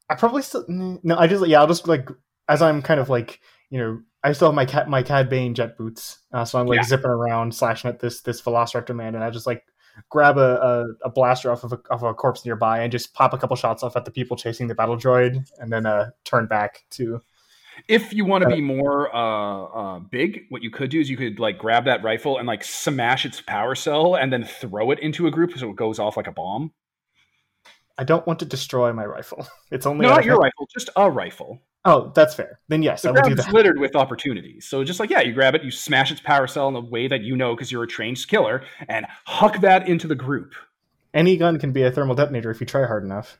I probably still no, I just yeah, I'll just like as I'm kind of like you know I still have my cat my Cad Bane jet boots, uh, so I'm like Yeah. zipping around slashing at this this Velociraptor man, and I just like grab a, a, a blaster off of a, off of a corpse nearby and just pop a couple shots off at the people chasing the battle droid, and then uh turn back to If you want to be more uh, uh, big, what you could do is you could like grab that rifle and like smash its power cell and then throw it into a group so it goes off like a bomb. I don't want to destroy my rifle. It's only No, not your rifle, just a rifle. Oh, that's fair. Then yes, The I will do ground is that. littered with opportunities. So just like yeah, you grab it, you smash its power cell in a way that you know because you're a trained killer, and huck that into the group. Any gun can be a thermal detonator if you try hard enough.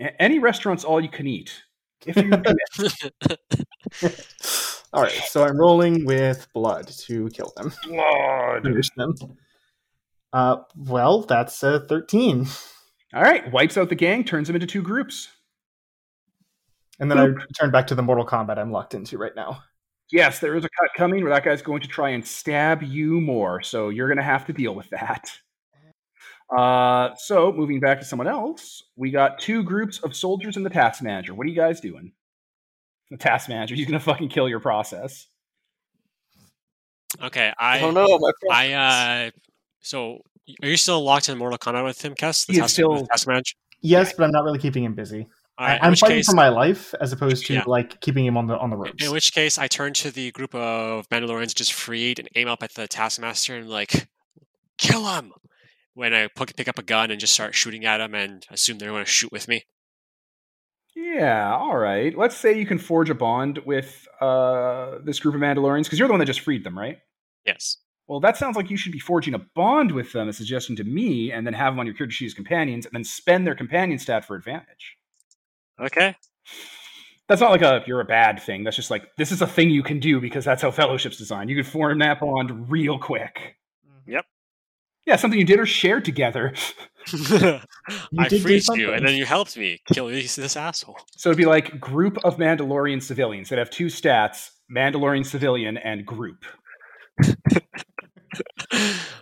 A- Any restaurant's all you can eat. If you. All right, so I'm rolling with blood to kill them. Blood. Finish them. Uh, well, that's a 13. All right, wipes out the gang, turns them into two groups. And then I turn back to the Mortal Kombat I'm locked into right now. Yes, there is a cut coming where that guy's going to try and stab you more, so you're going to have to deal with that. Uh, so moving back to someone else, we got two groups of soldiers and the task manager. What are you guys doing? The task manager, he's going to fucking kill your process. Okay, I I don't know. My I uh so are you still locked in Mortal Kombat with him, Kess? The He is task, still- the task manager? Yes, but I'm not really keeping him busy. All right, I, in I'm fighting case, for my life as opposed to Yeah. like keeping him on the on the ropes. in which case I turn to the group of Mandalorians just freed and aim up at the taskmaster and like kill him. When I pick pick up a gun and just start shooting at him and assume they're going to shoot with me. Yeah, all right. Let's say you can forge a bond with uh, this group of Mandalorians, because you're the one that just freed them, right? Yes. Well, that sounds like you should be forging a bond with them, a suggestion to me, and then have them on your character sheet as companions, and then spend their companion stat for advantage. Okay. That's not like a you're a bad thing. That's just like this is a thing you can do because that's how fellowship's designed. You could form that bond real quick. Yep. Yeah, something you did or shared together. I did freed you, and then you helped me kill this, this asshole. So it'd be like group of Mandalorian civilians that have two stats: Mandalorian civilian and group.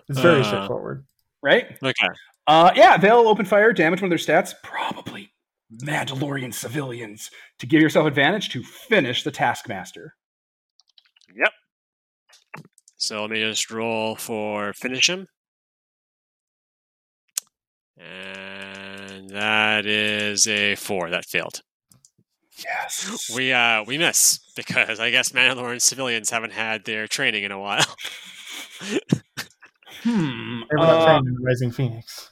It's very Uh, straightforward. Right? Okay. Uh, yeah, they'll open fire, damage one of their stats, probably Mandalorian civilians, to give yourself advantage to finish the Taskmaster. Yep. So let me just roll for finish him. And that is a four. That failed. Yes. We uh we miss because I guess Mandalorian civilians haven't had their training in a while. hmm. They were not uh, trained in Rising Phoenix.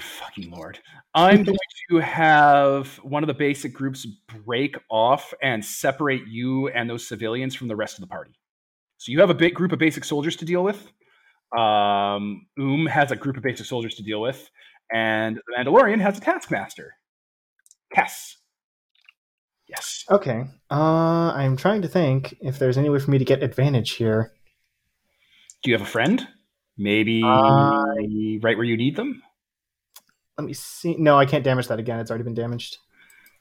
Fucking lord. I'm going to have one of the basic groups break off and separate you and those civilians from the rest of the party. So you have a big group of basic soldiers to deal with. Um, Oom has a group of basic soldiers to deal with, and the Mandalorian has a taskmaster. Cass. Yes. Okay. Uh, I'm trying to think if there's any way for me to get advantage here. Do you have a friend? Maybe Uh, right where you need them? Let me see. No, I can't damage that again. It's already been damaged.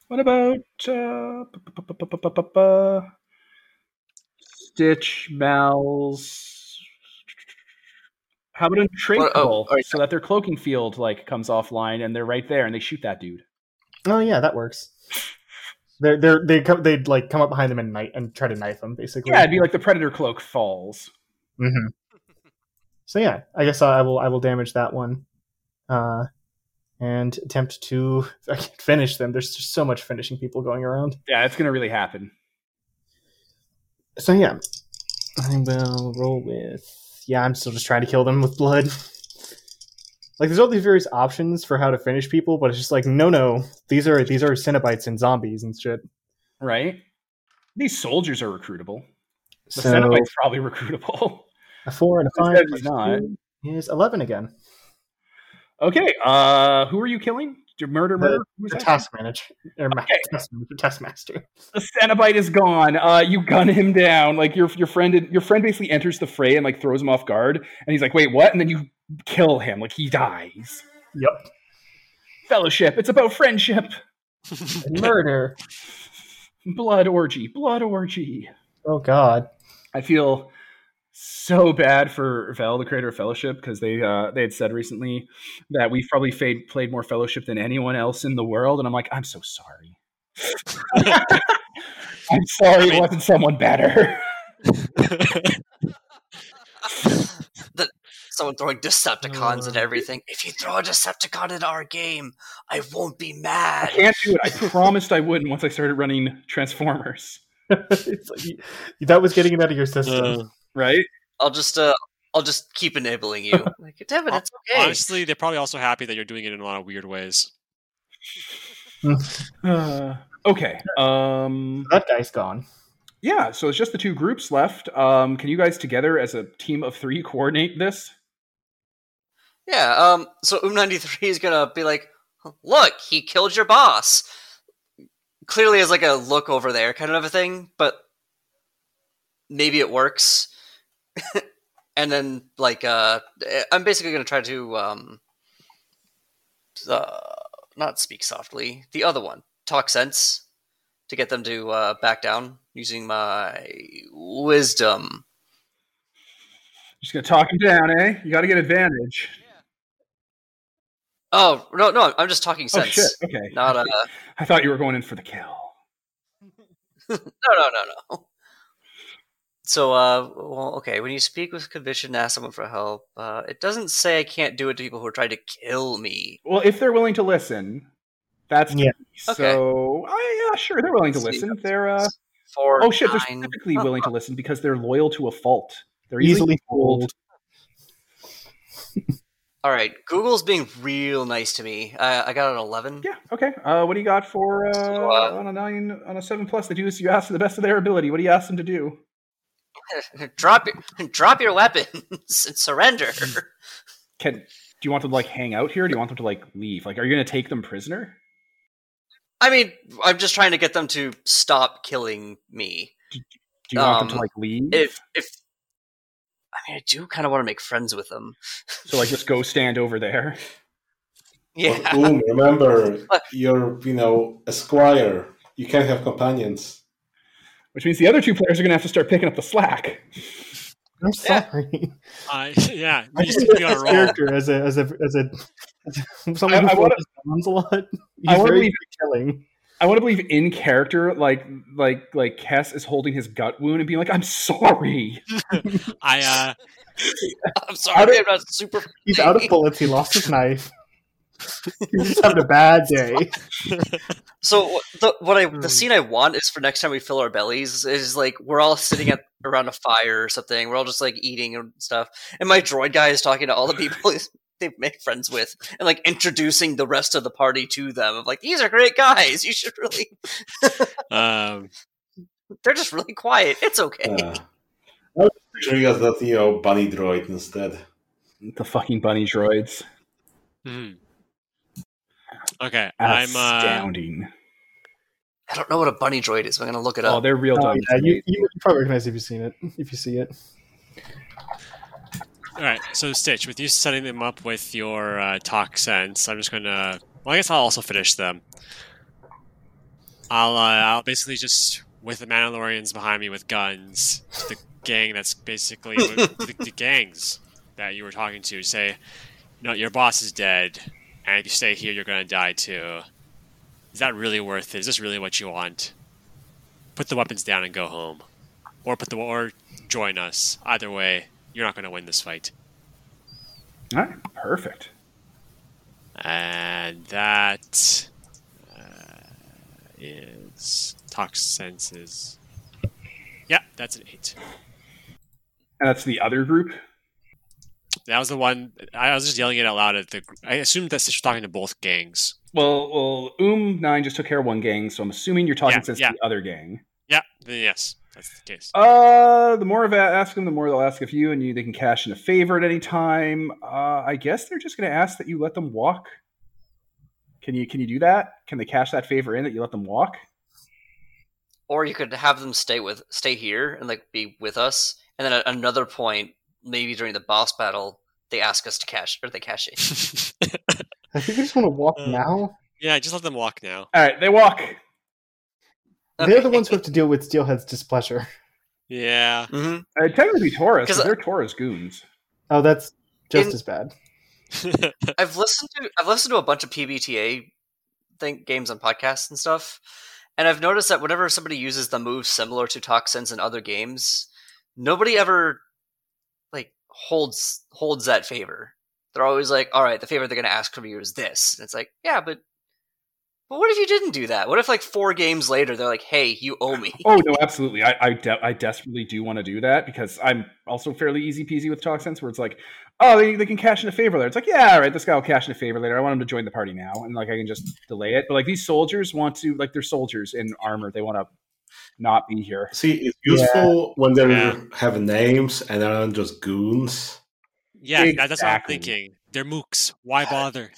What about uh, Stitch, Mal's? How about a Oh, oh. So that their cloaking field like comes offline and they're right there and they shoot that dude. Oh yeah, that works. They're, they're, they come, they like come up behind them and knife and try to knife them basically. Yeah, it'd be like the predator cloak falls. Mm-hmm. So yeah, I guess I will I will damage that one. Uh, and attempt to finish them. There's just so much finishing people going around. Yeah, it's gonna really happen. So yeah, I will roll with. Yeah, I'm still just trying to kill them with blood. Like there's all these various options for how to finish people, but it's just like no, no. These are these are Cenobites and zombies and shit. Right? These soldiers are recruitable. The So Cenobite's probably recruitable. a four and a five he's not? is eleven again. Okay, uh, who are you killing? Your murder, The- murder? The that? task manager, or ma- Okay. task, taskmaster. the Cenobite is gone. Uh, you gun him down. Like your your friend your friend basically enters the fray and like throws him off guard, and he's like, "Wait, what?" And then you kill him. Like he dies. Yep. Fellowship. It's about friendship. Murder. Blood orgy. Blood orgy. Oh God. I feel so bad for Vel, the creator of Fellowship, because they uh, they had said recently that we've probably fade, played more Fellowship than anyone else in the world, and I'm like, I'm so sorry. I'm sorry it wasn't someone better. Someone throwing Decepticons and Uh. everything. If you throw a Decepticon in our game, I won't be I mad. can't do it. I promised I wouldn't once I started running Transformers. it's like, that was getting it out of your system. Uh, Right? I'll just uh, I'll just keep enabling you. Like, damn it, it's okay. Honestly, they're probably also happy that you're doing it in a lot of weird ways. Uh, okay. Um, that guy's gone. yeah. So it's just the two groups left. Um, can you guys together as a team of three coordinate this? Yeah, um, so Um93 is gonna be like, look, he killed your boss. Clearly as like a look over there kind of a thing, but maybe it works. And then, like, uh, I'm basically gonna try to, um, uh, not speak softly, the other one, talk sense, to get them to, uh, back down using my wisdom. Just gonna talk him down, eh? You got to get advantage. Oh, no, no, I'm just talking Oh sense. shit. Okay. Not, uh, I thought you were going in for the kill. no, no, no, no. So, uh, well, okay. When you speak with conviction, ask someone for help. Uh, it doesn't say I can't do it to people who are trying to kill me. Well, if they're willing to listen, that's Yeah. key. So, I, yeah, sure, they're willing to Let's listen. They're uh, Four, oh shit, they're nine. specifically Oh, willing to listen because they're loyal to a fault. They're easily, Easily fooled. fooled. All right, Google's being real nice to me. I, I got an eleven. Yeah. Okay. Uh, what do you got for uh, So, uh, on a nine on a seven plus? They do is you ask to the best of their ability. What do you ask them to do? drop your drop your weapons and surrender. Can do you want them to like hang out here? Or do you want them to like leave? Like, are you going to take them prisoner? I mean, I'm just trying to get them to stop killing me. Do you want them to Um, like leave? If if I mean, I do kind of want to make friends with them. so like, just go stand over there. Yeah. But, Boom, remember, you're, you know, a squire. You can't have companions. Which means the other two players are going to have to start picking up the slack. I'm Yeah. sorry. Yeah, I you just just be on a roll. character as a as a as a, as a someone I- I wanna- a lot. He's I wanna very believe- killing. I want to believe in character, like like like Kess is holding his gut wound and being like, "I'm sorry." I uh I'm sorry, I'm not super. He's out of bullets. He lost his knife. He's just having a bad day. So what- the what I Hmm. the scene I want is for next time we fill our bellies is like we're all sitting at around a fire or something. We're all just like eating and stuff, and my droid guy is talking to all the people they've made friends with and like introducing the rest of the party to them. Of like these are great guys. You should really. um They're just really quiet. It's okay. Uh, I was picturing us that, you know, bunny droid instead. The fucking bunny droids, hmm. Okay, I'm uh astounding. I don't know what a bunny droid is. but I'm gonna look it up. oh, they're real Oh, yeah, you, you probably recognize if you've seen it. If you see it, all right. So Stitch, with you setting them up with your uh, talk sense, I'm just gonna. Well, I guess I'll also finish them. I'll uh, I'll basically just with the Mandalorians behind me with guns to the gang that's basically the, the gangs. that you were talking to say, "No, your boss is dead, and if you stay here, you're going to die too." Is that really worth it? Is this really what you want? Put the weapons down and go home, or put the or join us. Either way, you're not going to win this fight. All right, perfect. And that uh, is talk senses. Yeah, that's an eight. And that's the other group. That was the one. I was just yelling it out loud at the. I assumed that Stitch was talking to both gangs. Well, well, Um Nine just took care of one gang, so I'm assuming you're talking Yeah, since yeah. the other gang. Yeah, then yes, that's the case. Uh, the more of that ask them, the more they'll ask of you, and you they can cash in a favor at any time. Uh, I guess they're just going to ask that you let them walk. Can you can you do that? Can they cash that favor in that you let them walk? Or you could have them stay with stay here and like be with us, and then at another point, maybe during the boss battle, they ask us to cash or they cash in. I think I just want to walk Uh, now. yeah, just let them walk now. All right, they walk. They're the ones who have to deal with Steelhead's displeasure. Yeah. mm-hmm. Uh, technically, Tora's, 'Cause because they're Tora's goons. Oh, that's just In- as bad. I've listened to I've listened to a bunch of PBTA think games and podcasts and stuff, and I've noticed that whenever somebody uses the move similar to toxins in other games, nobody ever like holds holds that favor. They're always like, "All right, the favor they're going to ask from you is this." And it's like, "Yeah, but but what if you didn't do that? What if like four games later they're like, "Hey, you owe me." Oh no, absolutely. I I, de- I desperately do want to do that because I'm also fairly easy peasy with talk sense, where it's like, oh, they, they can cash in a favor later. It's like, yeah, all right, this guy will cash in a favor later. I want him to join the party now, and like I can just delay it. But like these soldiers want to, like they're soldiers in armor. They want to not be here. See, it's useful when they Yeah. have names and they're not just goons. yeah, that- that's what I'm thinking. They're mooks. Why bother?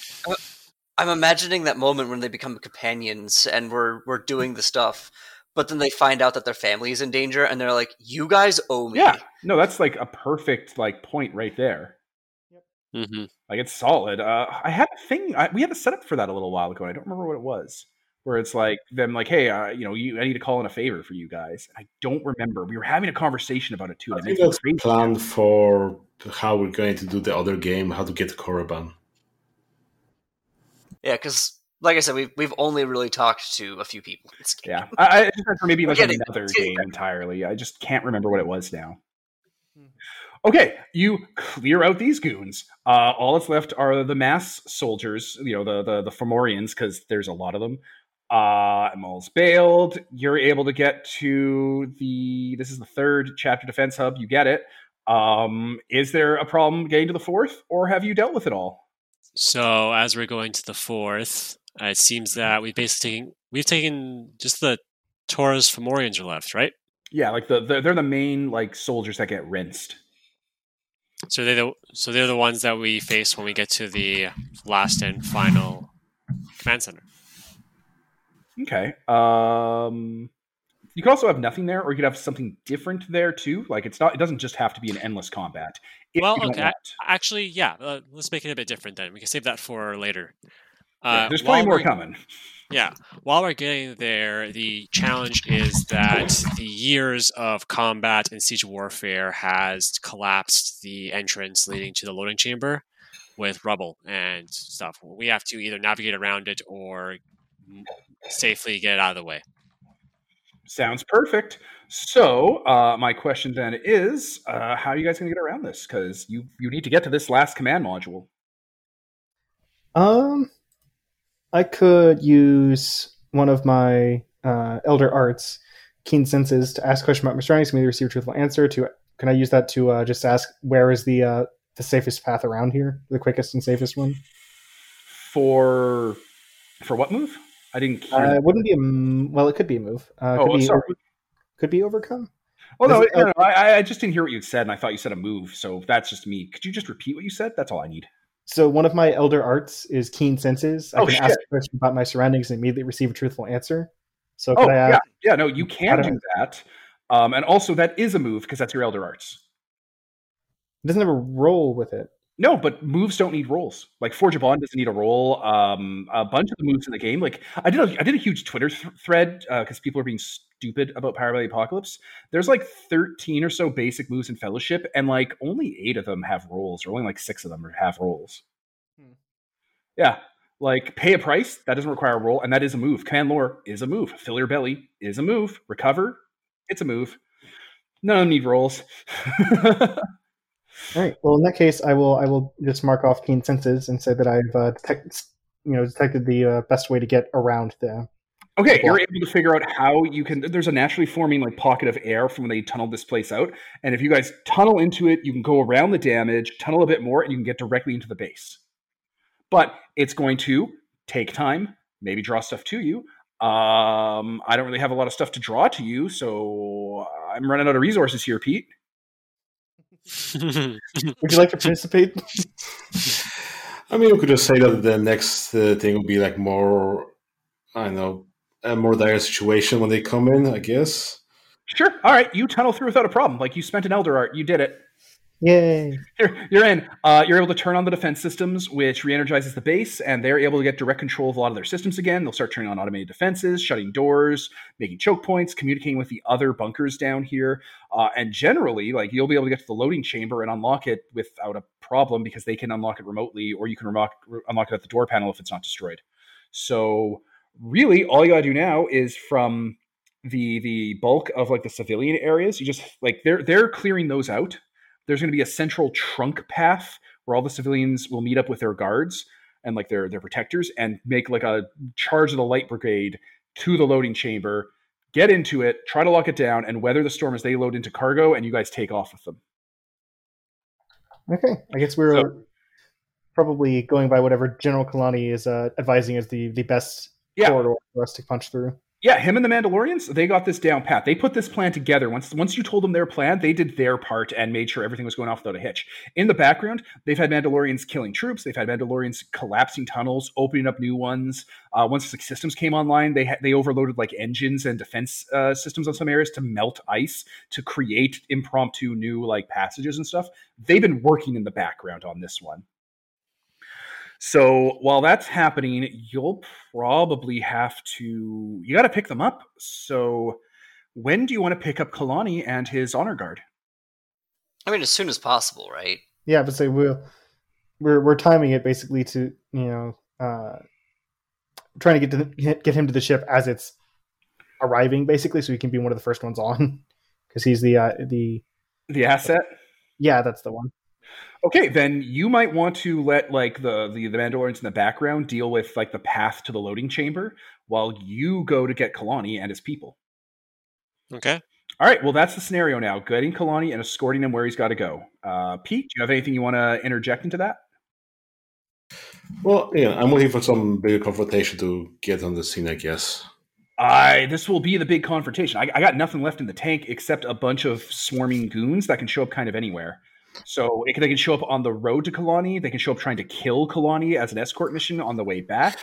I'm imagining that moment when they become companions and we're we're doing the stuff, but then they find out that their family is in danger and they're like, "You guys owe me." Yeah, no, that's like a perfect like point right there. Mm-hmm. Like it's solid. Uh, I had a thing. I, we had a setup for that a little while ago. and I don't remember what it was. Where it's like them, like, hey, uh, you know, you, I need to call in a favor for you guys. I don't remember. We were having a conversation about it too. I and it think that's crazy. planned for how we're going to do the other game, how to get to Korriban. Yeah, because like I said, we've we've only really talked to a few people. in this game. Yeah, I, I just meant for maybe like Getting- another getting game entirely. I just can't remember what it was now. Okay, you clear out these goons. Uh, all that's left are the mass soldiers. You know the the the Fomorians because there's a lot of them. Uh, Maul's bailed. You're able to get to the. This is the third chapter defense hub. You get it. Um, is there a problem getting to the fourth, or have you dealt with it all? So as we're going to the fourth, uh, it seems that we've basically taken we've taken just the Tora's Fomorians are left, right? Yeah, like the, the they're the main like soldiers that get rinsed. So they're the so they're the ones that we face when we get to the last and final command center. Okay. Um, you could also have nothing there, or you could have something different there too. Like it's not. It doesn't just have to be an endless combat. Well, okay. Actually, yeah. Uh, let's make it a bit different then. We can save that for later. Yeah, Uh, there's while plenty more coming. Yeah. While we're getting there, the challenge is that the years of combat and siege warfare has collapsed the entrance leading to the loading chamber with rubble and stuff. We have to either navigate around it or safely get it out of the way. Sounds perfect. So uh, my question then is, uh, how are you guys going to get around this? Because you you need to get to this last command module. Um, I could use one of my uh, Elder Arts, Keen Senses, to ask a question about my surroundings. Can either receive a truthful answer. To can I use that to uh, just ask where is the uh, the safest path around here, the quickest and safest one? For for what move? I didn't. Uh, it wouldn't be a well. It could be a move. Uh, Oh, could be sorry. could be overcome. oh no, it- no, no, I, I just didn't hear what you said, and I thought you said a move. So that's just me. Could you just repeat what you said? That's all I need. So one of my Elder Arts is Keen Senses. I Oh, can shit. ask a question about my surroundings and immediately receive a truthful answer. So Oh could I ask? yeah, yeah. No, you can do do that. Um, and also that is a move because that's your elder arts. It doesn't have a roll with it. No, but moves don't need rolls. Like Forge a Bond doesn't need a roll. Um, a bunch of the moves in the game, like I did, a, I did a huge Twitter th- thread because uh, people are being stupid about Power by the Apocalypse. There's like 13 or so basic moves in Fellowship, and like only eight of them have rolls, or only like six of them have rolls. Hmm. Yeah, like pay a price that doesn't require a roll, and that is a move. Command lore is a move. Fill your belly is a move. Recover, it's a move. None of them need rolls. All right. Well, in that case, I will I will just mark off keen senses and say that I've uh, detect, you know detected the uh, best way to get around the. Okay, you're able to figure out how you can. There's a naturally forming like pocket of air from when they tunneled this place out, and if you guys tunnel into it, you can go around the damage, tunnel a bit more, and you can get directly into the base. But it's going to take time, maybe draw stuff to you. Um, I don't really have a lot of stuff to draw to you, so I'm running out of resources here, Pete. Would you like to participate? I mean, we could just say that the next uh, thing will be like more, I don't know, a more dire situation when they come in, I guess. Sure. All right. You tunnel through without a problem. Like you spent an Elder Art. You did it. Yay! You're, you're in. Uh, you're able to turn on the defense systems, which re-energizes the base, and they're able to get direct control of a lot of their systems again. They'll start turning on automated defenses, shutting doors, making choke points, communicating with the other bunkers down here, uh, and generally, like you'll be able to get to the loading chamber and unlock it without a problem because they can unlock it remotely, or you can unlock, unlock it at the door panel if it's not destroyed. So, really, all you gotta do now is from the the bulk of like the civilian areas, you just like they're they're clearing those out there's going to be a central trunk path where all the civilians will meet up with their guards and like their their protectors and make like a charge of the light brigade to the loading chamber get into it try to lock it down and weather the storm as they load into cargo and you guys take off with them okay i guess we're so, probably going by whatever general kalani is uh, advising as the the best yeah. corridor for us to punch through yeah, him and the Mandalorians, they got this down pat. They put this plan together. Once once you told them their plan, they did their part and made sure everything was going off without a hitch. In the background, they've had Mandalorians killing troops. They've had Mandalorians collapsing tunnels, opening up new ones. Uh, once the systems came online, they ha- they overloaded like engines and defense uh, systems on some areas to melt ice to create impromptu new like passages and stuff. They've been working in the background on this one. So while that's happening, you'll probably have to you got to pick them up. So when do you want to pick up Kalani and his honor guard? I mean, as soon as possible, right? Yeah, but say we'll we're we're timing it basically to you know uh, trying to get to get him to the ship as it's arriving, basically, so he can be one of the first ones on because he's the uh, the the asset. Yeah, that's the one. Okay, then you might want to let like the, the the Mandalorians in the background deal with like the path to the loading chamber while you go to get Kalani and his people. Okay. All right. Well, that's the scenario now. Getting Kalani and escorting him where he's got to go. Uh, Pete, do you have anything you want to interject into that? Well, yeah, I'm waiting for some bigger confrontation to get on the scene. I guess. I this will be the big confrontation. I, I got nothing left in the tank except a bunch of swarming goons that can show up kind of anywhere. So it, they can show up on the road to Kalani. They can show up trying to kill Kalani as an escort mission on the way back.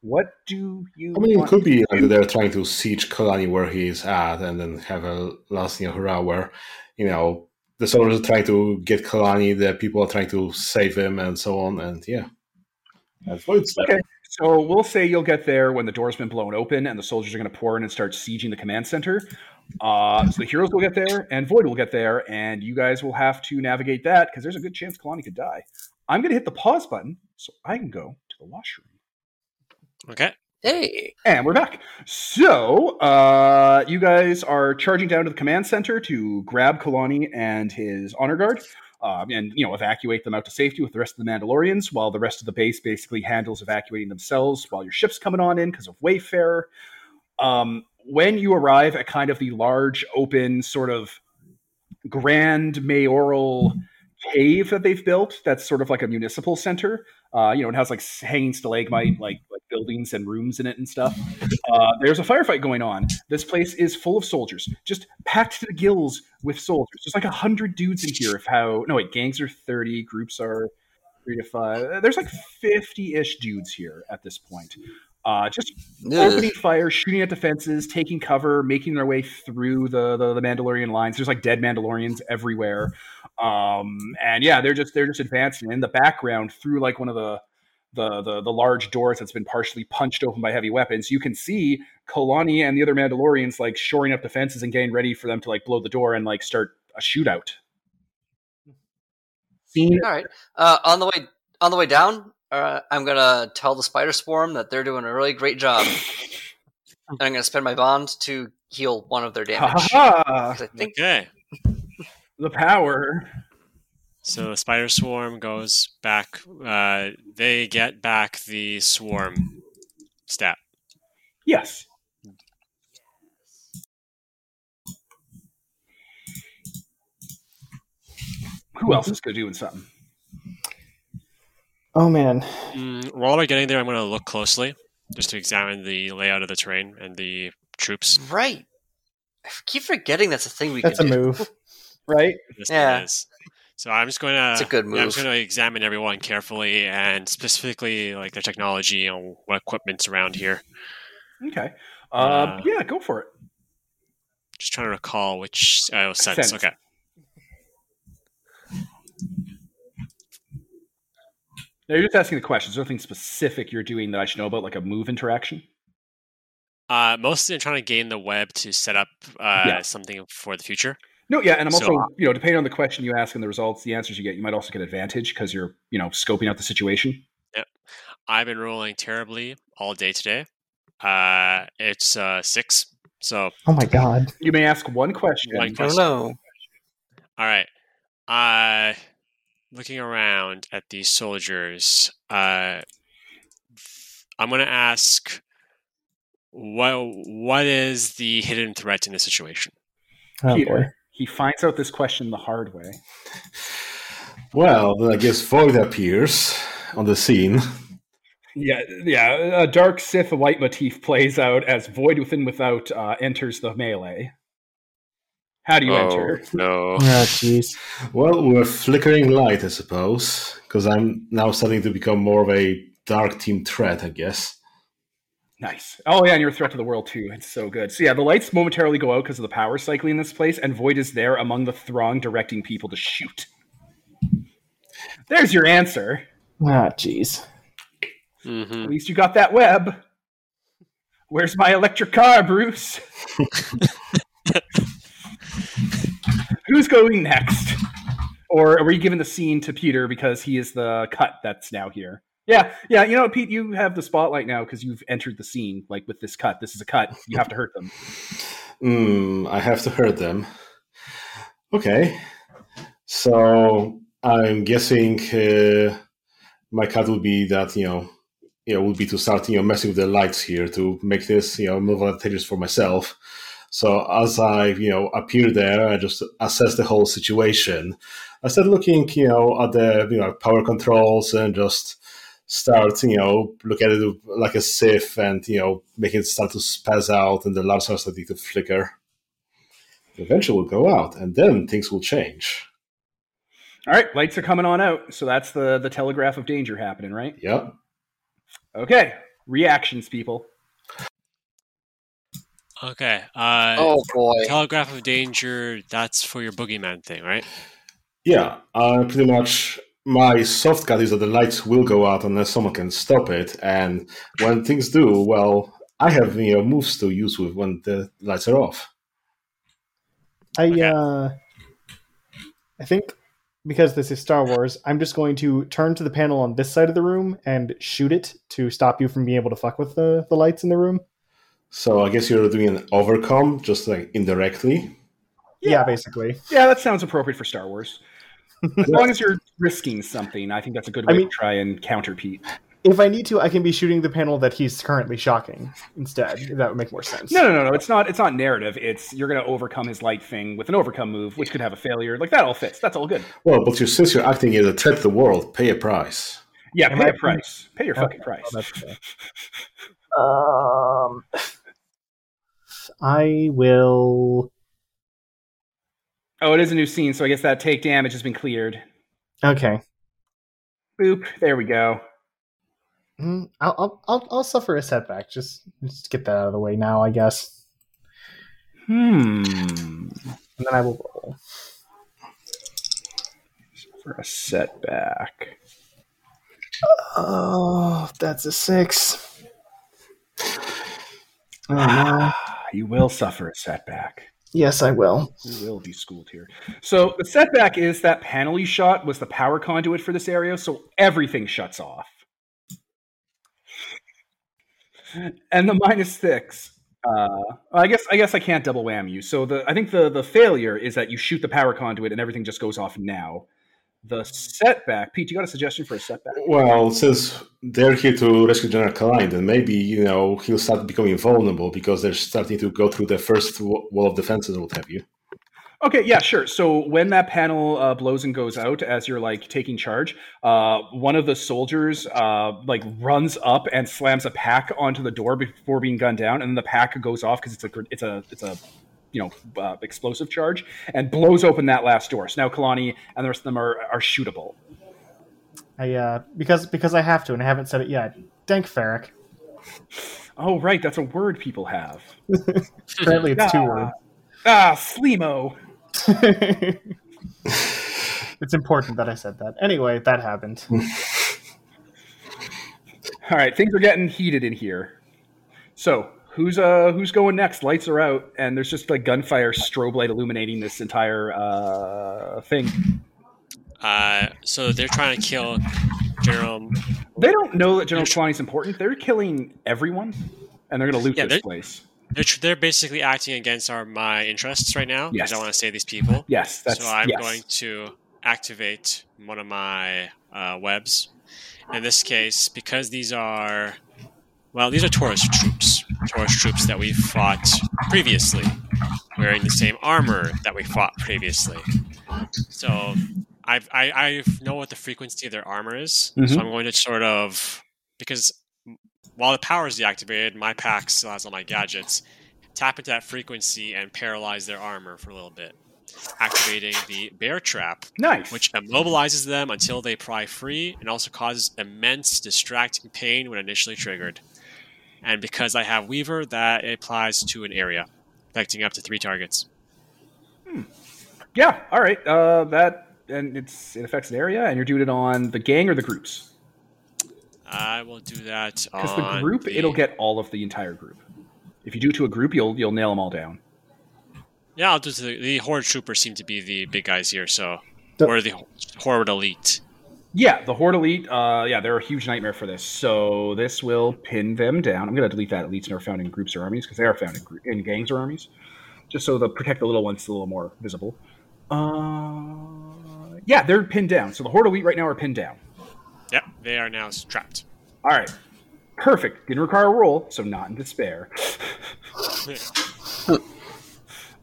What do you? I mean, it could be like they're trying to siege Kalani where he's at, and then have a last you know, hurrah where you know the soldiers are trying to get Kalani, the people are trying to save him, and so on. And yeah, that's what it's okay. So we'll say you'll get there when the door's been blown open and the soldiers are going to pour in and start sieging the command center. Uh, so the heroes will get there, and Void will get there, and you guys will have to navigate that because there's a good chance Kalani could die. I'm going to hit the pause button so I can go to the washroom. Okay. Hey. And we're back. So, uh, you guys are charging down to the command center to grab Kalani and his honor guard. Um, and you know evacuate them out to safety with the rest of the Mandalorians, while the rest of the base basically handles evacuating themselves while your ship's coming on in because of Wayfarer. Um, when you arrive at kind of the large, open, sort of grand mayoral cave that they've built, that's sort of like a municipal center. Uh, you know, it has like hanging stalagmite, like like buildings and rooms in it and stuff. Uh, there's a firefight going on. This place is full of soldiers, just packed to the gills with soldiers. There's like a hundred dudes in here. If how no wait, gangs are thirty, groups are three to five. There's like fifty-ish dudes here at this point. Uh, just Ugh. opening fire, shooting at defenses, taking cover, making their way through the, the, the Mandalorian lines. There's like dead Mandalorians everywhere. Um, and yeah, they're just they're just advancing in the background through like one of the the, the the large doors that's been partially punched open by heavy weapons. You can see Kalani and the other Mandalorians like shoring up defenses and getting ready for them to like blow the door and like start a shootout. Scene. All right. Uh, on the way on the way down, uh, I'm gonna tell the spider swarm that they're doing a really great job, and I'm gonna spend my bond to heal one of their damage. ha ha! 'Cause I think Okay. The power. So the spider swarm goes back. Uh, they get back the swarm stat. Yes. Who else is good doing something? Oh man. Mm, while we're getting there, I'm going to look closely just to examine the layout of the terrain and the troops. right. I keep forgetting that's a thing we That's a can do. move. Right? This Yeah. is. So I'm just going to. It's a good move. I'm just going to examine everyone carefully and specifically like their technology and what equipment's around here. Okay. Uh, Uh, yeah, go for it. Just trying to recall which oh sense. Sense. Okay. Now, you're just asking the questions. there anything specific you're doing that I should know about, like a move interaction. Uh, mostly I'm trying to gain the web to set up uh, Yeah. something for the future. No, yeah, and I'm also, uh, you know, depending on the question you ask and the results, the answers you get, you might also get advantage because you're, you know, scoping out the situation. Yeah. I've been rolling terribly all day today. Uh, it's uh, six. So Oh my god. You may ask one question. One I don't question. know. All right. Uh looking around at these soldiers, uh I'm going to ask what what is the hidden threat in this situation? Oh Peter, boy. he finds out this question the hard way. Well, then I guess Void appears on the scene. Yeah, yeah. A dark Sith white motif plays out as Void Within Without uh, enters the melee. How do you enter? no. Oh jeez. Well, with flickering light, I suppose, because I'm now starting to become more of a dark team threat, I guess. Nice. Oh yeah, and you're a threat to the world too. It's so good. So yeah, the lights momentarily go out because of the power cycling in this place, and Void is there among the throng, directing people to shoot. There's your answer. Ah jeez. hmm At least you got that web. Where's my electric car, Bruce? Going next? Or are we giving the scene to Peter because he is the cut that's now here? Yeah, yeah. You know, Pete, you have the spotlight now because you've entered the scene. Like with this cut, this is a cut. You have to hurt them. Hmm, I have to hurt them. Okay. So I'm guessing uh, my cut would be that, you know, know, would be to start, you know, messing with the lights here to make this, you know, more advantageous for myself. So as I, you know, appear there, I just assess the whole situation. I start looking, you know, at the, you know, power controls and just start, you know, look at it like a sieve and, you know, make it start to spaz out and the lights are starting to flicker. Eventually will go out and then things will change. All right, lights are coming on out. So that's the the telegraph of danger happening, right? Yep. Okay, reactions, people. Okay. Uh Oh boy. Telegraph of danger, that's for your boogeyman thing, right? Yeah, uh, pretty much my soft cut is that the lights will go out unless someone can stop it. And when things do, well, I have you know moves to use with when the lights are off. I Okay. uh I think because this is Star Wars, I'm just going to turn to the panel on this side of the room and shoot it to stop you from being able to fuck with the, the lights in the room. So I guess you're doing an overcome, just like indirectly. Yeah, basically. Yeah, that sounds appropriate for Star Wars. As long as you're risking something, I think that's a good I way mean- to try and counter Pete. If I need to, I can be shooting the panel that he's currently shocking instead. If that would make more sense. No, no, no, no. It's not. It's not narrative. It's you're going to overcome his light thing with an overcome move, which could have a failure. Like that all fits. That's all good. Well, but you, since you're acting as a threat to the world, pay a price. Yeah, Am pay I- a price. Pay your oh, fucking oh, price. well, that's fair. Um, I will. Oh, it is a new scene, so I guess that take damage has been cleared. Okay. Boop. There we go. Mm, I'll, I'll I'll I'll suffer a setback. Just just get that out of the way now, I guess, Hmm. and then I will roll. for a setback. Oh, that's a six. Oh no. You will suffer a setback. Yes, I will. You will be schooled here. So the setback is that panel you shot was the power conduit for this area, so everything shuts off. And the minus six. Uh, I guess I guess I can't double wham you. So the I think the the failure is that you shoot the power conduit and everything just goes off now. The setback, Pete, you got a suggestion for a setback? Well, since they're here to rescue General Kalani, then maybe you know he'll start becoming vulnerable because they're starting to go through the first wall of defenses what have you. Okay, yeah, sure. So when that panel uh, blows and goes out, as you're like taking charge, uh, one of the soldiers uh, like runs up and slams a pack onto the door before being gunned down, and then the pack goes off because it's a it's a it's a you know uh, explosive charge and blows open that last door. So now Kalani and the rest of them are are shootable. I uh because because I have to and I haven't said it yet. Dank Farrik. Oh, right, that's a word people have. Apparently it's two Ah. words. Ah, Slimo. it's important that I said that. Anyway, that happened. All right, things are getting heated in here. So who's uh who's going next? Lights are out, and there's just like gunfire strobe light illuminating this entire uh thing. Uh, so they're trying to kill General. They don't know that General Kalani's important. They're killing everyone, and they're going to loot Yeah, this place. They're, tr- they're basically acting against our my interests right now. Yes. I want to save these people. Yes, that's so I'm yes. going to activate one of my uh, webs. In this case, because these are, well, these are Tora's troops. Tora's troops that we fought previously, wearing the same armor that we fought previously. So I've, I, I know what the frequency of their armor is. Mhm. So I'm going to sort of, because while the power is deactivated, my pack still has all my gadgets. Tap into that frequency and paralyze their armor for a little bit activating the bear trap, Nice. which immobilizes them until they pry free and also causes immense distracting pain when initially triggered. And because I have Weaver, that applies to an area, affecting up to three targets. Hmm. yeah. All right. Uh, that and it's it affects an area, and you're doing it on the gang or the groups. I will do that Because the group, the- it'll get all of the entire group. If you do it to a group, you'll you'll nail them all down. Yeah, I'll do the, the Horde Troopers seem to be the big guys here, so The- or the Horde Elite. Yeah, the Horde Elite, uh, yeah, they're a huge nightmare for this. So this will pin them down. I'm going to delete that elites are found in groups or armies because they are found in, gr- in gangs or armies, just so the protect the little ones a little more visible. Uh, yeah, they're pinned down. So the Horde Elite right now are pinned down. Yep, they are now trapped. All right, perfect. Didn't require a roll, so not in despair.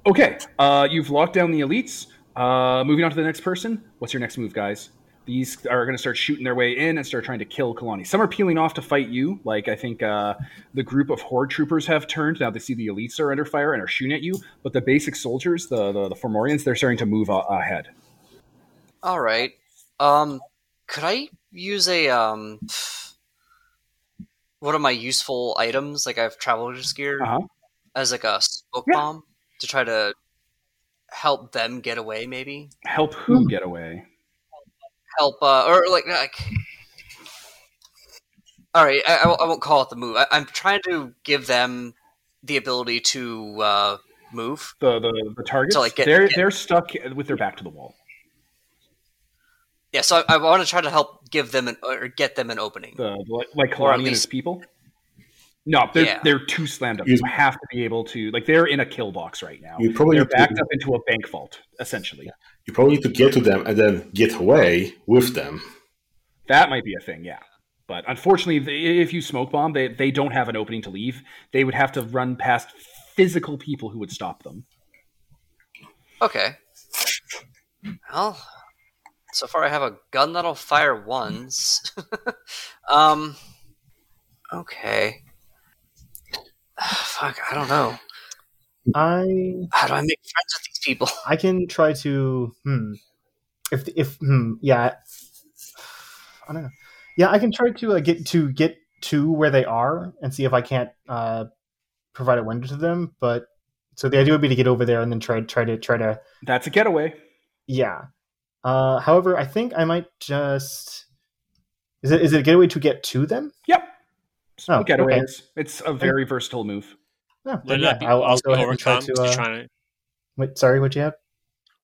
okay, uh, you've locked down the elites. Uh, moving on to the next person. What's your next move, guys? These are going to start shooting their way in and start trying to kill Kalani. Some are peeling off to fight you. Like I think uh, the group of horde troopers have turned. Now they see the elites are under fire and are shooting at you. But the basic soldiers, the the, the Fomorians, they're starting to move uh, ahead. All right. Um, could I use a um, one of my useful items, like I have traveler's gear, Uh-huh. as like a smoke Yeah. bomb to try to help them get away? Maybe Help who get away? Help, uh, or like like. All right, I, I won't- call it the move. I, I'm trying to give them the ability to uh, move. The the, the targets. like, get- they're get- they're stuck with their back to the wall. Yeah, so I, I want to try to help give them an or get them an opening. The like, like Or Kalani at least- people. No, they're Yeah. they're too slammed up. You- You have to be able to like they're in a kill box right now. You probably They're need to- backed up into a bank vault, essentially. You probably need to get to them and then get away with them. That might be a thing, yeah. But unfortunately, if you smoke bomb, they they don't have an opening to leave. They would have to run past physical people who would stop them. Okay. Well, so far I have a gun that'll fire once. um. Okay. Fuck, I don't know. I How do I make friends with these people? I can try to hmm if if hmm yeah I don't know yeah I can try to uh, get to get to where they are and see if I can't uh, provide a window to them. But so the idea would be to get over there and then try try to try to That's a getaway. yeah Uh, however, I think I might just. Is it is it a getaway to get to them? Yep. Oh, getaways. It's a very versatile move. No, Would yeah, I'll, I'll go ahead and try overcome to. 'cause Uh, you're trying to wait, sorry, what you have?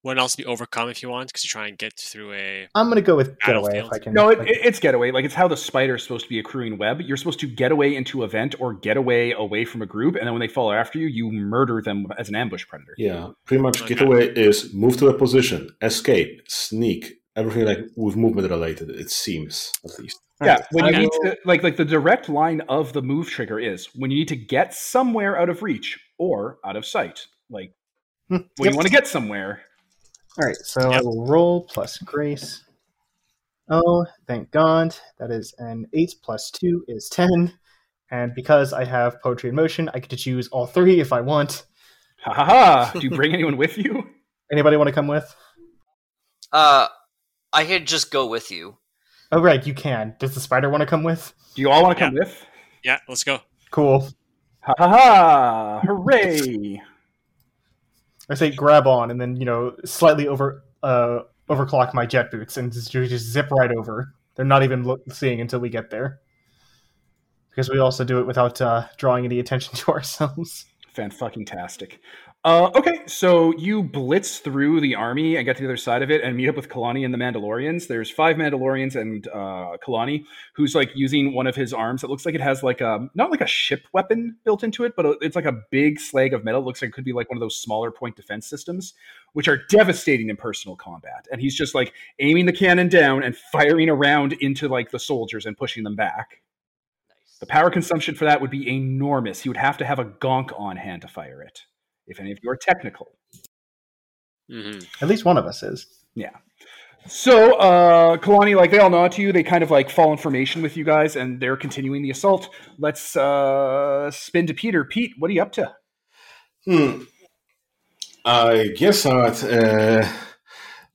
wouldn't also be overcome if you want because you try and get through a I'm gonna go with getaway if I can. No, it, if I it- it's getaway. Like it's how the spider is supposed to be accruing web. You're supposed to get away into event or get away away from a group, and then when they follow after you, you murder them as an ambush predator. Yeah, pretty much Okay. getaway is move to a position, escape, sneak, everything like with movement related. It seems at least. Yeah, when you need to like like the direct line of the move trigger is when you need to get somewhere out of reach or out of sight. Like Hmm, when yep. you want to get somewhere. All right, so I will roll plus grace. Oh, thank God. That is an 8 plus 2 is 10. And because I have poetry in motion, I get to choose all three if I want. Ha ha ha! Do you bring anyone with you? Anybody want to come with? Uh, I could just go with you. Oh, right, you can. Does the spider want to come with? Do you all want to come with? yeah. Let's go. Cool. Ha ha ha! Hooray! I say grab on and then, you know, slightly over uh, overclock my jet boots and just, just zip right over. They're not even look, seeing until we get there. Because we also do it without uh, drawing any attention to ourselves. Fan fucking tastic. Uh, okay, so you blitz through the army and get to the other side of it and meet up with Kalani and the Mandalorians. There's five Mandalorians and uh, Kalani, who's like using one of his arms. It looks like it has like a not like a ship weapon built into it, but it's like a big slag of metal. It looks like it could be like one of those smaller point defense systems, which are devastating in personal combat. And he's just like aiming the cannon down and firing around into like the soldiers and pushing them back. The power consumption for that would be enormous. He would have to have a gonk on hand to fire it. If any of you are technical. hmm At least one of us is. Yeah. So, uh, Kalani, like they all nod to you. They kind of like fall in formation with you guys, and they're continuing the assault. Let's uh, spin to Peter. Pete, what are you up to? Hmm. I guess that uh,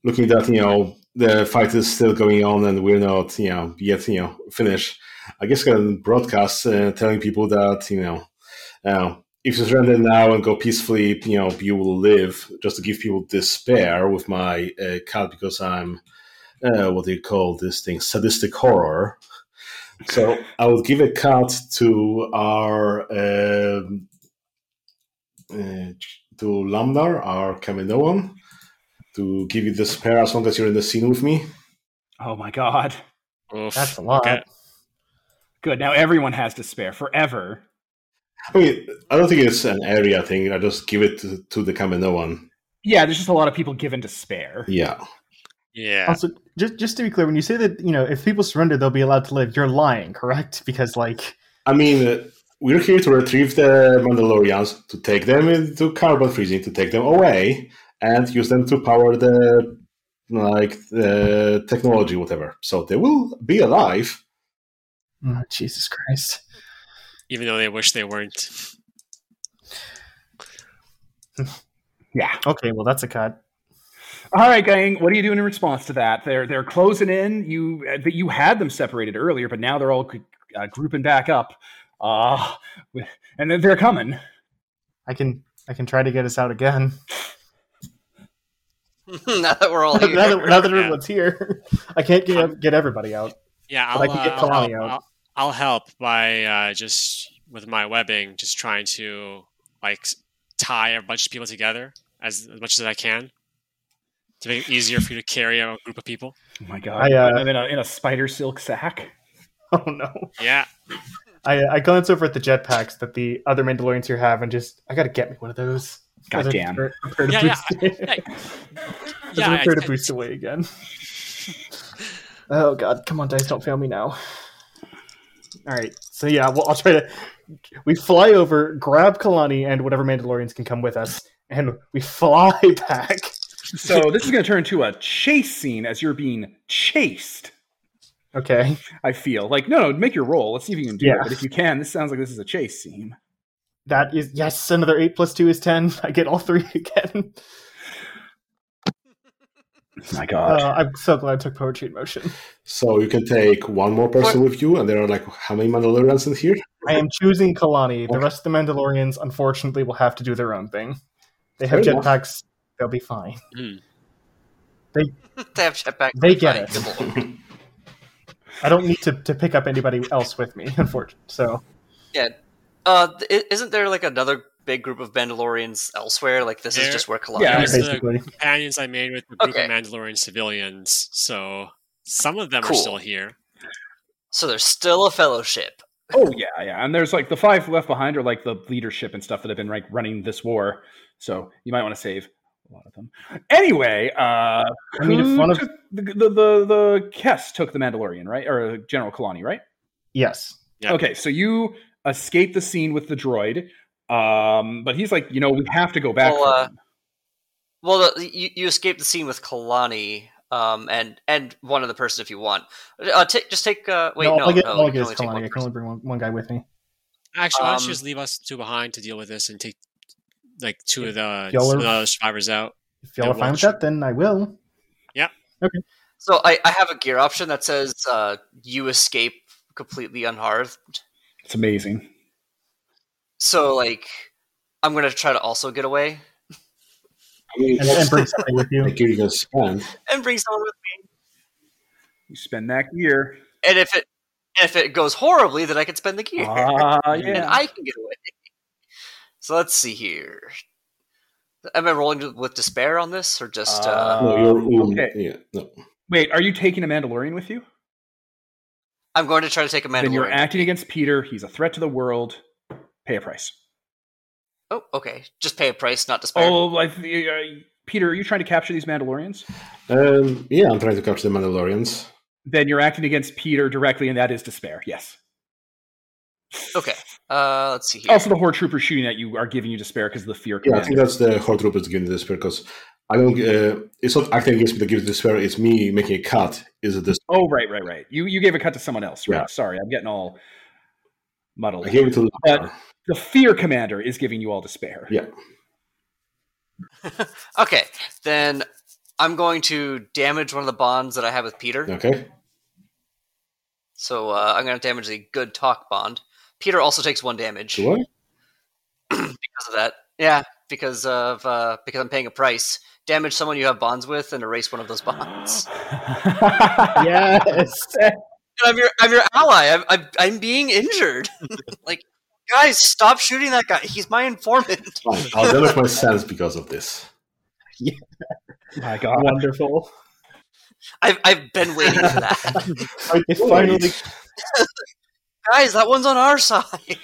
looking at you know the fight is still going on and we're not you know yet you know finished. I guess I can broadcast uh, telling people that you know uh, if you surrender now and go peacefully, you know you will live. Just to give people despair with my uh, cat because I'm uh, what do you call this thing sadistic horror. So I will give a cut to our um, uh, to Lamnar, our Kaminoan, to give you despair as long as you're in the scene with me. Oh my god. Oof. That's a lot. Okay. Good. Now everyone has despair forever. I mean, I don't think it's an area thing. I just give it to, to the Kaminoan. Yeah, there's just a lot of people given to spare. Yeah. Yeah. Also, just just to be clear, when you say that you know if people surrender, they'll be allowed to live, you're lying, correct? Because like, I mean, uh, we're here to retrieve the Mandalorians, to take them into carbon freezing, to take them away, and use them to power the like the technology, whatever. So they will be alive. oh, Jesus Christ. Even though they wish they weren't. Yeah. Okay, well that's a cut. All right, gang. What are you doing in response to that? They're they're closing in. You uh, you had them separated earlier, but now they're all uh, grouping back up. Uh, and then they're coming. I can I can try to get us out again. now that we're all now, here. that, now that Yeah. everyone's here, I can't get get everybody out. Yeah, But I'll, I can get uh, I'll, Kalani help. out. I'll, I'll help by uh, just with my webbing, just trying to like tie a bunch of people together as, as much as I can to make it easier for you to carry a group of people. Oh my god! I, uh, I'm in a in a spider silk sack. Oh no! Yeah, I I glance over at the jetpacks that the other Mandalorians here have, and just I gotta get me one of those. God damn. Prepare, prepare to Yeah, yeah, boost, yeah, as yeah. I prepare I- to boost away again. Oh god, come on, dice, don't fail me now. All right, so yeah, well, I'll try to. We fly over, grab Kalani and whatever Mandalorians can come with us, and we fly back. So this is going to turn into a chase scene as you're being chased. Okay, I feel like no, no. Make your roll. Let's see if you can do Yeah. it. But if you can, this sounds like this is a chase scene. that is yes. Another eight plus two is ten. I get all three again. My God. Uh, I'm so glad I took poetry in motion. So you can take one more person with you, and there are like how many Mandalorians in here? I am choosing Kalani. The rest of the Mandalorians, unfortunately, will have to do their own thing. They have Fair enough. jetpacks. They'll be fine. Hmm. they have jetpack. They get Fine, it. I don't need to, to pick up anybody else with me, unfortunately. So Yeah. Uh, isn't there like another big group of Mandalorians elsewhere? Like this is just where Kalani Yeah, There's is. the companions I made with the group Okay. of Mandalorian civilians, so some of them are still here. So there's still a fellowship. Oh yeah, yeah. And there's like the five left behind are like the leadership and stuff that have been like running this war. So you might want to save a lot of them. Anyway, uh I mean, if who one of took the the the, the Kess took the Mandalorian, right? Or General Kalani, right? yes, Yeah. Okay, so you escape the scene with the droid. Um, but he's like, you know, we have to go back. Well, uh. Well, the, you, you escape the scene with Kalani, um, and and one other person if you want. Uh, ta- just take. Uh, wait, no, all I get, no, I you get can is only take Kalani. one I can only bring one, one guy with me. Actually, why don't you Um, just leave us two behind to deal with this and take like two of the, Y'all are- the survivors out? If y'all Yeah, are fine with that, then I will. Yeah. Okay. So I, I have a gear option that says uh, you escape completely unharmed. It's amazing. So like, I'm gonna try to also get away I mean, And, and bring somebody with you. the gear you can spend? and bring someone with me. You spend that gear. And if it if it goes horribly, then I can spend the gear. Ah, and yeah. I can get away. So let's see here. Am I rolling with despair on this, or just? Uh, Uh, no, you're okay. yeah, no. Wait, are you taking a Mandalorian with you? I'm going to try to take a Mandalorian. Then you're acting against Peter. He's a threat to the world. Pay a price. oh, okay. Just pay a price, not despair. Oh, like, uh, Peter, are you trying to capture these Mandalorians? Um, yeah, I'm trying to capture the Mandalorians. Then you're acting against Peter directly, and that is despair. Yes. Okay. Uh, let's see here. Also, the Horde troopers shooting at you are giving you despair because of the fear Yeah, I think that's the Horde Troopers giving the despair because I don't. Uh, it's not acting against me that gives despair. It's me making a cut. Is it this? oh, right, right, right. You you gave a cut to someone else, right? Yeah. Sorry, I'm getting all muddled. I gave it to But- the. The fear commander is giving you all despair. Yeah. Okay, then I'm going to damage one of the bonds that I have with Peter. Okay. So uh, I'm going to damage the good talk bond. Peter also takes one damage Do I? because of that. Yeah, because of uh, because I'm paying a price. Damage someone you have bonds with and erase one of those bonds. Yes. And I'm your I'm your ally. I'm I'm, I'm being injured. like, guys, stop shooting that guy. He's my informant. Fine. I'll damage my sense because of this. Yeah. My God. Wonderful. I've I've been waiting for that. It finally. Guys, that one's on our side.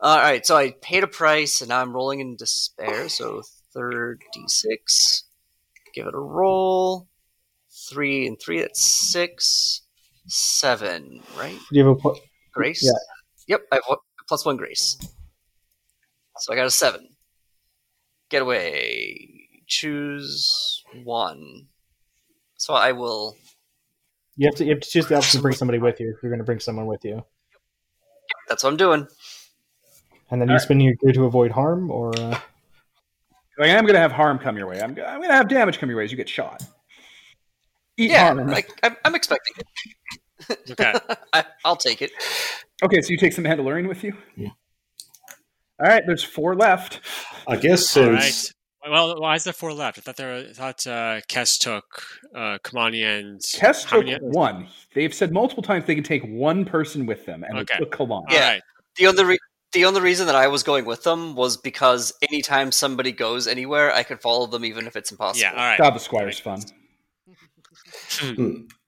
All right, so I paid a price, and now I'm rolling in despair. So third d6, give it a roll. Three and three, that's six, seven, right? Do you have a pl- Grace. Yeah. Yep, I have one, plus one grace. So I got a seven. Get away. Choose one. So I will. You have to you have to choose the option to bring somebody with you if you're going to bring someone with you, That's what I'm doing. and then you Alright. spend your gear to avoid harm, or uh, Like, I'm going to have harm come your way. I'm, I'm going to have damage come your way as you get shot. Eat Yeah, harm. like, I'm, I'm expecting it. Okay. I, I'll take it. Okay, so you take some Mandalorian with you? Yeah. All right, there's four left. I guess All since right. Well, why is there four left? I thought there. I thought uh, Kess took uh, Kamani and Kess how took many- one. They've said multiple times they can take one person with them, and Okay. they took Kalan. All Yeah. right. The only re- the only reason that I was going with them was because anytime somebody goes anywhere, I can follow them even if it's impossible. Yeah. All right. God, the Squire's fun.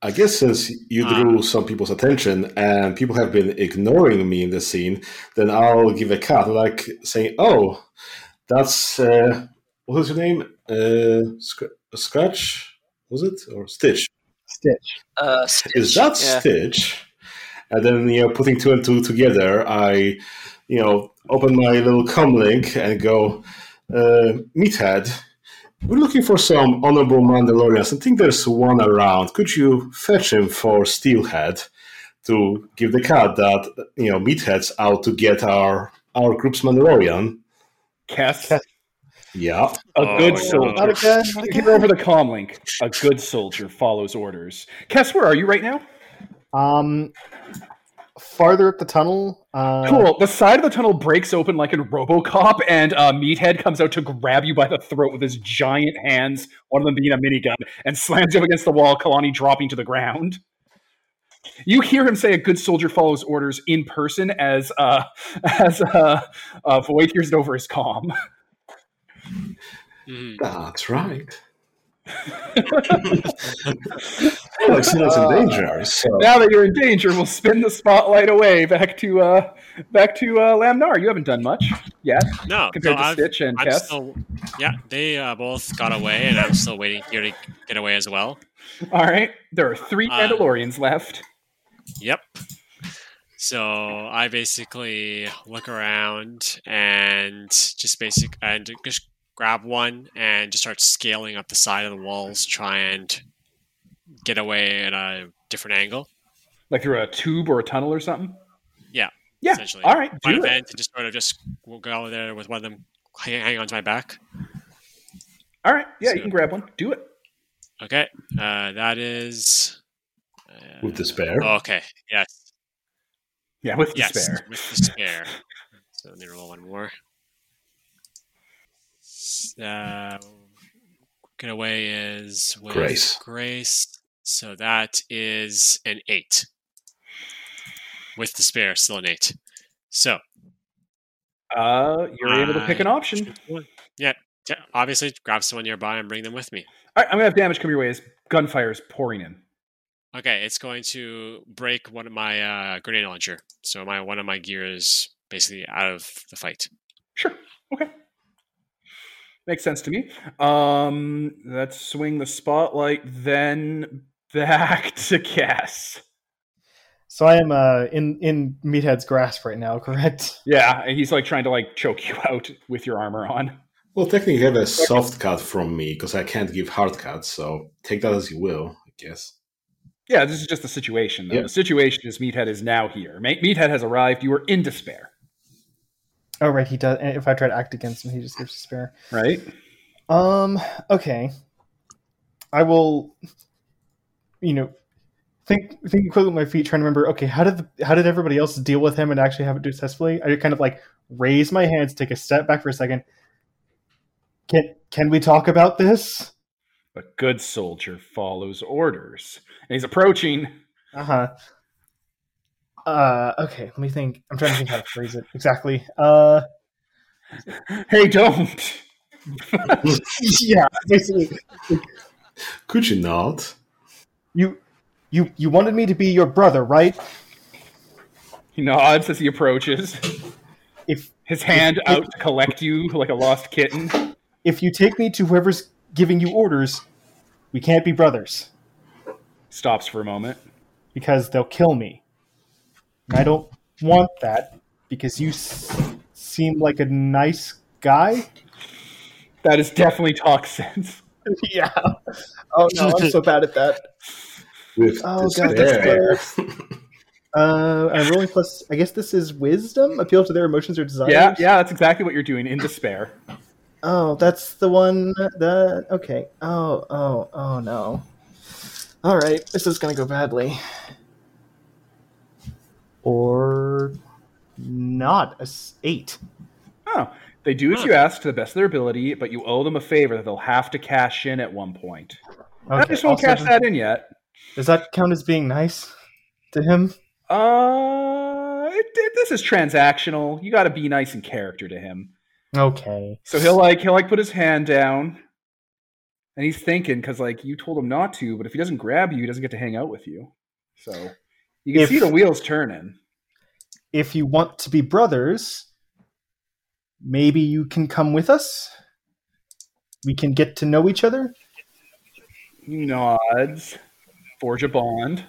I guess since you Ah. drew some people's attention and people have been ignoring me in the scene, then I'll give a cut, like saying, "Oh, that's uh, what was your name? Uh, Scr- Scratch was it or Stitch? Stitch. Uh, Is that yeah. Stitch?" And then you know, putting two and two together, I, you know, open my little comlink and go, uh, "Meathead." We're looking for some honorable Mandalorians. I think there's one around. Could you fetch him for Steelhead to give the cut that you know Meathead's out to get our our group's Mandalorian? Kess, Kess. Yeah. a Oh, good no. soldier. Not again. Not Get over the comm link. A good soldier follows orders. Kess, where are you right now? Um, farther up the tunnel. Uh, Cool. The side of the tunnel breaks open like in RoboCop, and uh, Meathead comes out to grab you by the throat with his giant hands, one of them being a minigun, and slams you up against the wall. Kalani dropping to the ground. You hear him say, "A good soldier follows orders" in person, as uh, as uh, uh, Void hears it over his comm. Mhm. That's right. Alex is in danger, so Now that you're in danger, we'll spin the spotlight away back to uh, back to uh, Lamnar. You haven't done much yet No, compared no, to I've- Stitch and I'm Tess. still, yeah, they uh, both got away, and I'm still waiting here to get away as well. All right, there are three Uh, Mandalorians left. Yep. So I basically look around and just basic and just grab one and just start scaling up the side of the walls, try and get away at a different angle. Like through a tube or a tunnel or something? Yeah, Yeah. essentially. All right. Find a Do it. vent and just sort of just go there with one of them hang, hang on to my back. All right. Yeah, you can grab one. Do it. Okay, uh, that is. Uh, with despair. okay. Yes. Yeah, with Yes. despair. With despair. so let me roll one more. So get away is with Grace. Grace. So that is an eight. With the spare, still an eight. So Uh, you're able to pick an option. choose. Yeah. Obviously, grab someone nearby and bring them with me. All right, I'm gonna have damage come your way as gunfire is pouring in. Okay, it's going to break one of my uh, grenade launcher. So my one of my gear is basically out of the fight. Sure. Okay. Makes sense to me. Um, let's swing the spotlight then back to Cass. so I am uh, in in Meathead's grasp right now. Correct. Yeah, he's like trying to like choke you out with your armor on. Well, technically, you have a soft cut from me because I can't give hard cuts. So take that as you will, I guess. Yeah, this is just the situation. Though. Yeah. The situation is Meathead is now here. Meathead has arrived. You are in despair, Oh right, he does. If I try to act against him, he just gives despair. right? Um. Okay. I will. You know, think think quickly with my feet, trying to remember. Okay, how did the, how did everybody else deal with him and actually have it successfully? I kind of like raise my hands, take a step back for a second. Can can we talk about this? A good soldier follows orders. And he's approaching. Uh huh. Uh. Okay. Let me think. I'm trying to think how to phrase it exactly. Uh. Hey, don't. Yeah. Basically, Could you not? you you you wanted me to be your brother, right? He nods as he approaches, If his hand If- out to collect you like a lost kitten. if you take me to whoever's giving you orders, we can't be brothers Stops for a moment. because they'll kill me. And I don't want that because you s- seem like a nice guy. That is definitely talk sense. yeah. Oh no, I'm so bad at that. With Oh, God, that's despair. Uh, I'm rolling plus. I guess this is wisdom. Appeal to their emotions or desires. Yeah, yeah, that's exactly what you're doing in despair. Oh, that's the one. That okay. Oh, oh, oh no. All right, this is gonna go badly. Or not a s- eight. Oh, they do as you ask to the best of their ability, but you owe them a favor that they'll have to cash in at one point. I just won't also, cash that in yet. Does that count as being nice to him? Uh, it, it- this is transactional. You got to be nice in character to him. Okay. So he'll like he'll like put his hand down, and he's thinking because like you told him not to, but if he doesn't grab you, he doesn't get to hang out with you. So you can If- see the wheels turning. If you want to be brothers, maybe you can come with us. We can get to know each other. Nods. Forge a bond.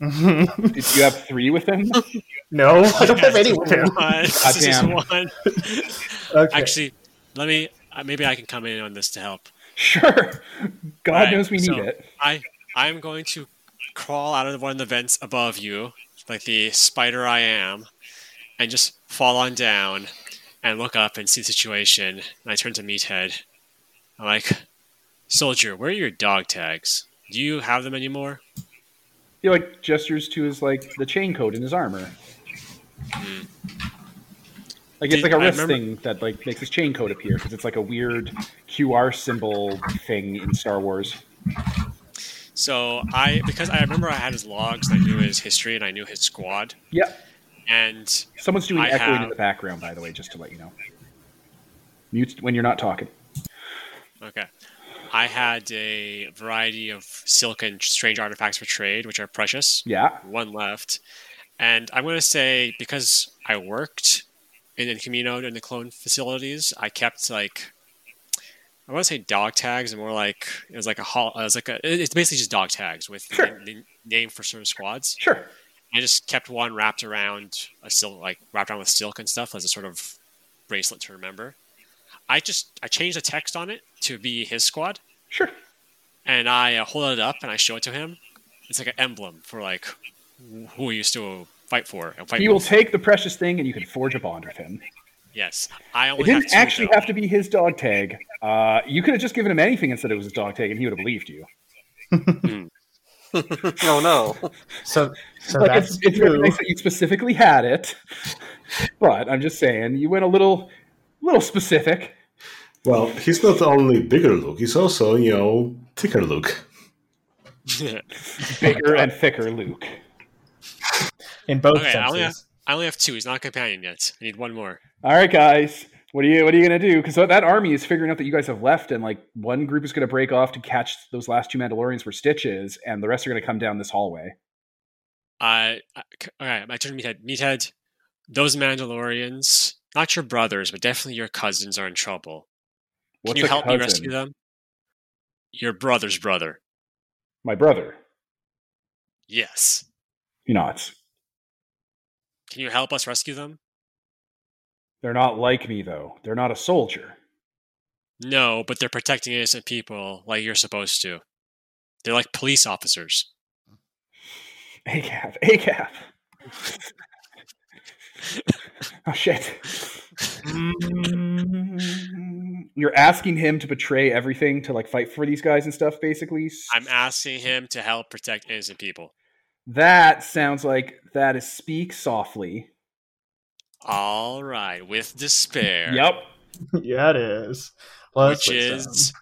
no, Did you have three with him? No, I don't have any with him. One. One. Okay. Actually, let me. Uh, maybe I can come in on this to help. Sure. God Right, knows we need so- it. I I'm going to crawl out of one of the vents above you, like the spider I am, and just fall on down and look up and see the situation. And I turn to Meathead. I'm like, Soldier, where are your dog tags? Do you have them anymore? He like gestures to his like the chain code in his armor. Hmm. Like it's Did- like a wrist remember- thing that like makes his chain code appear because it's like a weird QR symbol thing in Star Wars. So I because I remember I had his logs, and I knew his history, and I knew his squad, Yep. and Someone's doing I echoing in the background, by the way, just to let you know. Mute when you're not talking. Okay. I had a variety of silk and strange artifacts for trade, which are precious. Yeah. One left. And I'm going to say, because I worked in the Kamino and the clone facilities, I kept like, I want to say dog tags, and more like, it was like a, hol- it was like a, it's basically just dog tags with Sure. the, the name for certain squads. Sure. I just kept one wrapped around a silk, like wrapped around with silk and stuff as a sort of bracelet to remember. I just I changed the text on it to be his squad, Sure. and I uh, hold it up and I show it to him. It's like an emblem for like who we used to fight for and fight He will with. take the precious thing and you can forge a bond with him. Yes, I only It didn't have two, actually though. have to be his dog tag. Uh, you could have just given him anything and said it was his dog tag, and he would have believed you. oh no. So, so Like that's it's, it's very nice that you specifically had it, but I'm just saying you went a little, little specific. Well, he's not only bigger Luke, he's also, you know, thicker Luke. Bigger and thicker, Luke. in both Okay, I only have senses. I only have two. He's not a companion yet. I need one more. All right, guys. What are you What are you gonna do? Because that army is figuring out that you guys have left, and like one group is gonna break off to catch those last two Mandalorians for stitches, and the rest are gonna come down this hallway. I I- c- okay. My turn. Meathead. Meathead. Those Mandalorians, not your brothers, but definitely your cousins, are in trouble. Can you help me rescue them? Your brother's brother. My brother. Yes. He nods. Can you help us rescue them? They're not like me though. They're not a soldier. No, but they're protecting innocent people like you're supposed to. They're like police officers. ACAB. ACAB. oh shit. Mm, You're asking him to betray everything to like fight for these guys and stuff, basically. I'm asking him to help protect innocent people. That sounds like that is speak softly. All right, with despair. Yep. yeah, it is. Let's Which is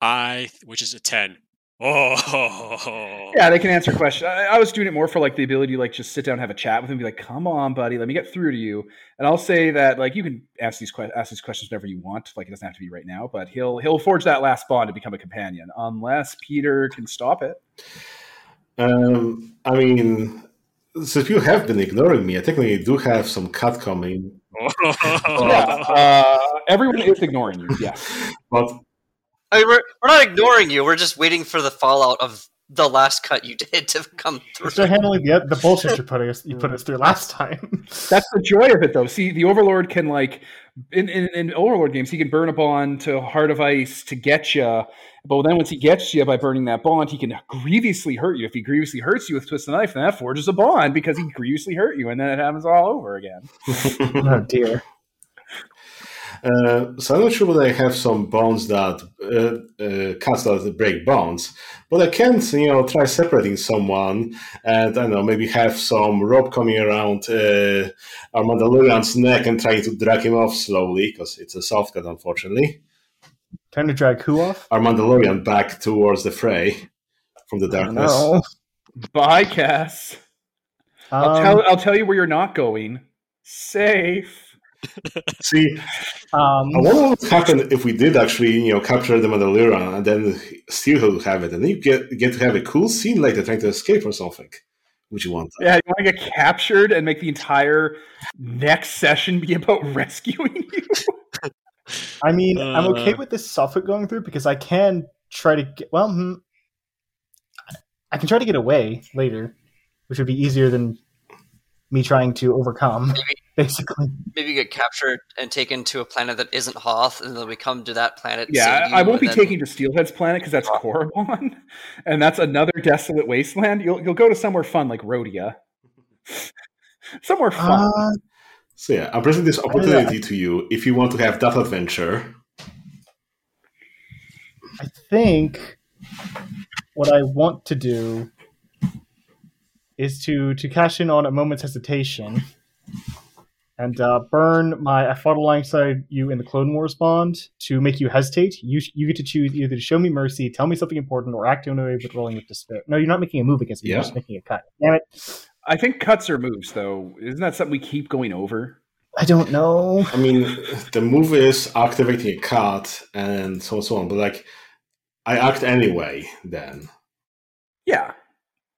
I, which is a ten. Oh, Yeah, they can answer questions. I, I was doing it more for like the ability to like just sit down and have a chat with him, and be like, "Come on, buddy, let me get through to you." And I'll say that like you can ask these que- ask these questions whenever you want. Like it doesn't have to be right now, but he'll he'll forge that last bond to become a companion, unless Peter can stop it. Um, I mean, since you have been ignoring me, I technically do have some cut coming. Yeah, uh, everyone is ignoring you. Yeah, But I mean, we're, we're not ignoring you. We're just waiting for the fallout of the last cut you did to come through. Start handling the the bullshit you put us you put us through last time. That's the joy of it, though. See, the Overlord can like in, in, in Overlord games, he can burn a bond to Heart of Ice to get you, but then once he gets you by burning that bond, he can grievously hurt you. If he grievously hurts you with twist the knife, then that forges a bond because he grievously hurt you, and then it happens all over again. oh dear. Uh, so I'm not sure whether I have some bonds that uh, uh, cuts that break bonds, but I can, you know, try separating someone, and I don't know, maybe have some rope coming around uh, our Mandalorian's neck and trying to drag him off slowly because it's a soft cut, unfortunately. Trying to drag who off? Our Mandalorian back towards the fray from the darkness. No. Bye, Cass. I'll Um, tell I'll tell you where you're not going. Safe. See, um, I wonder what would happen if we did actually, you know, capture the Mandalorian and then still have it, and then you get get to have a cool scene later trying to escape or something. Would you want that? Yeah, you want to get captured and make the entire next session be about rescuing you? I mean, I'm okay Uh. with this Suffolk going through because I can try to get. Well, hmm, I can try to get away later, which would be easier than me trying to overcome. Basically, Maybe you get captured and taken to a planet that isn't Hoth, and then we come to that planet. Yeah, save you, I won't be then- taking to Steelhead's planet because that's Korriban, and that's another desolate wasteland. You'll you'll go to somewhere fun like Rhodia, somewhere fun. uh, So yeah, I'm presenting this opportunity to you if you want to have that adventure. I think what I want to do is to to cash in on a moment's hesitation and uh, burn my. I fought alongside you in the Clone Wars bond to make you hesitate. You you get to choose either to show me mercy, tell me something important, or act in a way with rolling with despair. No, you're not making a move against me. Yeah. You're just making a cut. Damn it! I think cuts are moves, though. Isn't that something we keep going over? I don't know. I mean, the move is activating a card and so on so on, but like, I act anyway then. Yeah,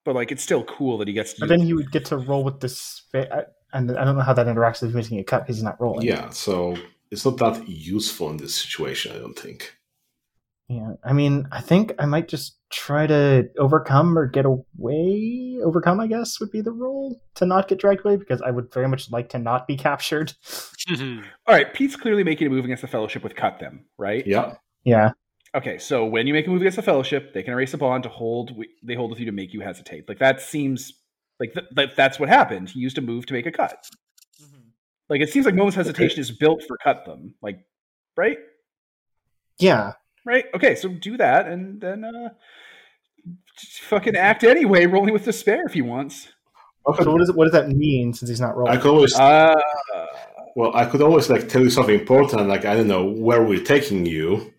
but like it's still cool that he gets to. But then he would get to roll with despair, and I don't know how that interacts with making a cut because he's not rolling. Yeah, so it's not that useful in this situation, I don't think. Yeah, I mean, I think I might just try to overcome or get away. Overcome, I guess, would be the role to not get dragged away because I would very much like to not be captured. All right, Pete's clearly making a move against the Fellowship with cut them, right? Yeah, Yeah, Okay, so when you make a move against the Fellowship, they can erase a bond to hold. They hold with you to make you hesitate. Like that seems like th- th- that's what happened. He used a move to make a cut. Like it seems like Moment's hesitation is built for cut them. Like, right? yeah. Right? Okay, so do that and then uh just fucking act anyway, rolling with despair if he wants. So what does it, what does that mean since he's not rolling, I could always, Uh well, I could always like tell you something important, like I don't know where we're taking you,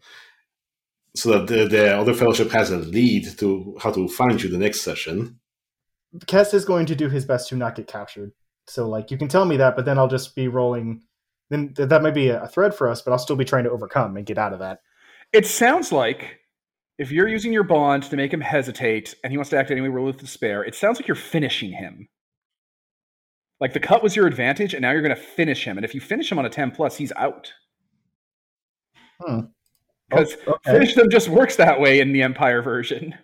so that the, the other fellowship has a lead to how to find you the next session. Kess is going to do his best to not get captured. So like you can tell me that, but then I'll just be rolling. Then that might be a, thread for us, but I'll still be trying to overcome and get out of that. it sounds like if you're using your bond to make him hesitate and he wants to act anyway, roll with despair, it sounds like you're finishing him. Like the cut was your advantage, and now you're going to finish him. And if you finish him on a 10 plus, he's out. Hmm. Because Oh, okay. finish them just works that way in the Empire version.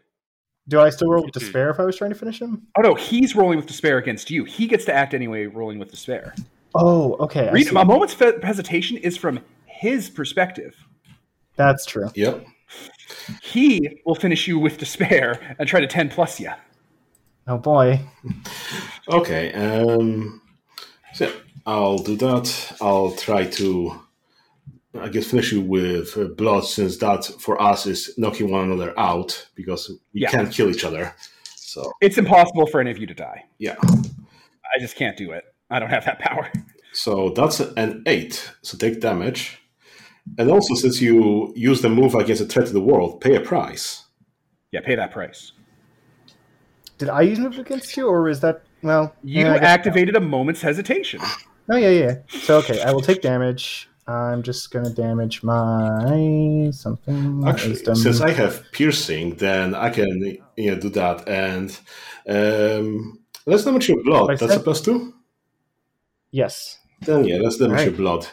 Do I still roll with despair if I was trying to finish him? Oh no, he's rolling with despair against you. He gets to act anyway, rolling with despair. Oh, okay. I Read, see. a moment's fe- hesitation is from his perspective. That's true. Yep. He will finish you with despair and try to 10 plus you. Oh boy. Okay. Um, so I'll do that. I'll try to, I guess, finish you with uh, blood, since that for us is knocking one another out because we Yeah. can't kill each other. So It's impossible for any of you to die. yeah. I just can't do it. I don't have that power. So that's an eight. So take damage. And also, since you use the move against a threat to the world, pay a price. Yeah, pay that price. Did I use move against you, or is that well? You yeah, I guess- activated a moment's hesitation. Oh yeah, yeah. So okay, I will take damage. I'm just gonna damage my something. my Actually, wisdom. since I have piercing, then I can you know do that. And um, let's damage your blood. I That's a plus two. yes. Then yeah, let's damage Right. your blood.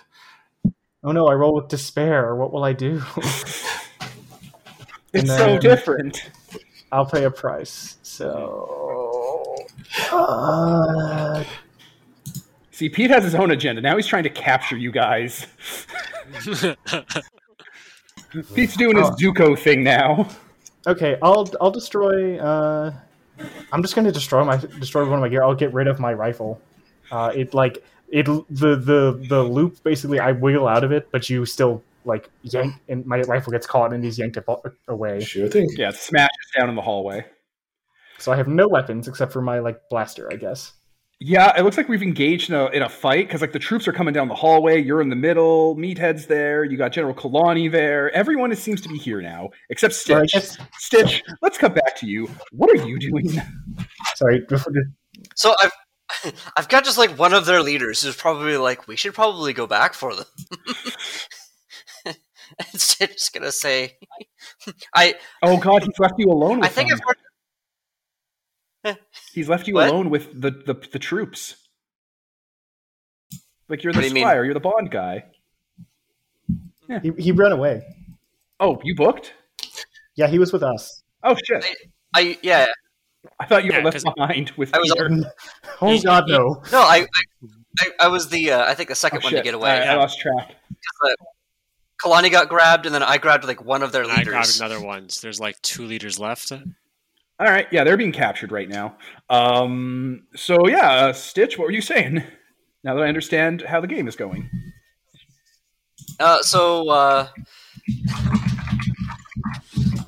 Oh no, I roll with despair. What will I do? It's so different. I'll pay a price. So. Uh, See, Pete has his own agenda. Now he's trying to capture you guys. Pete's doing his Oh. Zuko thing now. okay, I'll I'll destroy. Uh, I'm just gonna destroy my destroy one of my gear. I'll get rid of my rifle. Uh, it like it the the the loop basically I wiggle out of it, but you still like yank and my rifle gets caught and he's yanked it away. Sure thing. Yeah, smashes down in the hallway. So I have no weapons except for my like blaster, I guess. Yeah, it looks like we've engaged in a, in a fight because like the troops are coming down the hallway. You're in the middle. Meathead's there. You got General Kalani there. Everyone is, seems to be here now except Or I Stitch. guess Stitch, let's come back to you. What are you doing? sorry. So I've I've got just like one of their leaders who's probably like, we should probably go back for them. and Stitch is gonna say, I Oh God, he's left you alone. With I think them. I've heard. he's left you What? alone with the, the the troops. Like you're the do you mean? squire. You're the Bond guy. He he ran away. Oh, you booked? Yeah, he was with us. Oh shit! I yeah I thought you Yeah, were left 'cause- behind with I was- Peter. Oh He- God, he- no! no I I, I, I was the uh, I think the second Oh, one shit. to get away. I, I lost track. Kalani got grabbed, and then I grabbed like one of their And I grabbed leaders. another ones. There's like two leaders left. All right, yeah, they're being captured right now. Um, so yeah, uh, Stitch, what were you saying? Now that I understand how the game is going. Uh, so, uh,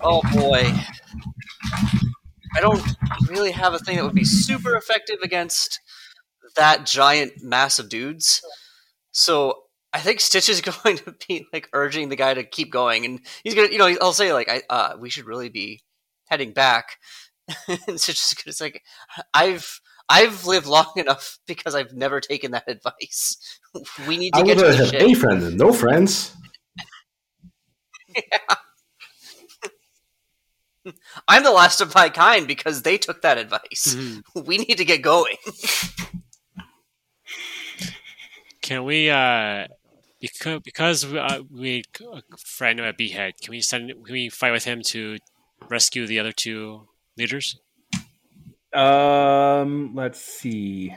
oh boy. I don't really have a thing that would be super effective against that giant mass of dudes. So I think Stitch is going to be like urging the guy to keep going, and he's gonna, you know, I'll say like, I, uh, we should really be heading back. and Stitch is gonna like, I've, I've lived long enough because I've never taken that advice. we need to I get would to rather the have ship. a friend than no friends. yeah. I'm the last of my kind because they took that advice. Mhm. We need to get going. Can we, uh, because because uh, we a friend at Behead, can we send? Can we fight with him to rescue the other two leaders? Um, let's see.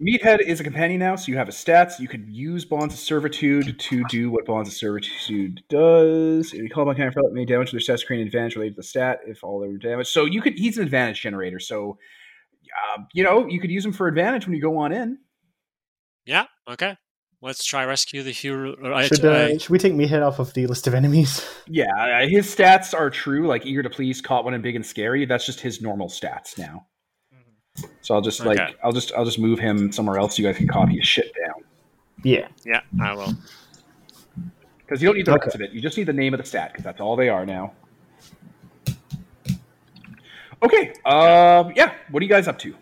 Meathead is a companion now, so you have his stats. You could use Bonds of Servitude to do what Bonds of Servitude does. If you call upon counter may damage their stats, create an advantage related to the stat if all their damage. So you could. He's an advantage generator. So, uh, you know, you could use him for advantage when you go on in. Yeah. Okay. Let's try rescue the hero. uh, Should, uh, uh, should we take Meathead off of the list of enemies? Yeah, uh, his stats are true. Like eager to please, caught one and big and scary. That's just his normal stats now. So I'll just like Okay. I'll just I'll just move him somewhere else. So you guys can copy his shit down Yeah. yeah, I will. because you don't need the Okay. rest of it. You just need the name of the stat because that's all they are now. Okay. Um. yeah. What are you guys up to?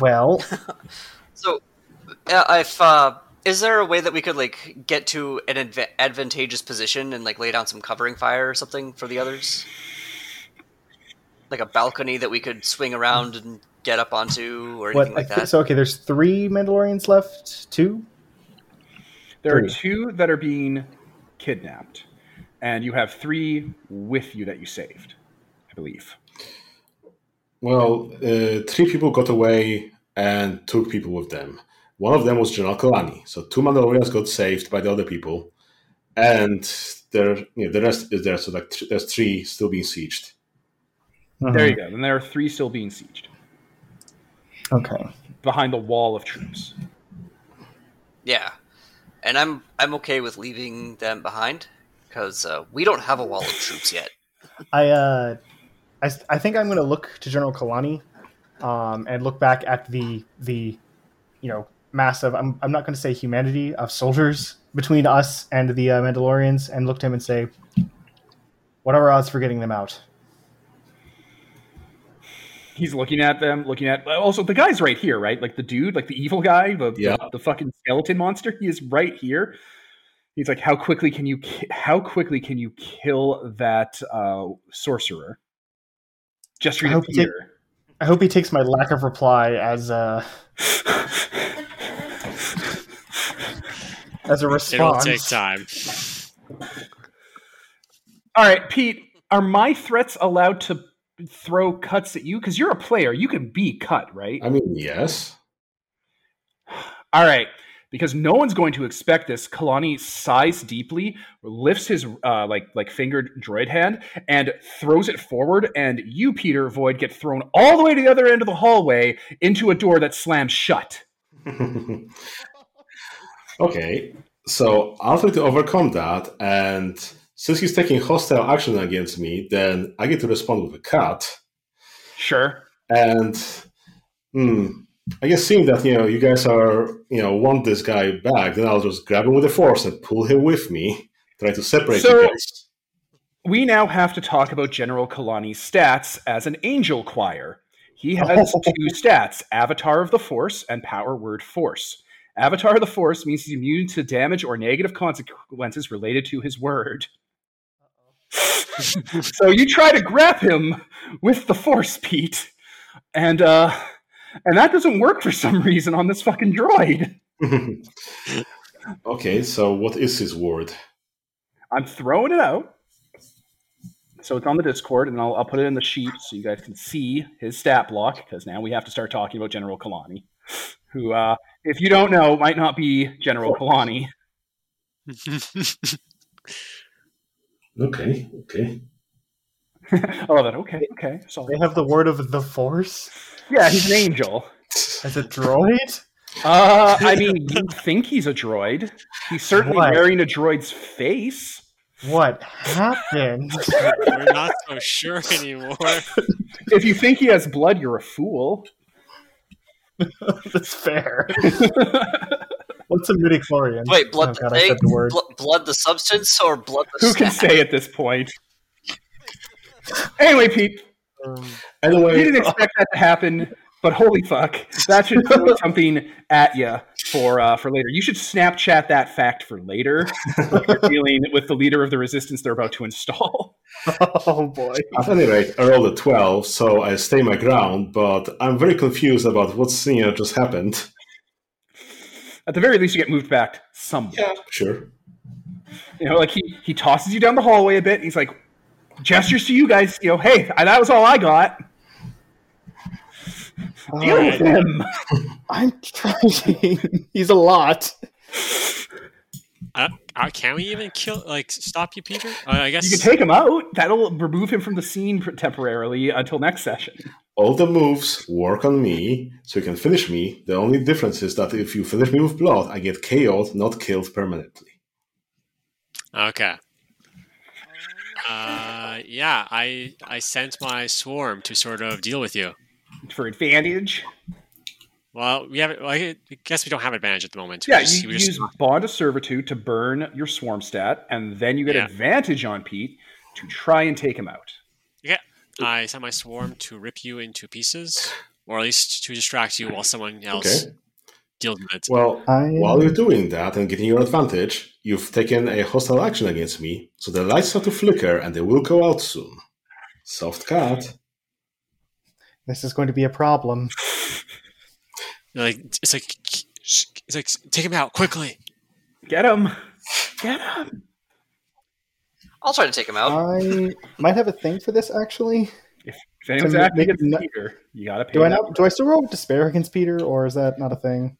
Well, So, uh, if uh, is there a way that we could like get to an adva- advantageous position and like lay down some covering fire or something for the others? Like a balcony that we could swing around and get up onto, or anything what? like I that. so okay, there's three Mandalorians left. Two. There are two that are being kidnapped, and you have three with you that you saved, I believe. Well, uh, three people got away and took people with them. One of them was General Kalani. So two Mandalorians got saved by the other people, and there, you know, the rest is there. So like th- there's three still being sieged. There you go. Then there are three still being sieged Okay. behind the wall of troops. yeah, and I'm I'm okay with leaving them behind because uh, we don't have a wall of troops yet. I uh, I, s- I think I'm going to look to General Kalani, um, and look back at the the, you know, massive. I'm I'm not going to say humanity of soldiers between us and the uh, Mandalorians, and look to him and say, what are our odds for getting them out? He's looking at them, looking at also the guy's right here, right? Like the dude, like the evil guy, the Yeah. the, the fucking skeleton monster. He is right here. He's like, how quickly can you ki- how quickly can you kill that uh, sorcerer? Just I hope it you take- here. I hope he takes my lack of reply as uh, a as a response. It'll take time. All right, Pete. Are my threats allowed to throw cuts at you? Because you're a player. You can be cut, right? I mean, yes. All right. Because no one's going to expect this. Kalani sighs deeply, lifts his uh, like like fingered droid hand, and throws it forward. And you, Peter Void, get thrown all the way to the other end of the hallway into a door that slams shut. okay, so I'll try to overcome that, and since he's taking hostile action against me, then I get to respond with a cut. Sure. And hmm, I guess seeing that you know you guys are you know want this guy back, then I'll just grab him with the force and pull him with me, try to separate So- you guys. We now have to talk about General Kalani's stats as an angel choir. He has two stats Avatar of the Force and Power Word Force. Avatar of the Force means he's immune to damage or negative consequences related to his word. so you try to grab him with the Force, Pete, and uh, and that doesn't work for some reason on this fucking droid. okay, so what is his word? I'm throwing it out. So it's on the Discord, and I'll, I'll put it in the sheet so you guys can see his stat block, because now we have to start talking about General Kalani, who, uh, if you don't know, might not be General Kalani. Okay, okay. I love that. Okay, okay. So, They have the word of the Force yeah, he's an angel. as a droid. Uh, I mean, you think he's a droid. He's certainly Why? wearing a droid's face. What happened? We're not so sure anymore. If you think he has blood, you're a fool. That's fair. What's a midichlorian? Wait, blood Oh, the God, thing? the word. Bl- blood the substance or blood the Who can snack? say at this point? Anyway, Pete, Um, you didn't expect that to happen, but holy fuck, that should throw something at you for uh, for later. You should Snapchat that fact for later. You're dealing with the leader of the resistance they're about to install. oh boy. at any rate, I rolled a 12, so I stay my ground, but I'm very confused about what's you know, just happened. At the very least, you get moved back somewhat. Yeah, sure. You know, like he he tosses you down the hallway a bit. He's like gestures to you guys. You know, hey, I, that was all I got. Deal with him. I'm trying. He's a lot. Uh, uh, can we even kill, like, stop you, Peter? Uh, I guess. You can take him out. That'll remove him from the scene temporarily until next session. All the moves work on me, so you can finish me. The only difference is that if you finish me with blood, I get KO'd, not killed permanently. Okay. Uh, yeah, I I sent my swarm to sort of deal with you. For advantage, Well, we have. Well, I guess we don't have advantage at the moment. We yeah, just- you we just- use Bond of Servitude to burn your swarm stat, and then you get Yeah. advantage on Pete to try and take him out. Yeah, I sent my swarm to rip you into pieces, or at least to distract you while someone else Okay. deals with it. Well, I while you're doing that and getting your advantage, you've taken a hostile action against me, so the lights start to flicker and they will go out soon. Soft cut. this is going to be a problem. Like it's like it's like take him out quickly. Get him! Get him! I'll try to take him out. I might have a thing for this actually. If anyone's To acting make it against not- Peter, you gotta pay. Do I that. not? Do I still roll with despair against Peter, or is that not a thing?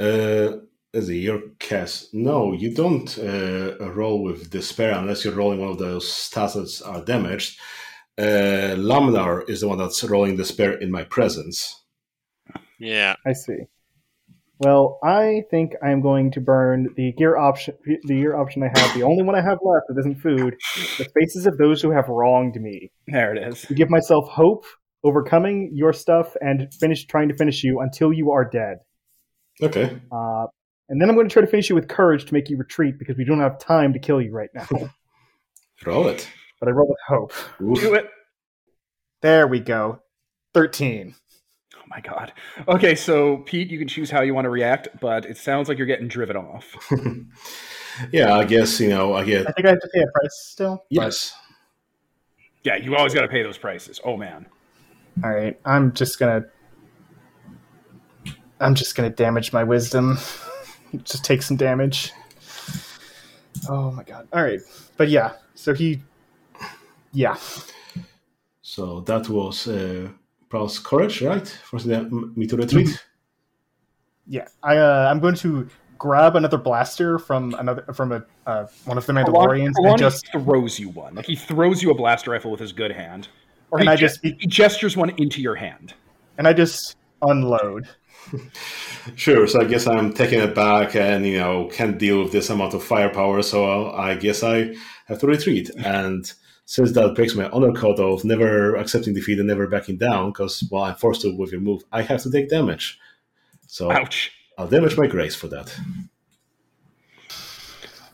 Uh, is it your cast? No, you don't uh, roll with despair unless you're rolling one of those stats that are damaged. Uh, Lamnar is the one that's rolling despair in my presence. Yeah. I see. Well, I think I'm going to burn the gear option. The gear option I have, the only one I have left that isn't food, the faces of those who have wronged me. There it is. To give myself hope, overcoming your stuff, and finish trying to finish you until you are dead. Okay. Uh, and then I'm going to try to finish you with courage to make you retreat because we don't have time to kill you right now. Roll it. but I roll with hope. Oof. Do it. There we go. Thirteen. Oh my god. Okay, so Pete, you can choose how you want to react, but it sounds like you're getting driven off. yeah, I guess, you know, I get. I think I have to pay a price still. Yes. Yeah, you always got to pay those prices. Oh man. All right, I'm just gonna. I'm just gonna damage my wisdom. just take some damage. Oh my god! All right, but yeah. So he, yeah, So that was uh, plus courage, right? For the, me to retreat. yeah. I uh, I'm going to grab another blaster from another from a uh, one of the Mandalorians Alon- and just throws you one. Like he throws you a blaster rifle with his good hand, or And he, I ge- just- he gestures one into your hand. and I just unload. Sure. So I guess I'm taking it back, and you know can't deal with this amount of firepower. So I guess I have to retreat. And since that breaks my honor code of never accepting defeat and never backing down, because well I'm forced to with your move, I have to take damage. So Ouch. I'll damage my grace for that.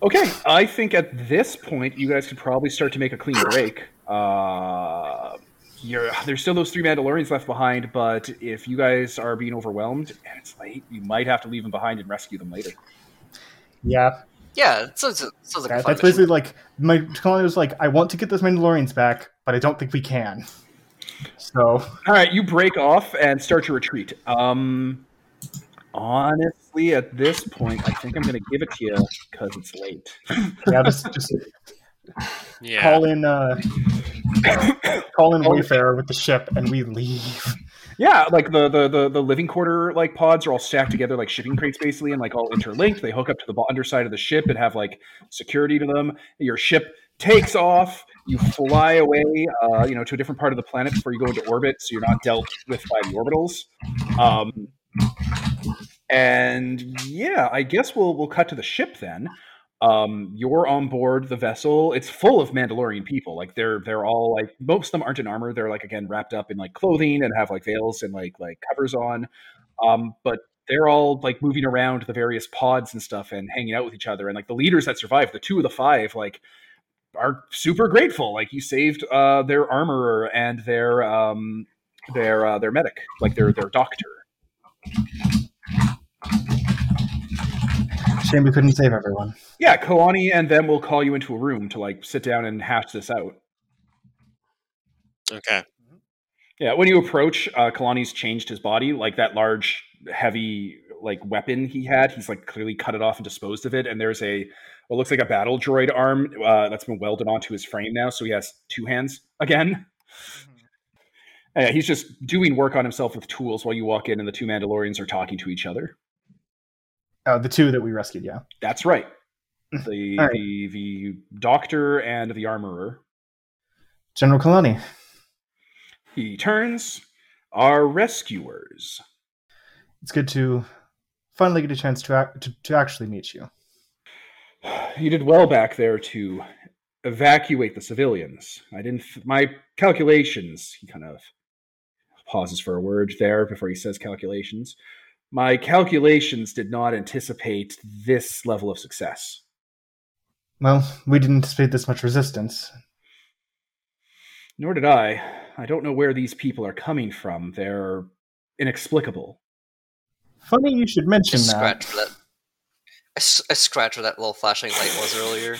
Okay, I think at this point you guys could probably start to make a clean break. Uh, you're, there's still those three Mandalorians left behind, but if you guys are being overwhelmed and it's late, you might have to leave them behind and rescue them later. Yeah, Yeah, it sounds, it sounds like a that, fun that's mission. basically like my colonel was like, I want to get those Mandalorians back, but I don't think we can. So All right, you break off and start your retreat. Um, honestly, at this point, I think I'm going to give it to you because it's late. yeah, just just Yeah. call in uh, call in Wayfarer with the ship, and we leave. Yeah, like the, the the the living quarter like pods are all stacked together like shipping crates basically and like all interlinked. They hook up to the underside of the ship and have like security to them. Your ship takes off. You fly away, uh, you know, to a different part of the planet before you go into orbit, so you're not dealt with by the orbitals. Um, and yeah, I guess we'll we'll cut to the ship then. Um, you're on board the vessel. It's full of Mandalorian people. Like they're they're all like most of them aren't in armor. They're like again wrapped up in like clothing and have like veils and like like covers on. Um, but they're all like moving around the various pods and stuff and hanging out with each other. And like the leaders that survived, the two of the five, like are super grateful. Like you saved uh, their armorer and their um, their uh, their medic, like their their doctor. Shame we couldn't save everyone. Yeah, Kalani and them will call you into a room to like sit down and hash this out. Okay. Yeah, when you approach, uh, Kalani's changed his body. Like that large, heavy, like weapon he had, he's like clearly cut it off and disposed of it. And there's a what looks like a battle droid arm uh, that's been welded onto his frame now, so he has two hands again. Uh, he's just doing work on himself with tools while you walk in, and the two Mandalorians are talking to each other. Uh, the two that we rescued, yeah. That's right. The All right. the the doctor and the armorer. General Kalani. He turns. Our rescuers. It's good to finally get a chance to, act, to to actually meet you. You did well back there to evacuate the civilians. I didn't. My calculations. He kind of pauses for a word there before he says calculations. My calculations did not anticipate this level of success. Well, we didn't anticipate this much resistance. Nor did I. I don't know where these people are coming from. They're inexplicable. Funny you should I mention that. scratch for that. I, s- I scratch where that little flashing light was earlier.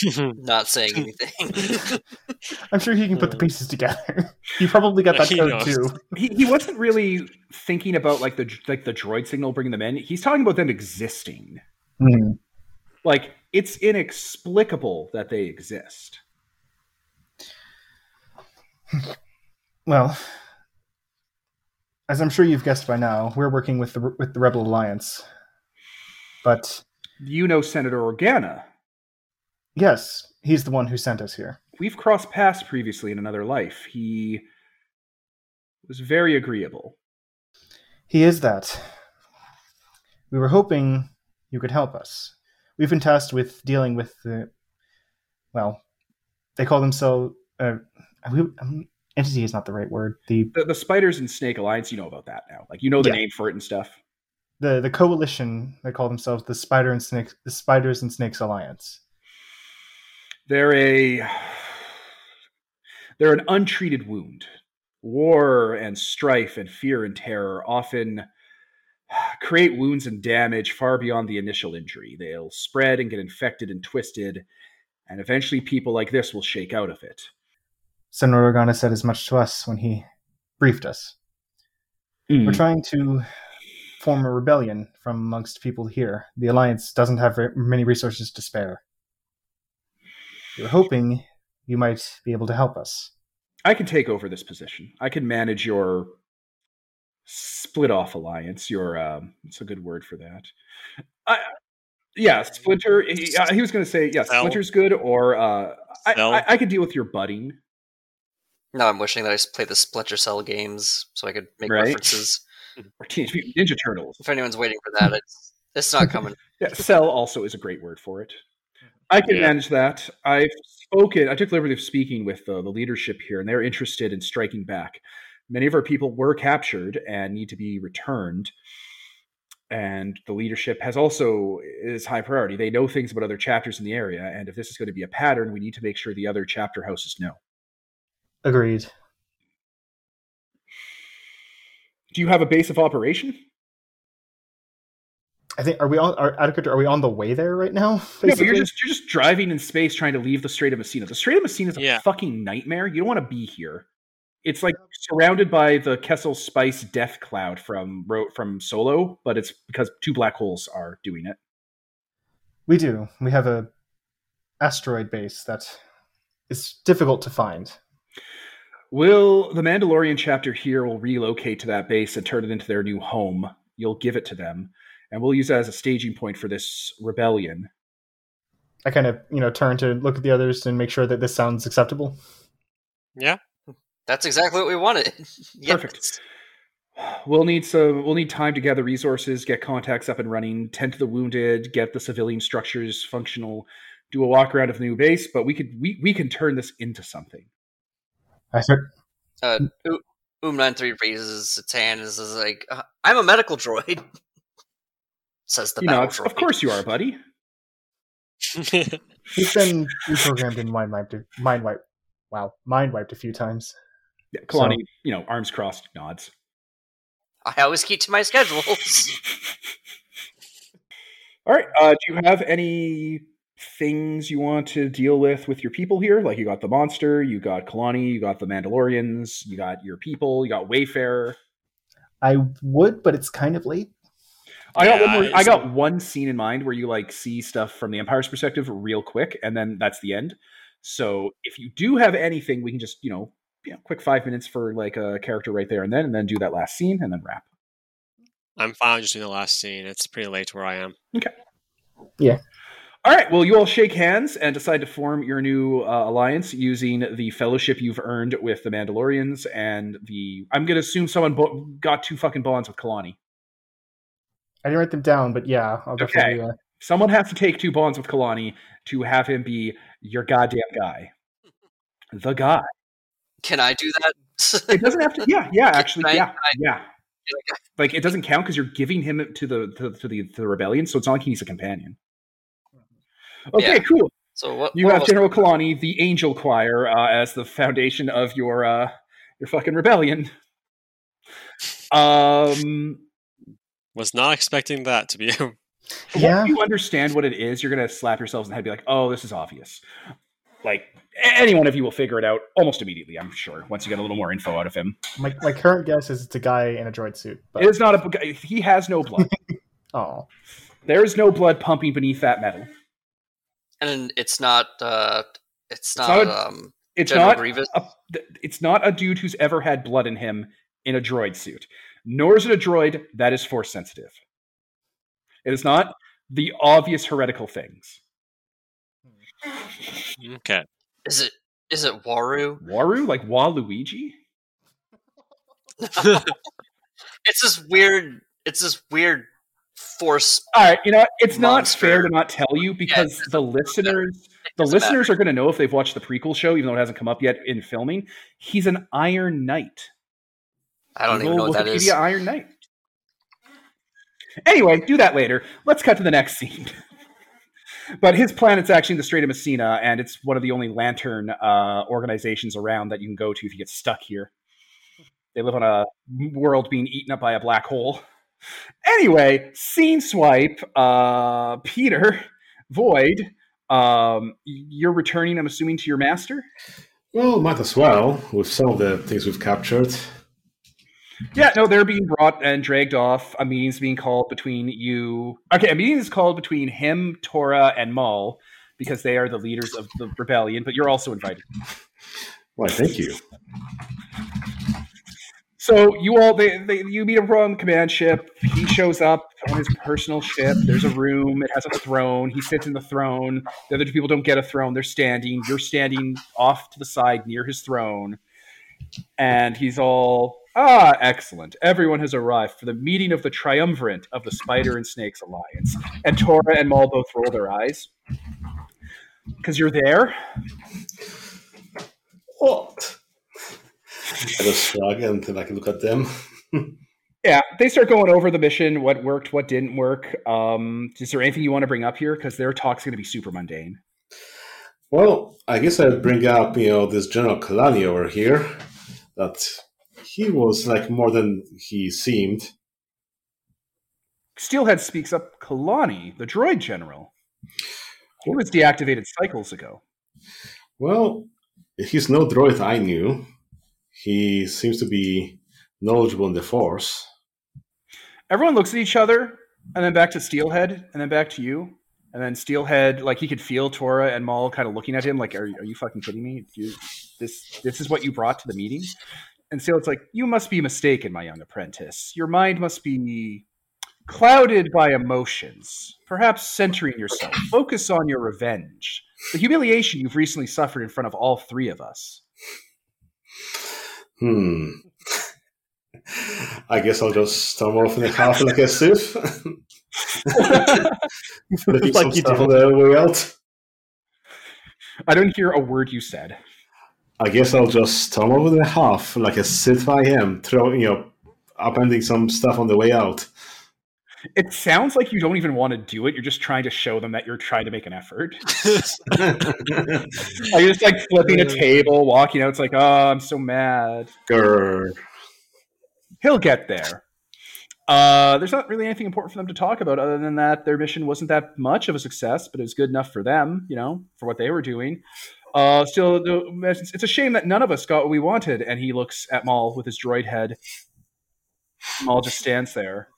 Not saying anything. I'm sure he can put the pieces together. he probably got that He code knows. too. he, he wasn't really thinking about like the like the droid signal bringing them in. He's talking about them existing. Hmm. Like it's inexplicable that they exist. Well, as I'm sure you've guessed by now, we're working with the with the Rebel Alliance. But You know Senator Organa. Yes, he's the one who sent us here. We've crossed paths previously in another life. He was very agreeable. He is that. We were hoping you could help us. We've been tasked with dealing with the, well, they call themselves. Uh, we, um, entity is not the right word. The The, the Spiders and Snake Alliance, you know about that now. Like you know the Yeah. name for it and stuff. the the coalition. They call themselves the Spider and Snakes, the Spiders and Snakes Alliance. They're a they're an untreated wound. War and strife and fear and terror often create wounds and damage far beyond the initial injury. They'll spread and get infected and twisted, and eventually people like this will shake out of it. Senator Organa said as much to us when he briefed us. We're hmm. trying to form a rebellion from amongst people here. The Alliance doesn't have many resources to spare. We were hoping you might be able to help us. I can take over this position. I can manage your split off alliance. Your um, it's a good word for that. I, yeah, Splinter. He, uh, he was going to say yeah, Splinter's good, or uh, I, Cell. I, I could deal with your budding. now I'm wishing that I s- played the Splinter Cell games so I could make Right. references. or Teenage Mutant Ninja Turtles. If anyone's waiting for that, it's it's not coming. Yeah, Cell also is a great word for it. I can Yeah. manage that. I've spoken. I took the liberty of speaking with uh, the leadership here, and they're interested in striking back. Many of our people were captured and need to be returned. And the leadership has also is high priority. They know things about other chapters in the area, and if this is going to be a pattern, we need to make sure the other chapter houses know. Agreed. Do you have a base of operation? I think are we on are adequate? Are we on the way there right now? No, but you're just you're just driving in space trying to leave the Strait of Messina. The Strait of Messina is a Yeah. fucking nightmare. You don't want to be here. It's like surrounded by the Kessel Spice death cloud from from Solo, but it's because two black holes are doing it. we do. We have a asteroid base that is difficult to find. Will the Mandalorian chapter here will relocate to that base and turn it into their new home? You'll give it to them, and we'll use that as a staging point for this rebellion. I kind of you know turn to look at the others and make sure that this sounds acceptable. Yeah. That's exactly what we wanted. Yes. Perfect. We'll need some. We'll need time to gather resources, get contacts up and running, tend to the wounded, get the civilian structures functional, do a walk around of the new base. But we could we, we can turn this into something. I said Uh, Oom nine three raises its hand and is like, uh, "I'm a medical droid." Says the You know, droid. of course you are, buddy. He's been reprogrammed and mind wiped. Mind wiped. Wow, mind wiped a few times. Yeah, Kalani, you know, arms crossed, nods. I always keep to my schedules. All right. Uh, do you have any things you want to deal with with your people here? Like you got the monster, you got Kalani, you got the Mandalorians, you got your people, you got Wayfarer. I would, but it's kind of late. I got one more, I got one scene in mind where you like see stuff from the Empire's perspective real quick, and then that's the end. So if you do have anything, we can just you know, you know, quick five minutes for like a character right there and then, and then do that last scene and then wrap. I'm fine just doing the last scene. It's pretty late to where I am. Okay. Yeah. All right. Well, you all shake hands and decide to form your new uh, alliance using the fellowship you've earned with the Mandalorians and the. I'm going to assume someone bo- got two fucking bonds with Kalani. I didn't write them down, but yeah, I'll Okay. definitely. Uh, Someone has to take two bonds with Kalani to have him be your goddamn guy. The guy. Can I do that? It doesn't have to. Yeah, yeah. Actually, I- yeah, yeah. Like it doesn't count because you're giving him to the to, to the to the rebellion, so it's not like he needs a companion. Okay, Yeah. cool. so what? You what have was- General Kalani, the Angel Choir, uh, as the foundation of your uh, your fucking rebellion. Um, Was not expecting that to be. Yeah. once you understand what it is, you're gonna slap yourselves in the head, and be like, "Oh, this is obvious." Like a- any one of you will figure it out almost immediately. I'm sure once you get a little more info out of him. my my current guess is it's a guy in a droid suit. But It is not a. He has no blood. oh, there is no blood pumping beneath that metal. and it's not. Uh, it's It's not. not um, It's General not Grievous. a, it's not a dude who's ever had blood in him in a droid suit. Nor is it a droid that is force sensitive. It is not the obvious heretical things. okay. Is it? Is it Waru? Waru, like Waluigi? It's this weird. It's this weird force. All right, you know what? it's not fair to not tell you because doesn't the listeners, the doesn't listeners are going to know if they've watched the prequel show, even though it hasn't come up yet in filming. He's an Iron Knight. I don't even know what that Wikipedia is. Iron Knight. Anyway, do that later. Let's cut to the next scene. but his planet's actually in the Strait of Messina, and it's one of the only lantern uh, organizations around that you can go to if you get stuck here. They live on a world being eaten up by a black hole. Anyway, scene swipe. Uh, Peter, Void, um, you're returning, I'm assuming, to your master? Well, might as well with some of the things we've captured. Yeah, no, they're being brought and dragged off. A meeting's being called between you. Okay, a meeting is called between him, Tora, and Maul because they are the leaders of the rebellion. But you're also invited. Why, thank you. So you all, they, they you meet him the command ship. He shows up on his personal ship. There's a room. It has a throne. He sits in the throne. The other two people don't get a throne. They're standing. You're standing off to the side near his throne, and he's all ah excellent. Everyone has arrived for the meeting of the triumvirate of the Spider and Snakes Alliance. And Tora and Maul both roll their eyes because you're there. What? I just shrug and then I can look at them. Yeah, they start going over the mission, what worked, what didn't work. Um, is there anything you want to bring up here? Because their talk's going to be super mundane. Well, I guess I'd bring up, you know, this General Kalani over here. That he was like more than he seemed. Steelhead speaks up Kalani, the droid general. He was deactivated cycles ago. Well, he's no droid I knew. He seems to be knowledgeable in the Force. Everyone looks at each other, and then back to Steelhead, and then back to you. And then Steelhead, like he could feel Tora and Maul kind of looking at him, like, "Are, are you fucking kidding me? You, this this is what you brought to the meeting?" And Steelhead's like, "You must be mistaken, my young apprentice. Your mind must be clouded by emotions. Perhaps centering yourself. Focus on your revenge, the humiliation you've recently suffered in front of all three of us." Hmm. I guess I'll just storm off in a half like a some like you stuff do. on the way out. I don't hear a word you said. I guess I'll just storm over the half like a Sith I am, throwing, you know, upending some stuff on the way out. It sounds like you don't even want to do it. You're just trying to show them that you're trying to make an effort. Are you just like flipping a table, walking out? It's like, oh, I'm so mad. Grr. He'll get there. Uh, there's not really anything important for them to talk about other than that their mission wasn't that much of a success, but it was good enough for them, you know, for what they were doing. Uh, still, the- it's a shame that none of us got what we wanted. And he looks at Maul with his droid head. Maul just stands there,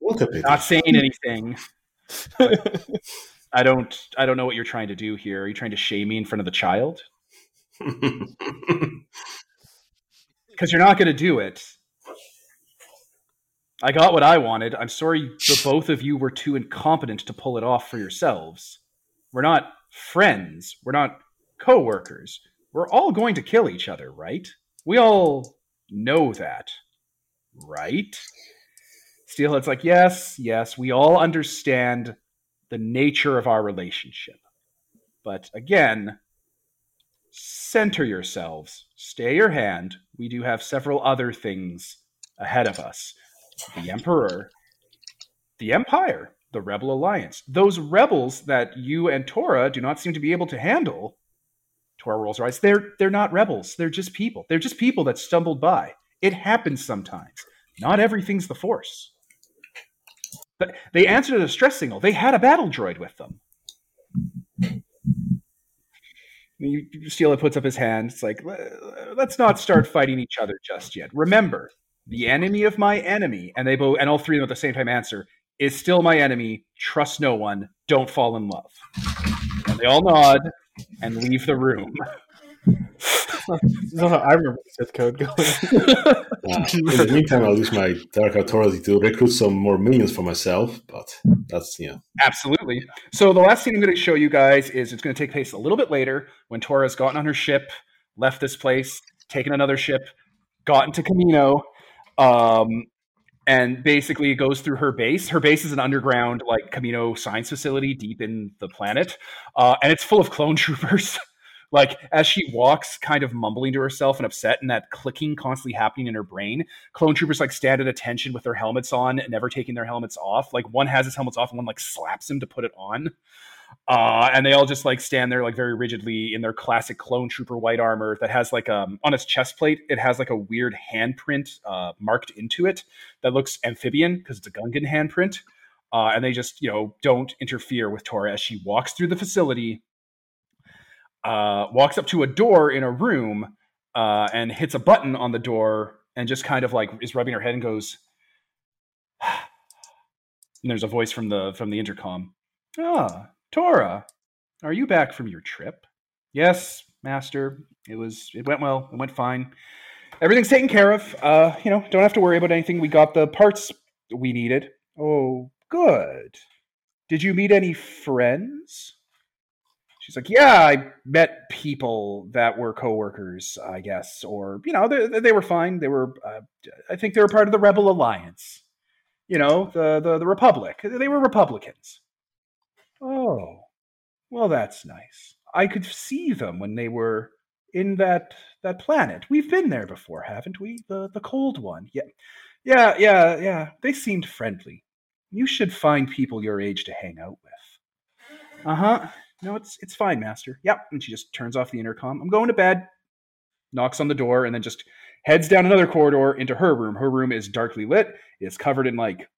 not saying anything. I don't, I don't know what you're trying to do here. Are you trying to shame me in front of the child? Because you're not going to do it. I got what I wanted. I'm sorry the both of you were too incompetent to pull it off for yourselves. We're not friends. We're not co-workers. We're all going to kill each other, right? We all know that, right? Steelhead's like, yes, yes, we all understand the nature of our relationship. But again, center yourselves. Stay your hand. We do have several other things ahead of us the Emperor, the Empire, the Rebel Alliance. Those rebels that you and Tora do not seem to be able to handle. Tora rolls her eyes. They're they're not rebels. They're just people. They're just people that stumbled by. It happens sometimes. Not everything's the Force. But they answered a distress signal. They had a battle droid with them. Steela puts up his hand. It's like, let's not start fighting each other just yet. Remember, the enemy of my enemy, and they both, and all three of them at the same time answer, is still my enemy. Trust no one. Don't fall in love. And they all nod and leave the room. No, I remember the Sith code going. Uh, in the meantime, I'll use my Dark Authority to recruit some more minions for myself, but that's, you know. Absolutely. So the last scene I'm going to show you guys is it's going to take place a little bit later when Tora's gotten on her ship, left this place, taken another ship, gotten to Kamino, um, and basically it goes through her base. Her base is an underground like Kamino science facility deep in the planet, uh, and it's full of clone troopers. like as she walks, kind of mumbling to herself and upset, and that clicking constantly happening in her brain. Clone troopers like stand at attention with their helmets on, never taking their helmets off. Like one has his helmets off, and one like slaps him to put it on. Uh, and they all just like stand there like very rigidly in their classic clone trooper white armor that has like um on its chest plate it has like a weird handprint uh, marked into it that looks amphibian because it's a Gungan handprint. Uh, and they just you know don't interfere with Tora as she walks through the facility, uh, walks up to a door in a room, uh, and hits a button on the door and just kind of like is rubbing her head and goes. and there's a voice from the from the intercom. Ah, Tora, are you back from your trip? Yes, Master. It was. It went well. It went fine. Everything's taken care of. Uh, you know, don't have to worry about anything. We got the parts we needed. Oh, good. Did you meet any friends? She's like, yeah, I met people that were coworkers, I guess, or you know, they, they were fine. They were, uh, I think they were part of the Rebel Alliance. You know, the the, the Republic. They were Republicans. Oh, well, that's nice. I could see them when they were in that that planet. We've been there before, haven't we? The the cold one. Yeah, yeah, yeah, yeah. They seemed friendly. You should find people your age to hang out with. Uh huh. No, it's it's fine, Master. Yep. And she just turns off the intercom. I'm going to bed. Knocks on the door and then just heads down another corridor into her room. Her room is darkly lit. It's covered in like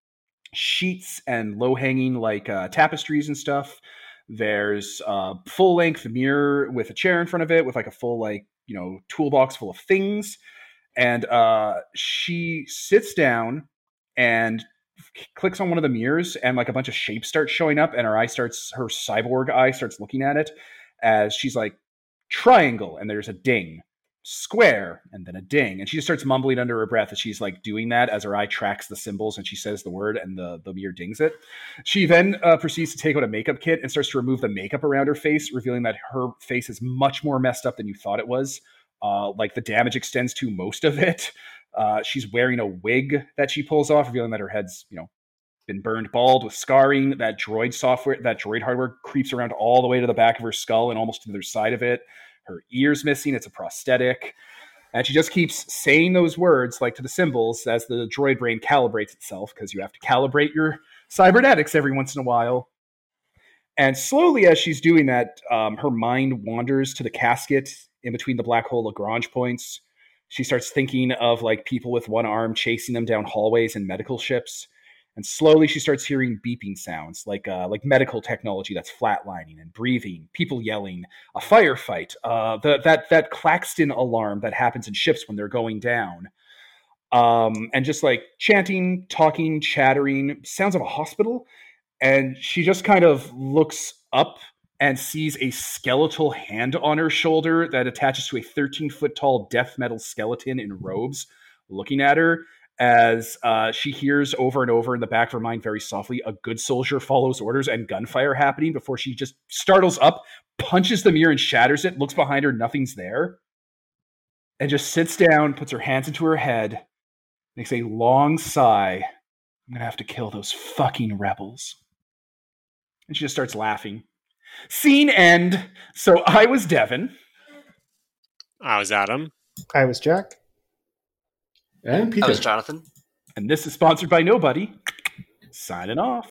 sheets and low hanging like uh, tapestries and stuff. There's a full length mirror with a chair in front of it with like a full like you know toolbox full of things. And uh, she sits down and clicks on one of the mirrors and like a bunch of shapes start showing up and her eye starts her cyborg eye starts looking at it as she's like triangle and there's a ding square and then a ding and she just starts mumbling under her breath as she's like doing that as her eye tracks the symbols and she says the word and the the mirror dings it she then uh, proceeds to take out a makeup kit and starts to remove the makeup around her face revealing that her face is much more messed up than you thought it was Uh, like the damage extends to most of it. Uh, she's wearing a wig that she pulls off, revealing that her head's, you know, been burned bald with scarring. That droid software, that droid hardware creeps around all the way to the back of her skull and almost to the other side of it. Her ear's missing. It's a prosthetic. And she just keeps saying those words, like to the symbols, as the droid brain calibrates itself, because you have to calibrate your cybernetics every once in a while. And slowly, as she's doing that, um, her mind wanders to the casket in between the black hole Lagrange points. She starts thinking of like people with one arm chasing them down hallways in medical ships and slowly she starts hearing beeping sounds like uh, like medical technology that's flatlining and breathing people yelling a firefight uh, the, that that claxton alarm that happens in ships when they're going down um, and just like chanting talking chattering sounds of a hospital. And she just kind of looks up and sees a skeletal hand on her shoulder that attaches to a 13 foot tall death metal skeleton in robes looking at her as uh, she hears over and over in the back of her mind very softly a good soldier follows orders and gunfire happening before she just startles up punches the mirror and shatters it looks behind her nothing's there and just sits down puts her hands into her head makes a long sigh i'm gonna have to kill those fucking rebels and she just starts laughing scene end so i was devin I was Adam. I was Jack. And That Peter. was Jonathan. and this is sponsored by nobody signing off